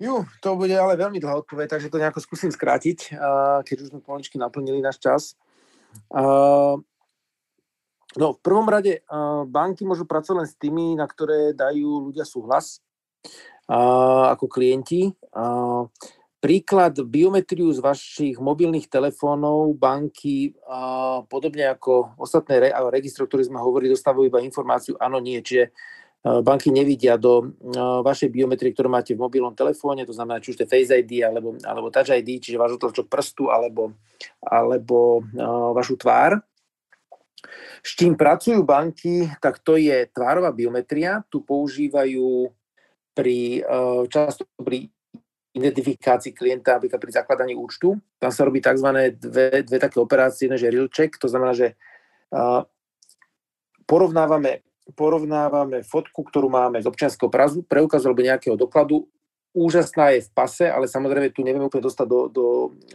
Ju, to bude ale veľmi dlhá odpoveď, takže to nejako skúsim skrátiť, keď už sme pomaličky naplnili náš čas. No, v prvom rade banky môžu pracovať len s tými, na ktoré dajú ľudia súhlas ako klienti. príklad biometriu z vašich mobilných telefónov, banky, podobne ako ostatné re, registre, ktoré sme hovorili, dostávajú iba informáciu áno, nie. Čiže banky nevidia do vašej biometrie, ktorú máte v mobilnom telefóne, to znamená, či už to je Face ID alebo, alebo Touch ID, čiže váš otlačok prstu alebo, alebo vašu tvár. S čím pracujú banky, tak to je tvárová biometria. Tu používajú pri, často pri identifikácii klienta, napríklad pri zakladaní účtu. Tam sa robí tzv. dve, dve také operácie, jedna, že real check, to znamená, že uh, porovnávame, porovnávame fotku, ktorú máme z občianského preukazu alebo nejakého dokladu. Úžasná je v pase, ale samozrejme tu nevieme úplne dostať do, do,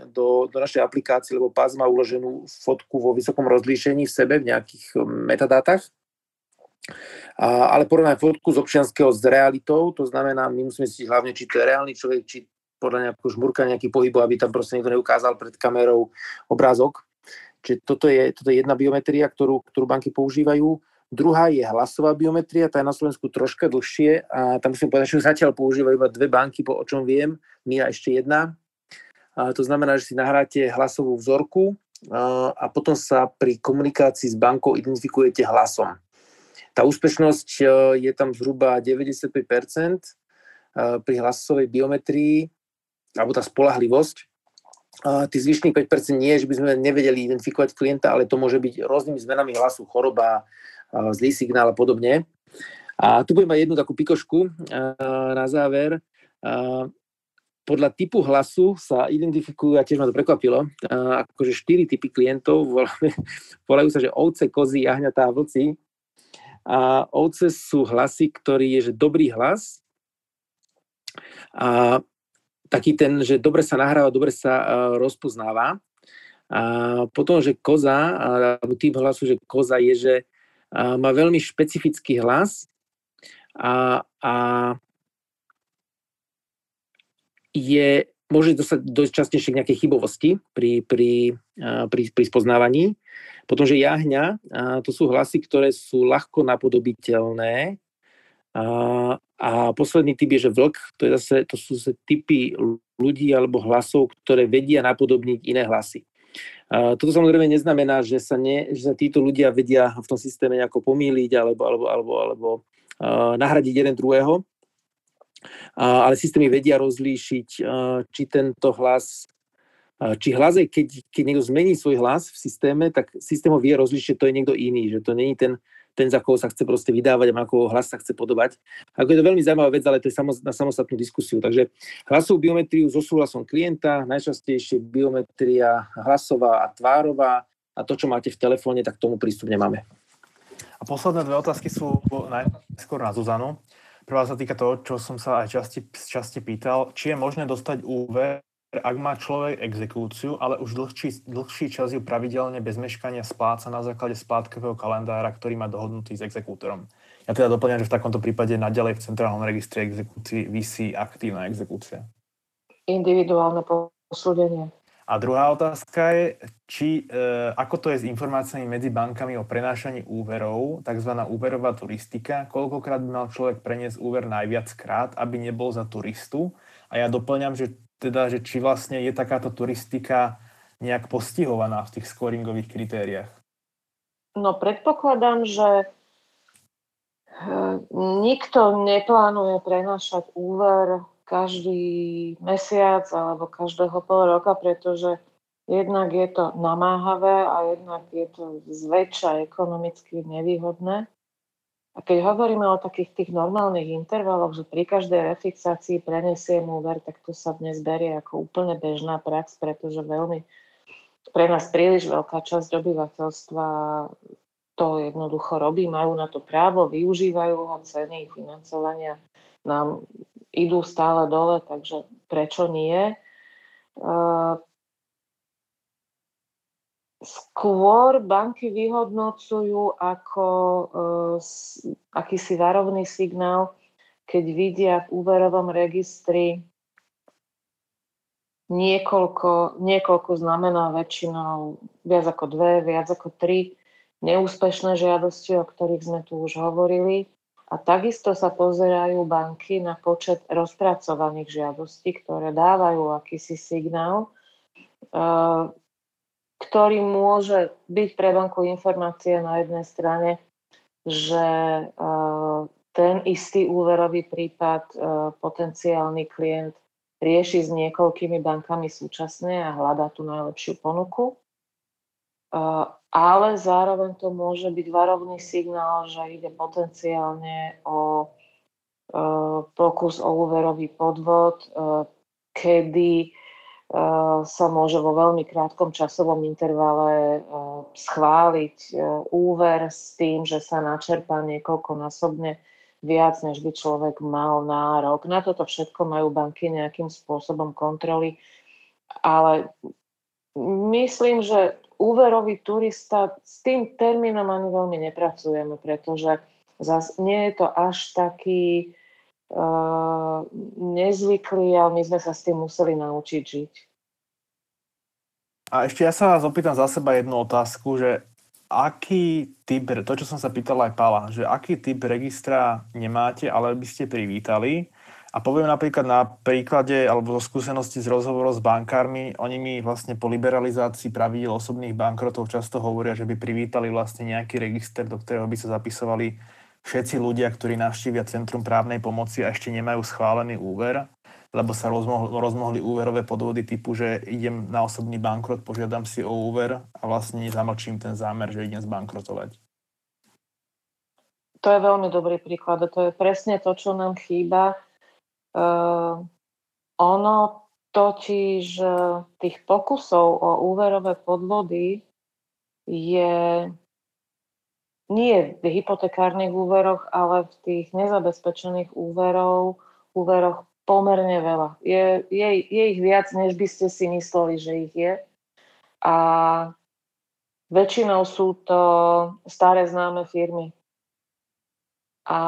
do, do našej aplikácie, lebo pás má uloženú fotku vo vysokom rozlíšení v sebe, v nejakých metadátach. A, ale porovnať fotku z občianského s realitou, to znamená, my musíme si hlavne, či to je reálny človek, či podľa nejakého žmurka nejaký pohybu, aby tam proste niekto neukázal pred kamerou obrázok. Čiže toto je, toto je jedna biometria, ktorú, ktorú banky používajú. Druhá je hlasová biometria, tá je na Slovensku troška dlhšie a tam musím povedať, že zatiaľ používajú iba dve banky, po o čom viem, my a ešte jedna. A to znamená, že si nahráte hlasovú vzorku a, potom sa pri komunikácii s bankou identifikujete hlasom. Tá úspešnosť e, je tam zhruba 95% e, pri hlasovej biometrii, alebo tá spolahlivosť. Tých zvyšných 5% nie, že by sme nevedeli identifikovať klienta, ale to môže byť rôznymi zmenami hlasu, choroba, zlý signál a podobne. A tu budem mať jednu takú pikošku na záver. Podľa typu hlasu sa identifikujú, a tiež ma to prekvapilo, akože štyri typy klientov, *laughs* volajú sa, že ovce, kozy, jahňatá, vlci. A ovce sú hlasy, ktorý je že dobrý hlas. A taký ten, že dobre sa nahráva, dobre sa rozpoznáva. A potom, že koza, alebo tým hlasu, že koza je, že uh, má veľmi špecifický hlas a, a je, môže dostať dosť častejšie k nejakej chybovosti pri, pri, pri, pri spoznávaní. Potom, že jahňa, to sú hlasy, ktoré sú ľahko napodobiteľné. A, a posledný typ je, že vlk, to, je zase, to sú zase typy ľudí alebo hlasov, ktoré vedia napodobniť iné hlasy. Toto samozrejme neznamená, že sa, ne, že sa títo ľudia vedia v tom systéme nejako pomýliť alebo, alebo, alebo, alebo nahradiť jeden druhého, uh, ale systémy vedia rozlíšiť, či tento hlas či hlas, keď, keď niekto zmení svoj hlas v systéme, tak systém ho vie rozlišiť, že to je niekto iný, že to není ten, ten, za koho sa chce proste vydávať a ako hlas sa chce podobať. Ako je to veľmi zaujímavá vec, ale to je na samostatnú diskusiu. Takže hlasovú biometriu so súhlasom klienta, najčastejšie biometria hlasová a tvárová a to, čo máte v telefóne, tak tomu prístup nemáme. A posledné dve otázky sú najskôr na Zuzanu. Prvá sa týka toho, čo som sa aj časti, časti pýtal, či je možné dostať úver ak má človek exekúciu, ale už dlhší, dlhší čas ju pravidelne bez meškania spláca na základe splátkového kalendára, ktorý má dohodnutý s exekútorom. Ja teda doplňam, že v takomto prípade naďalej v centrálnom registri exekúcií vysí aktívna exekúcia. Individuálne posúdenie. A druhá otázka je, či, e, ako to je s informáciami medzi bankami o prenášaní úverov, tzv. úverová turistika, koľkokrát by mal človek preniesť úver najviac krát, aby nebol za turistu. A ja doplňam, že teda, že či vlastne je takáto turistika nejak postihovaná v tých scoringových kritériách? No predpokladám, že eh, nikto neplánuje prenašať úver každý mesiac alebo každého pol roka, pretože jednak je to namáhavé a jednak je to zväčša ekonomicky nevýhodné. A keď hovoríme o takých tých normálnych intervaloch, že pri každej refixácii prenesiem úver, tak to sa dnes berie ako úplne bežná prax, pretože veľmi pre nás príliš veľká časť obyvateľstva to jednoducho robí, majú na to právo, využívajú ho, ceny financovania nám idú stále dole, takže prečo nie? Skôr banky vyhodnocujú ako uh, akýsi varovný signál, keď vidia v úverovom registri niekoľko, niekoľko znamená väčšinou viac ako dve, viac ako tri neúspešné žiadosti, o ktorých sme tu už hovorili. A takisto sa pozerajú banky na počet rozpracovaných žiadostí, ktoré dávajú akýsi signál, ktorý môže byť pre banku informácia na jednej strane, že ten istý úverový prípad potenciálny klient rieši s niekoľkými bankami súčasne a hľadá tú najlepšiu ponuku. Ale zároveň to môže byť varovný signál, že ide potenciálne o pokus o úverový podvod, kedy sa môže vo veľmi krátkom časovom intervale schváliť úver s tým, že sa načerpá niekoľkonásobne viac, než by človek mal nárok. Na toto všetko majú banky nejakým spôsobom kontroly, ale myslím, že úverový turista, s tým termínom ani veľmi nepracujeme, pretože zas nie je to až taký uh, ale my sme sa s tým museli naučiť žiť. A ešte ja sa vás opýtam za seba jednu otázku, že aký typ, to čo som sa pýtal aj Pala, že aký typ registra nemáte, ale by ste privítali a poviem napríklad na príklade alebo zo skúsenosti z rozhovorov s bankármi, oni mi vlastne po liberalizácii pravidel osobných bankrotov často hovoria, že by privítali vlastne nejaký register, do ktorého by sa zapisovali všetci ľudia, ktorí navštívia Centrum právnej pomoci a ešte nemajú schválený úver, lebo sa rozmohli, rozmohli úverové podvody typu, že idem na osobný bankrot, požiadam si o úver a vlastne zamlčím ten zámer, že idem zbankrotovať. To je veľmi dobrý príklad. To je presne to, čo nám chýba Uh, ono totiž uh, tých pokusov o úverové podvody je nie v hypotekárnych úveroch, ale v tých nezabezpečených úverov, úveroch pomerne veľa. Je, je, je ich viac, než by ste si mysleli, že ich je. A väčšinou sú to staré známe firmy. A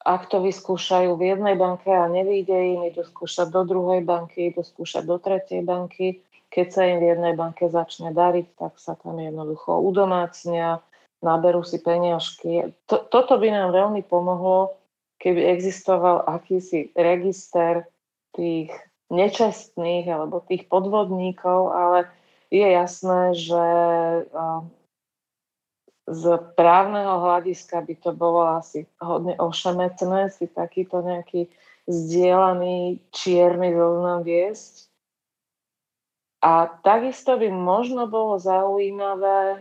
ak to vyskúšajú v jednej banke a nevíde im, idú skúšať do druhej banky, idú skúšať do tretej banky. Keď sa im v jednej banke začne dariť, tak sa tam jednoducho udomácnia, naberú si peniažky. To, toto by nám veľmi pomohlo, keby existoval akýsi register tých nečestných alebo tých podvodníkov, ale je jasné, že z právneho hľadiska by to bolo asi hodne ošemetné si takýto nejaký zdieľaný čierny zoznam viesť. A takisto by možno bolo zaujímavé,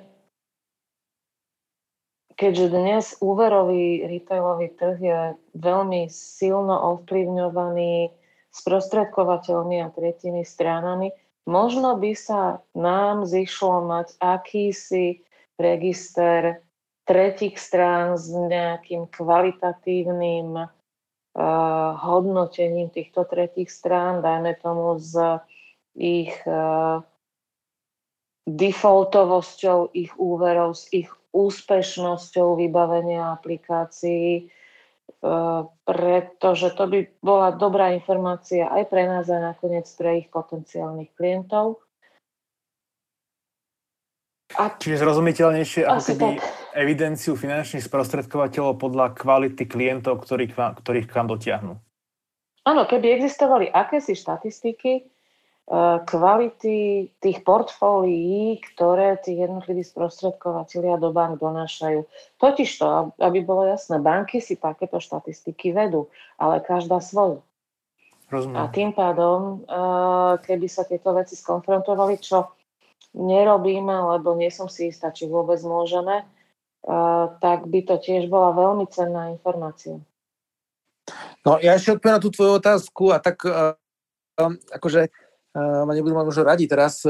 keďže dnes úverový retailový trh je veľmi silno ovplyvňovaný sprostredkovateľmi a tretími stranami, možno by sa nám zišlo mať akýsi register tretích strán s nejakým kvalitatívnym uh, hodnotením týchto tretích strán, dajme tomu z ich uh, defaultovosťou ich úverov, s ich úspešnosťou vybavenia aplikácií, uh, pretože to by bola dobrá informácia aj pre nás a nakoniec pre ich potenciálnych klientov. A... Čiže zrozumiteľnejšie ako keby tak. evidenciu finančných sprostredkovateľov podľa kvality klientov, ktorých, ktorých k vám dotiahnu. Áno, keby existovali akési štatistiky e, kvality tých portfólií, ktoré tí jednotliví sprostredkovateľia do bank donášajú. Totiž to, aby bolo jasné, banky si takéto štatistiky vedú, ale každá svoju. Rozumiem. A tým pádom, e, keby sa tieto veci skonfrontovali, čo nerobíme, lebo nie som si istá, či vôbec môžeme, tak by to tiež bola veľmi cenná informácia. No ja ešte odpoviem na tú tvoju otázku a tak um, akože ma nebudú mať možno radi teraz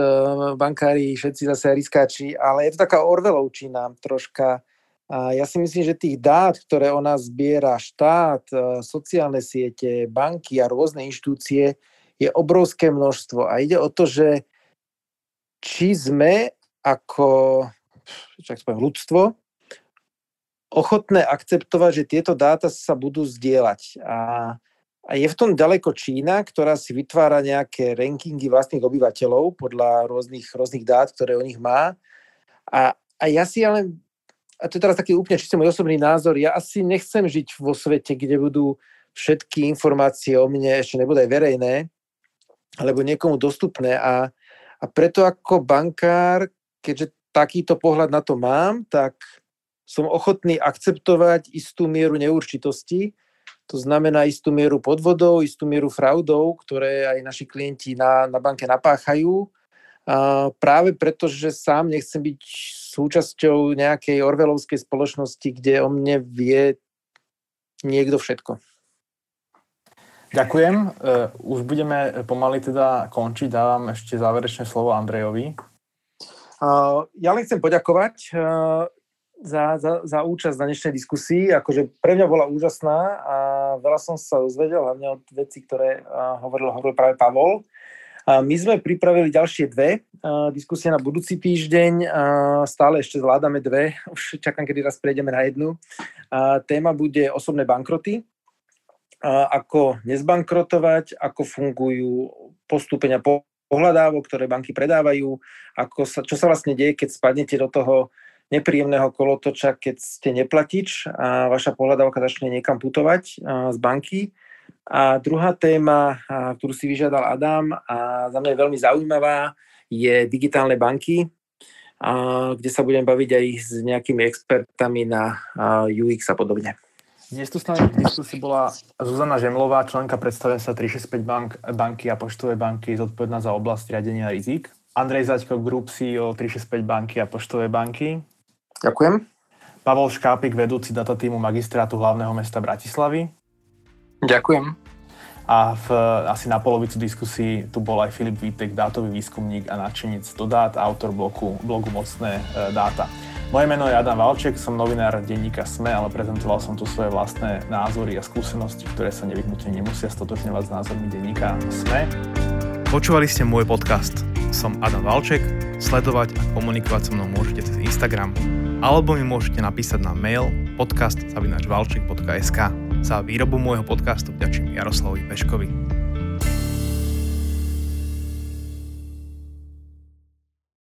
bankári, všetci zase riskáči, ale je to taká Orvelovčina troška. A ja si myslím, že tých dát, ktoré o nás zbiera štát, sociálne siete, banky a rôzne inštitúcie, je obrovské množstvo. A ide o to, že či sme ako čak poviem, ľudstvo ochotné akceptovať, že tieto dáta sa budú zdieľať. A, a je v tom ďaleko Čína, ktorá si vytvára nejaké rankingy vlastných obyvateľov podľa rôznych, rôznych dát, ktoré o nich má. A, a ja si ale a to je teraz taký úplne čiste môj osobný názor, ja asi nechcem žiť vo svete, kde budú všetky informácie o mne ešte nebudú aj verejné, alebo niekomu dostupné a, a preto ako bankár, keďže takýto pohľad na to mám, tak som ochotný akceptovať istú mieru neurčitosti, to znamená istú mieru podvodov, istú mieru fraudov, ktoré aj naši klienti na, na banke napáchajú. A práve preto, že sám nechcem byť súčasťou nejakej orvelovskej spoločnosti, kde o mne vie niekto všetko. Ďakujem. Uh, už budeme pomaly teda končiť. Dávam ešte záverečné slovo Andrejovi. Ja len chcem poďakovať. Uh, za, za, za účasť na dnešnej diskusii. Akože pre mňa bola úžasná a veľa som sa dozvedel, hlavne od vecí, ktoré hovoril, hovoril práve Pavol. My sme pripravili ďalšie dve diskusie na budúci týždeň. Stále ešte zvládame dve. *laughs* Už čakám, kedy raz prejdeme na jednu. Téma bude osobné bankroty. Ako nezbankrotovať, ako fungujú postúpenia pohľadávok, ktoré banky predávajú, ako sa, čo sa vlastne deje, keď spadnete do toho nepríjemného kolotoča, keď ste neplatič a vaša pohľadávka začne niekam putovať z banky. A druhá téma, ktorú si vyžiadal Adam a za mňa je veľmi zaujímavá, je digitálne banky, kde sa budem baviť aj s nejakými expertami na UX a podobne. Dnes tu s nami v diskusii bola Zuzana Žemlová, členka predstavenstva 365 bank, banky a poštovej banky, zodpovedná za oblasť riadenia rizik. Andrej Zaďko, Group CEO 365 banky a poštovej banky. Ďakujem. Pavol Škápik, vedúci data týmu magistrátu hlavného mesta Bratislavy. Ďakujem. A v, asi na polovicu diskusí tu bol aj Filip Vítek, dátový výskumník a nadšenec do dát, autor blogu, blogu Mocné e, dáta. Moje meno je Adam Valček, som novinár denníka SME, ale prezentoval som tu svoje vlastné názory a skúsenosti, ktoré sa nevyhnutne nemusia stotočňovať s názormi denníka SME. Počúvali ste môj podcast. Som Adam Valček, sledovať a komunikovať so mnou môžete cez Instagram, alebo mi môžete napísať na mail podcast.valček.sk. Za výrobu môjho podcastu vďačím Jaroslavovi Peškovi.